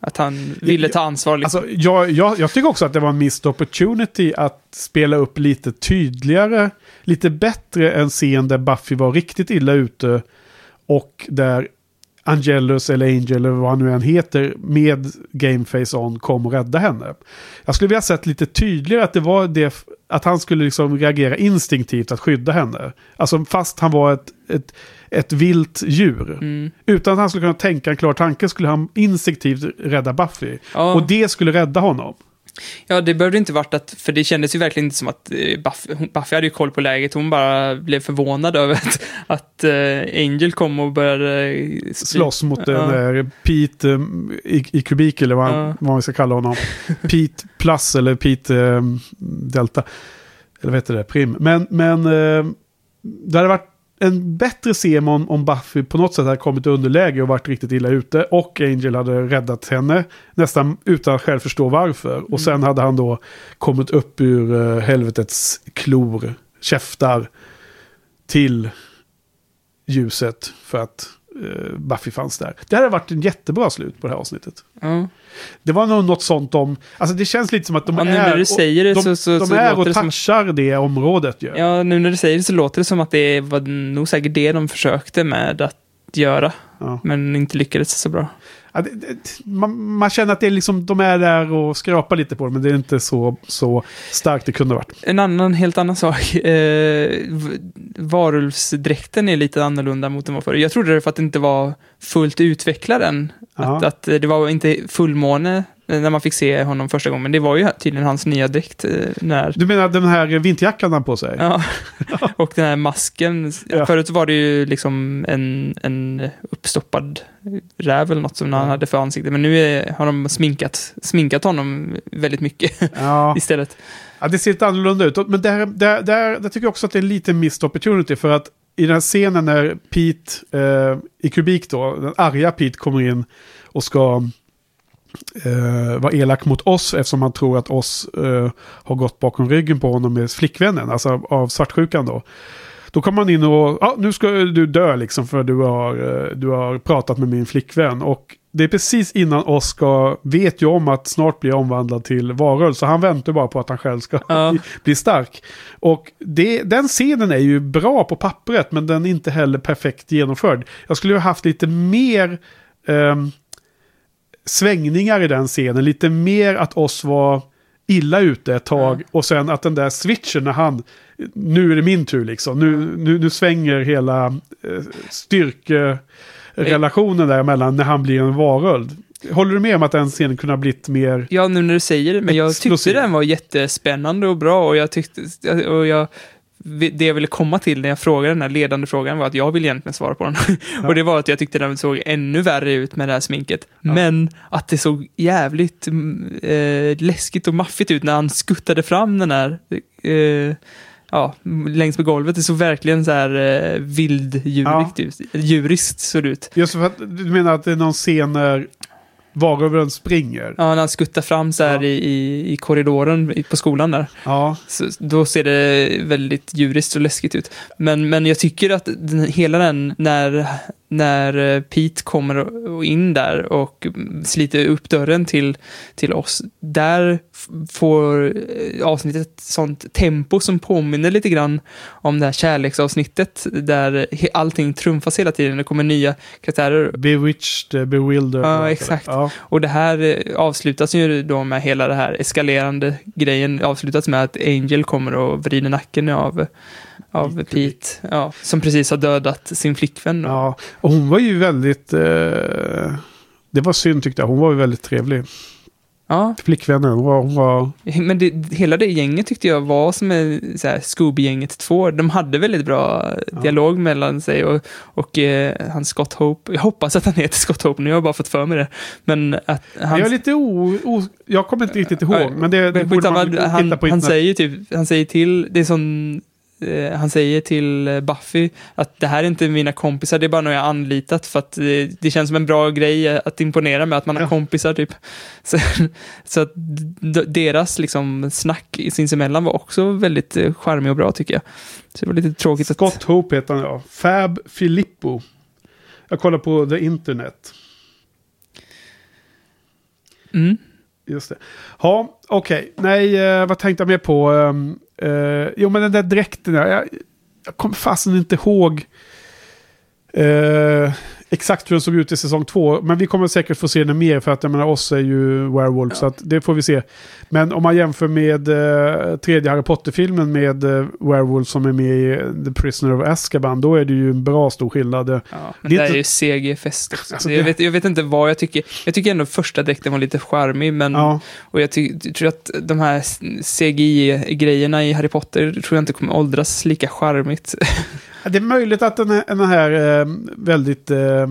att han ville ta ansvar liksom. Alltså, jag, jag, jag tycker också att det var en missed opportunity att spela upp lite tydligare, lite bättre en scen där Buffy var riktigt illa ute och där Angelus eller Angel eller vad han nu än heter med Gameface on kom och rädda henne. Jag skulle vilja sett lite tydligare att det var det att han skulle liksom reagera instinktivt att skydda henne. Alltså fast han var ett, ett, ett vilt djur. Mm. Utan att han skulle kunna tänka en klar tanke skulle han instinktivt rädda Buffy. Ja. Och det skulle rädda honom. Ja, det behövde inte varit att, för det kändes ju verkligen inte som att eh, Buffy, Buffy hade ju koll på läget, hon bara blev förvånad över att, att eh, Angel kom och började... eh, slåss mot Ja. den där Pete i, i kubik eller vad, Ja. vad man ska kalla honom. Pete plus eller Pete delta. Eller vad heter det? Prim. Men, men det hade varit en bättre scen om, om Buffy på något sätt hade kommit i underläge och varit riktigt illa ute. Och Angel hade räddat henne. Nästan utan att själv förstå varför. Och sen hade han då kommit upp ur eh, helvetets klor, käftar till ljuset för att eh, Buffy fanns där. Det hade varit en jättebra slut på det här avsnittet. Ja. Det var nog något sånt om... Alltså det känns lite som att de Ja, är... när du säger det de, så- så- de så är och det som- touchar det området ju. Ja, nu när du säger det så låter det som att det var nog säkert det de försökte med att göra. Ja. Men inte lyckades så bra. Man, man känner att det är liksom, de är där och skrapar lite på det, men det är inte så, så starkt det kunde ha varit. En annan, helt annan sak. Eh, varulvsdräkten är lite annorlunda mot den var förr. Jag trodde det för att det inte var fullt utvecklad än. Att, att det var inte fullmåne när man fick se honom första gången. Men det var ju tydligen hans nya dräkt. eh, När, Du menar den här vinterjackan han på sig? ja. Och den här masken. Ja. Förut var det ju liksom en, en uppstoppad räv eller något som han hade för ansikte. Men nu är, har de sminkat, sminkat honom väldigt mycket Ja. istället. Ja, det ser lite annorlunda ut. Men där, där, där, där tycker jag också att det är lite missed opportunity. För att i den här scenen när Pete eh, i kubik då, den arga Pete kommer in och ska eh, vara elak mot oss eftersom han tror att oss eh, har gått bakom ryggen på honom med flickvännen, alltså av svartsjukan då. Då kommer man in och, ja nu ska du dö liksom för du har, eh, du har pratat med min flickvän. Och det är precis innan Oscar vet ju om att snart blir omvandlad till varulv. Så han väntar bara på att han själv ska Ja. bli stark. Och det, den scenen är ju bra på pappret men den är inte heller perfekt genomförd. Jag skulle ju ha haft lite mer ehm, svängningar i den scenen. Lite mer att oss var illa ute ett tag. Och sen att den där switchen när han, nu är det min tur liksom. Nu, nu, nu svänger hela eh, styrkerelationen där mellan när han blir en varulv. Håller du med om att den scenen kunde ha blivit mer... Ja, nu när du säger det, men jag Explosiv. tyckte den var jättespännande och bra och jag tyckte, och jag, det jag ville komma till när jag frågade den här ledande frågan var att jag vill egentligen svara på den. och det var att jag tyckte den såg ännu värre ut med det här sminket. Men att det såg jävligt mm, eh, läskigt och maffigt ut när han skuttade fram den här eh, Ja, längs med golvet. Det såg verkligen så här eh, vilddjurigt ut. Djuriskt såg det ut. Just för att du menar att det är någon scen när varulven springer? Ja, när han skuttar fram så här Ja. i, i, i korridoren på skolan där. Ja. Så, då ser det väldigt djuriskt och läskigt ut. Men, men jag tycker att den, hela den, när, när eh, Pete kommer in där och sliter upp dörren till, till oss, där får eh, avsnittet ett sånt tempo som påminner lite grann om det här kärleksavsnittet, där allting trumfas hela tiden. Det kommer nya karaktärer Bewitched, eh, bewildered. Ja, exakt. Ja. Och det här eh, avslutas ju då med hela det här eskalerande grejen avslutas med att Angel kommer och vrider nacken av, av Pete, ja, som precis har dödat sin flickvän. då. ja. Och hon var ju väldigt... Eh, det var synd tyckte jag. Hon var ju väldigt trevlig. Ja, Flickvännen, hon var... Hon var men det, hela det gänget tyckte jag var som Scooby-gänget 2. De hade väldigt bra dialog mellan sig och, och eh, han Scott Hope. Jag hoppas att han heter Scott Hope nu, jag har bara fått för mig det. Men att han... Jag är lite o, o... Jag kommer inte riktigt ihåg, men det, det Men borde man hitta han, på han internet. säger typ, han säger till, det är eh, han säger till eh, Buffy att det här är inte mina kompisar, det är bara några jag har anlitat för att eh, det känns som en bra grej eh, att imponera med att man har Ja. kompisar typ. Så, så att deras liksom snack sinsemellan var också väldigt eh, charmig och bra tycker jag. Så det var lite tråkigt att... Scott Hope heter han, ja. Fab Filippo. Jag kollar på the internet. Mm. Just det. Ja, okej. Nej, eh, vad tänkte jag mer på? Uh, jo, men den där dräkten. Jag, jag kommer fasen inte ihåg eh, exakt hur den såg ut i säsong två. Men vi kommer säkert få se den mer för att jag menar oss är ju werewolf. Så att det får vi se. Men om man jämför med eh, tredje Harry Potter-filmen med eh, werewolf som är med i The Prisoner of Azkaban. Då är det ju en bra stor skillnad. Ja, men Det det, är inte- ju CG-fest också. Alltså, Så jag, det- vet, jag vet inte vad jag tycker. Jag tycker ändå första dräkten var lite charmig, men Ja. och jag tror att de här CGI-grejerna i Harry Potter tror jag inte kommer åldras lika charmigt. Det är möjligt att den här, den här eh, väldigt eh, eh,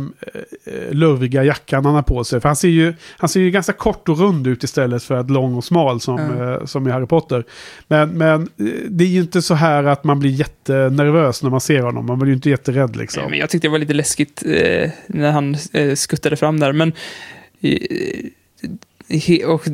lurviga jackan han har på sig. För han ser, ju, han ser ju ganska kort och rund ut istället för att lång och smal som, Mm. eh, som i Harry Potter. Men, men eh, det är ju inte så här att man blir jättenervös när man ser honom. Man blir ju inte jätterädd liksom. Men jag tyckte det var lite läskigt när han skuttade fram där, men och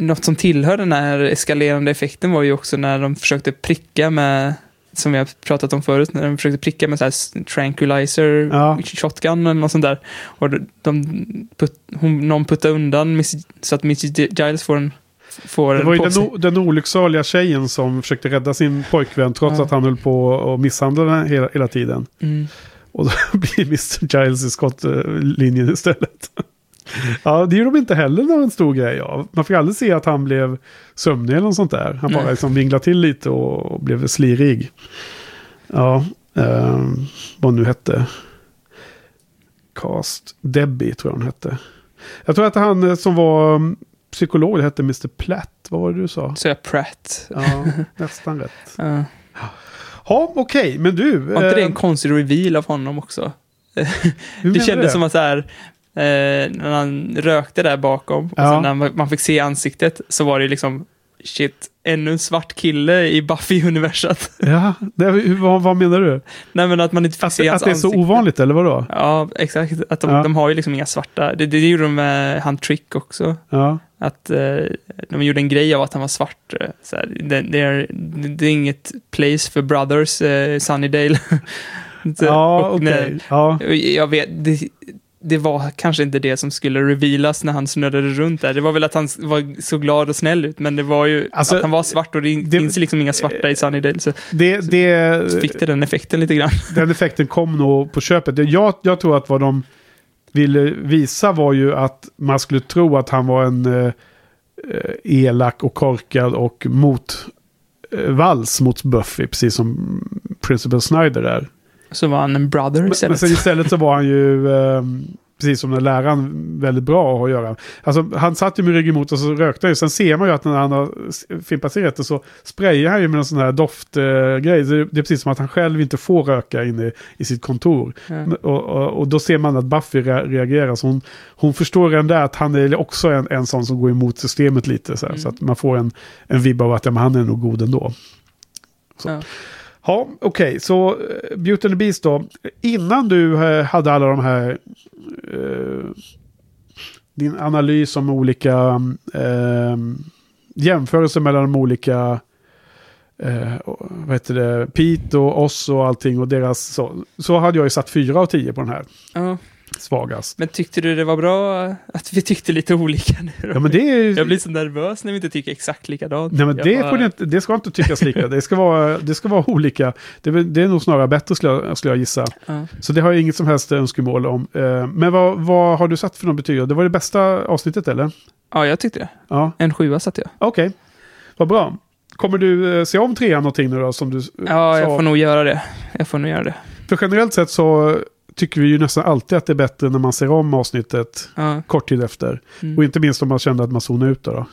något som tillhör den här eskalerande effekten var ju också när de försökte pricka med som har pratat om förut, när de försökte pricka med så här tranquilizer Ja. shotgun eller något sånt där. Och de, put, hon, någon puttade undan Miss, så att Mrs Giles får en får Det var ju den, o- den olycksaliga tjejen som försökte rädda sin pojkvän trots Ja. att han höll på att misshandla den hela, hela tiden. Mm. Och då blir Mr. Giles i skottlinjen istället. Ja, det gjorde de inte heller någon stor grej av. Man fick aldrig se att han blev sömnig eller något sånt där. Han bara Nej. liksom vinglade till lite och, blev slirig. Ja, eh, vad nu hette. Cast. Debbie tror jag hon hette. Jag tror att han eh, som var mm, psykolog hette Mr. Platt. Vad var det du sa? Så jag Pratt. Ja, nästan rätt. Ja. Ja, okej, men du. Var inte det eh, en konstig reveal av honom också? det kändes du? som att så här, eh, när han rökte där bakom, och Ja. sen när man, fick se ansiktet, så var det liksom, shit, ännu en svart kille i Buffy-universat. Ja, det, vad, vad menar du? Nej men att man inte fick Att, se att hans det är så ansikte. ovanligt eller vadå? Ja, exakt. Att de, Ja. de har ju liksom inga svarta. Det, det gjorde de med han Trick också. Ja. Att eh, de gjorde en grej av att han var svart. eh, Så här, det, det, är, det är inget place för brothers, eh, Sunnydale. Så- Ja, okej. när- Ja. Jag vet, det, det var kanske inte det som skulle revealas när han snurrade runt där. Det var väl att han var så glad och snäll ut, men det var ju Alltså, att han var svart och det, det- finns liksom inga svarta i Sunnydale. Så Det, det, fick det den effekten lite grann. den effekten kom nog på köpet. Jag, jag tror att vad de ville visa var ju att man skulle tro att han var en eh, eh, elak och korkad och mot eh, vals mot Buffy, precis som Principal Snyder är. Så var han en brother Men, men istället. istället så var han ju, eh, precis som den läraren, väldigt bra att ha att göra. Alltså han satt ju med ryggen emot och så rökte han ju. Sen ser man ju att när han har fimpat cigaretter så sprayar han ju med en sån här doftgrej. Eh, det, är precis som att han själv inte får röka inne i sitt kontor. Men- Och, och, och då ser man att Buffy re- reagerar. Så hon, hon förstår redan där att han är också en, en sån som går emot systemet lite. Så, här, Mm. så att man får en, en vibb av att ja, han är nog god ändå. Så. Ja. Ja, okej. Så eh, Beauty and the Beast då. Innan du eh, hade alla de här... Eh, din analys om olika eh, jämförelser mellan de olika... Eh, vad heter det? Pete och oss och allting och deras... Så, så hade jag ju satt fyra av tio på den här. Ja. Svagast. Men tyckte du det var bra att vi tyckte lite olika nu? Ja, men det är. Jag blir så nervös när vi inte tycker exakt likadant. Nej men Jag det, bara- inte, det ska inte tyckas lika. Det ska vara, det ska vara olika. Det det är nog snarare bättre skulle jag, skulle jag gissa. Ja. Så det har jag inget som helst önskemål om. Eh, Men vad, vad har du satt för något betyg? Det var det bästa avsnittet eller? Ja, jag tyckte det. Ja, En sjua satte jag. okej. Vad bra. Kommer du eh, se om trean någonting nu då? Som du Ja, jag sa? får nog göra det. Jag får nog göra det. För generellt sett så tycker vi ju nästan alltid att det är bättre när man ser om avsnittet Ja. kort tid efter. Mm. Och inte minst om man kände att man zonade ut. Då, då.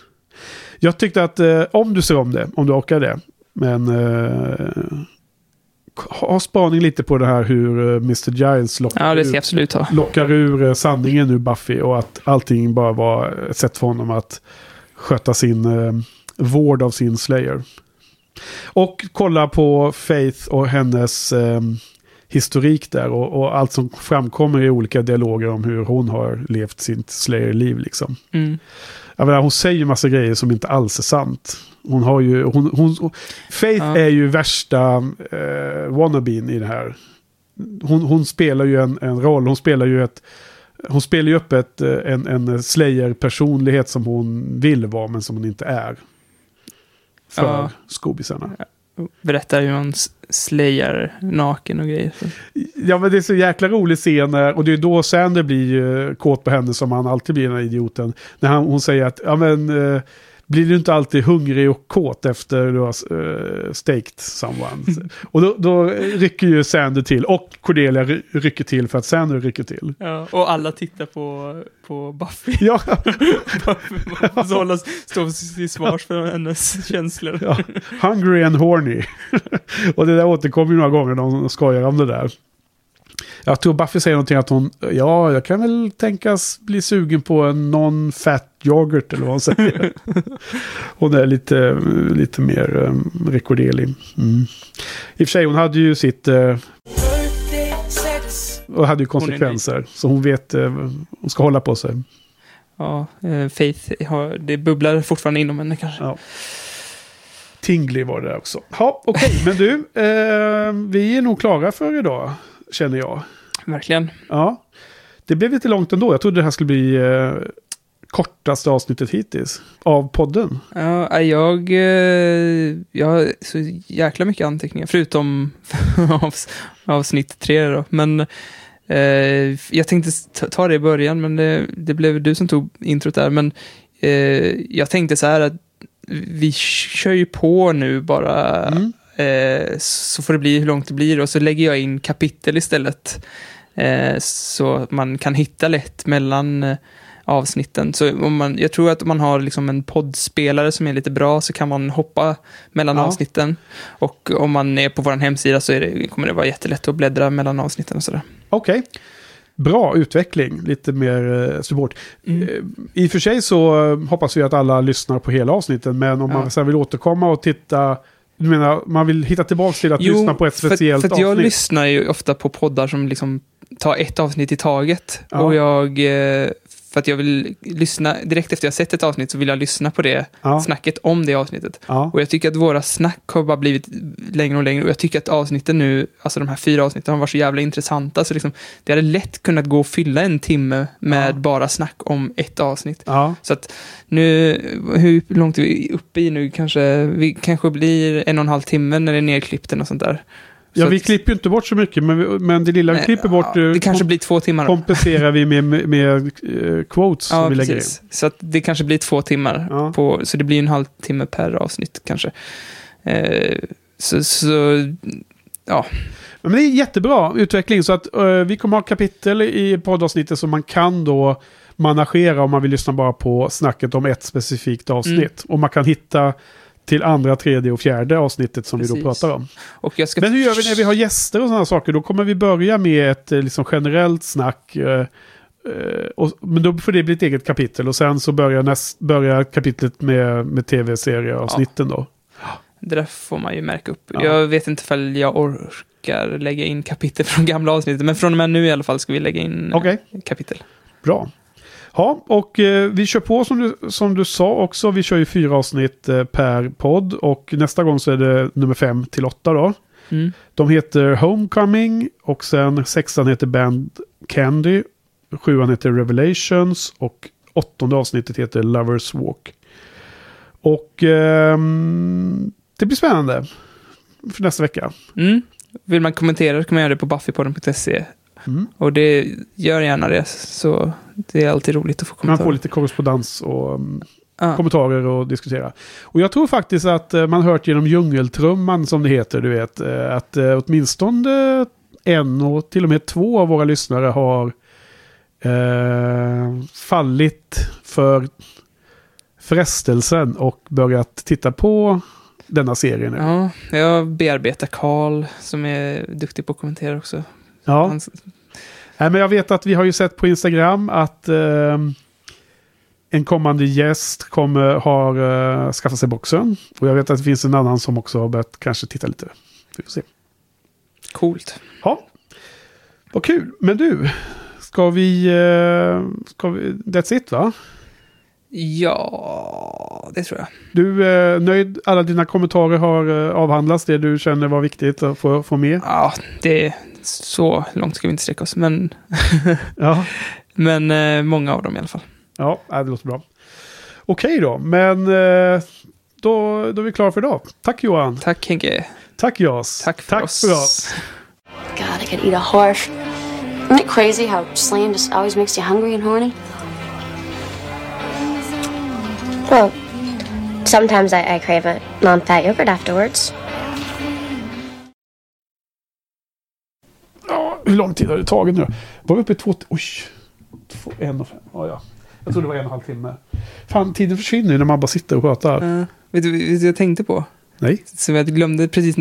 Jag tyckte att eh, om du ser om det, om du orkar det, men eh, ha spaning lite på det här hur eh, Mr. Giles lockar, Ja, det ur, lockar ur eh, sanningen ur Buffy och att allting bara var ett sätt för honom att sköta sin eh, vård av sin Slayer. Och kolla på Faith och hennes eh, historik där och, och allt som framkommer i olika dialoger om hur hon har levt sitt Slayer-liv liksom. Mm. Menar, hon säger ju massa grejer som inte alls är sant. Hon har ju, hon, hon, Faith Ja. är ju värsta eh, wannabeen i det här. Hon, hon spelar ju en, en roll, hon spelar ju ett, hon spelar ju upp ett, eh, en, en Slayer-personlighet som hon vill vara men som hon inte är. För Ja. skobisarna. Berättar hur man slayar naken och grejer. Ja men det är så jäkla rolig scen när- och det är då Sander blir kåt på henne som han alltid blir den här idioten. När han, hon säger att, ja men eh, blir du inte alltid hungrig och kåt efter du har uh, staked someone? och då, då rycker ju Sander till och Cordelia ry- rycker till för att Sander rycker till. Ja, och alla tittar på, på Buffy. Ja, Buffy måste hålla, stå till svars för hennes känslor. ja. Hungry and horny. och det där återkommer ju några gånger hon skojar om det där. Jag tror Buffy säger någonting att hon, ja, jag kan väl tänkas bli sugen på en non-fat yoghurt eller vad hon säger. hon är lite, lite mer um, rekorderlig. Mm. I och för sig, hon hade ju sitt... Uh, och hade ju konsekvenser. Så hon vet, uh, hon ska hålla på sig. Ja, eh, Faith, har, det bubblar fortfarande inom henne kanske. Ja. Tingly var det också. Ja, okej, men du, vi är nog klara för idag, känner jag. Verkligen. Ja, det blev lite långt ändå. Jag trodde det här skulle bli eh, kortaste avsnittet hittills av podden. Ja, jag, eh, jag har så jäkla mycket anteckningar, förutom avs, avsnitt tre då. Men eh, jag tänkte ta- ta det i början, men det, det blev du som tog introt där. Men eh, jag tänkte så här att vi kör ju på nu bara, Mm. Eh, så får det bli hur långt det blir. Och så lägger jag in kapitel istället. Eh, så man kan hitta lätt mellan eh, avsnitten. Så om man, jag tror att om man har liksom en poddspelare som är lite bra så kan man hoppa mellan Ja. avsnitten. Och om man är på vår hemsida så det, kommer det vara jättelätt att bläddra mellan avsnitten och sådär. Okej. Bra utveckling, lite mer eh, support. Mm. I och för sig så hoppas vi att alla lyssnar på hela avsnitten, men om Ja. man sen vill återkomma och titta, du menar, man vill hitta tillbaka till att lyssna på ett för- speciellt för, att jag avsnitt? lyssnar ju ofta på poddar som liksom tar ett avsnitt i taget. Ja. Och jag, eh, för att jag vill lyssna, direkt efter jag sett ett avsnitt så vill jag lyssna på det Ja. snacket om det avsnittet. Ja. Och jag tycker att våra snack har bara blivit längre och längre. Och jag tycker att avsnitten nu, alltså de här fyra avsnitten har varit så jävla intressanta. Så liksom, det hade lätt kunnat gå och fylla en timme med Ja. bara snack om ett avsnitt. Så att nu, hur långt är vi uppe i nu? Kanske, vi kanske blir en och en halv timme när det är nerklippt och sånt där. Ja, vi klipper ju inte bort så mycket, men, vi- men det lilla vi klipper bort ja, eh, Det kanske blir två timmar. kompenserar vi med, med, med eh, quotes som Ja, vi lägger in. precis. Så att det kanske blir två timmar. Ja. På, så det blir en halvtimme per avsnitt kanske. Eh, så, så, ja. Men det är jättebra utveckling, så att eh, vi kommer ha kapitel i poddavsnittet som man kan då managera om man vill lyssna bara på snacket om ett specifikt avsnitt. Mm. Och man kan hitta till andra, tredje och fjärde avsnittet som vi Precis. då pratar om. Ska Men hur gör vi när vi har gäster och sådana saker? Då kommer vi börja med ett eh, liksom generellt snack. eh, eh, och, men då får det bli ett eget kapitel och sen så börjar, näst, börjar kapitlet med, med tv-serieavsnitten då. Det där får man ju märka upp. Ja. Jag vet inte ifall jag orkar lägga in kapitel från gamla avsnittet, men från och med nu i alla fall ska vi lägga in eh, kapitel. Bra. Ja, och eh, vi kör på som du, som du sa också. Vi kör ju fyra avsnitt eh, per podd och nästa gång så är det nummer fem till åtta då. Mm. De heter Homecoming och sen sexan heter Band Candy. Sjuan heter Revelations och åttonde avsnittet heter Lovers Walk. Och ehm, det blir spännande för nästa vecka. Mm. Vill man kommentera så kan man göra det på buffypodden.se. Mm. Och det gör gärna det, så det är alltid roligt att få Man kommentarer. får lite korrespondens och Ja. kommentarer och diskutera. Och jag tror faktiskt att eh, man hört genom djungeltrumman som det heter, du vet, eh, att eh, åtminstone en och till och med två av våra lyssnare har eh, fallit för frestelsen och börjat titta på denna serie nu. Ja, jag bearbetar Karl som är duktig på att kommentera också. Ja. Han, Nej, men jag vet att vi har ju sett på Instagram att eh, en kommande gäst kommer, har eh, skaffat sig boxen. Och jag vet att det finns en annan som också har börjat kanske titta lite. Vi får se. coolt. Ja, vad kul. Men du, ska vi... Eh, ska vi that's it va? Ja, det tror jag. Du är nöjd? Alla dina kommentarer har eh, avhandlats. Det du känner var viktigt att få, få med? Ja, det så långt ska vi inte sträcka oss, men, Ja, men eh, många av dem i alla fall. ja det låter bra. Okej då, men eh, då, då är vi klara för idag. Tack Johan. Tack Henke. Tack Jas. Tack för Tack oss. för oss. God, I could eat a horse. Isn't it crazy how slam just always makes you hungry and horny? Well, sometimes I, I crave a non fat yogurt afterwards. Hur lång tid har det tagit nu? Var vi uppe i två... Oj! Två, en och fem. Ja, ja. Jag tror det var en och en halv timme. Fan, tiden försvinner ju när man bara sitter och pratar. Uh, vet, du, vet du vad jag tänkte på? Nej. Som jag glömde precis när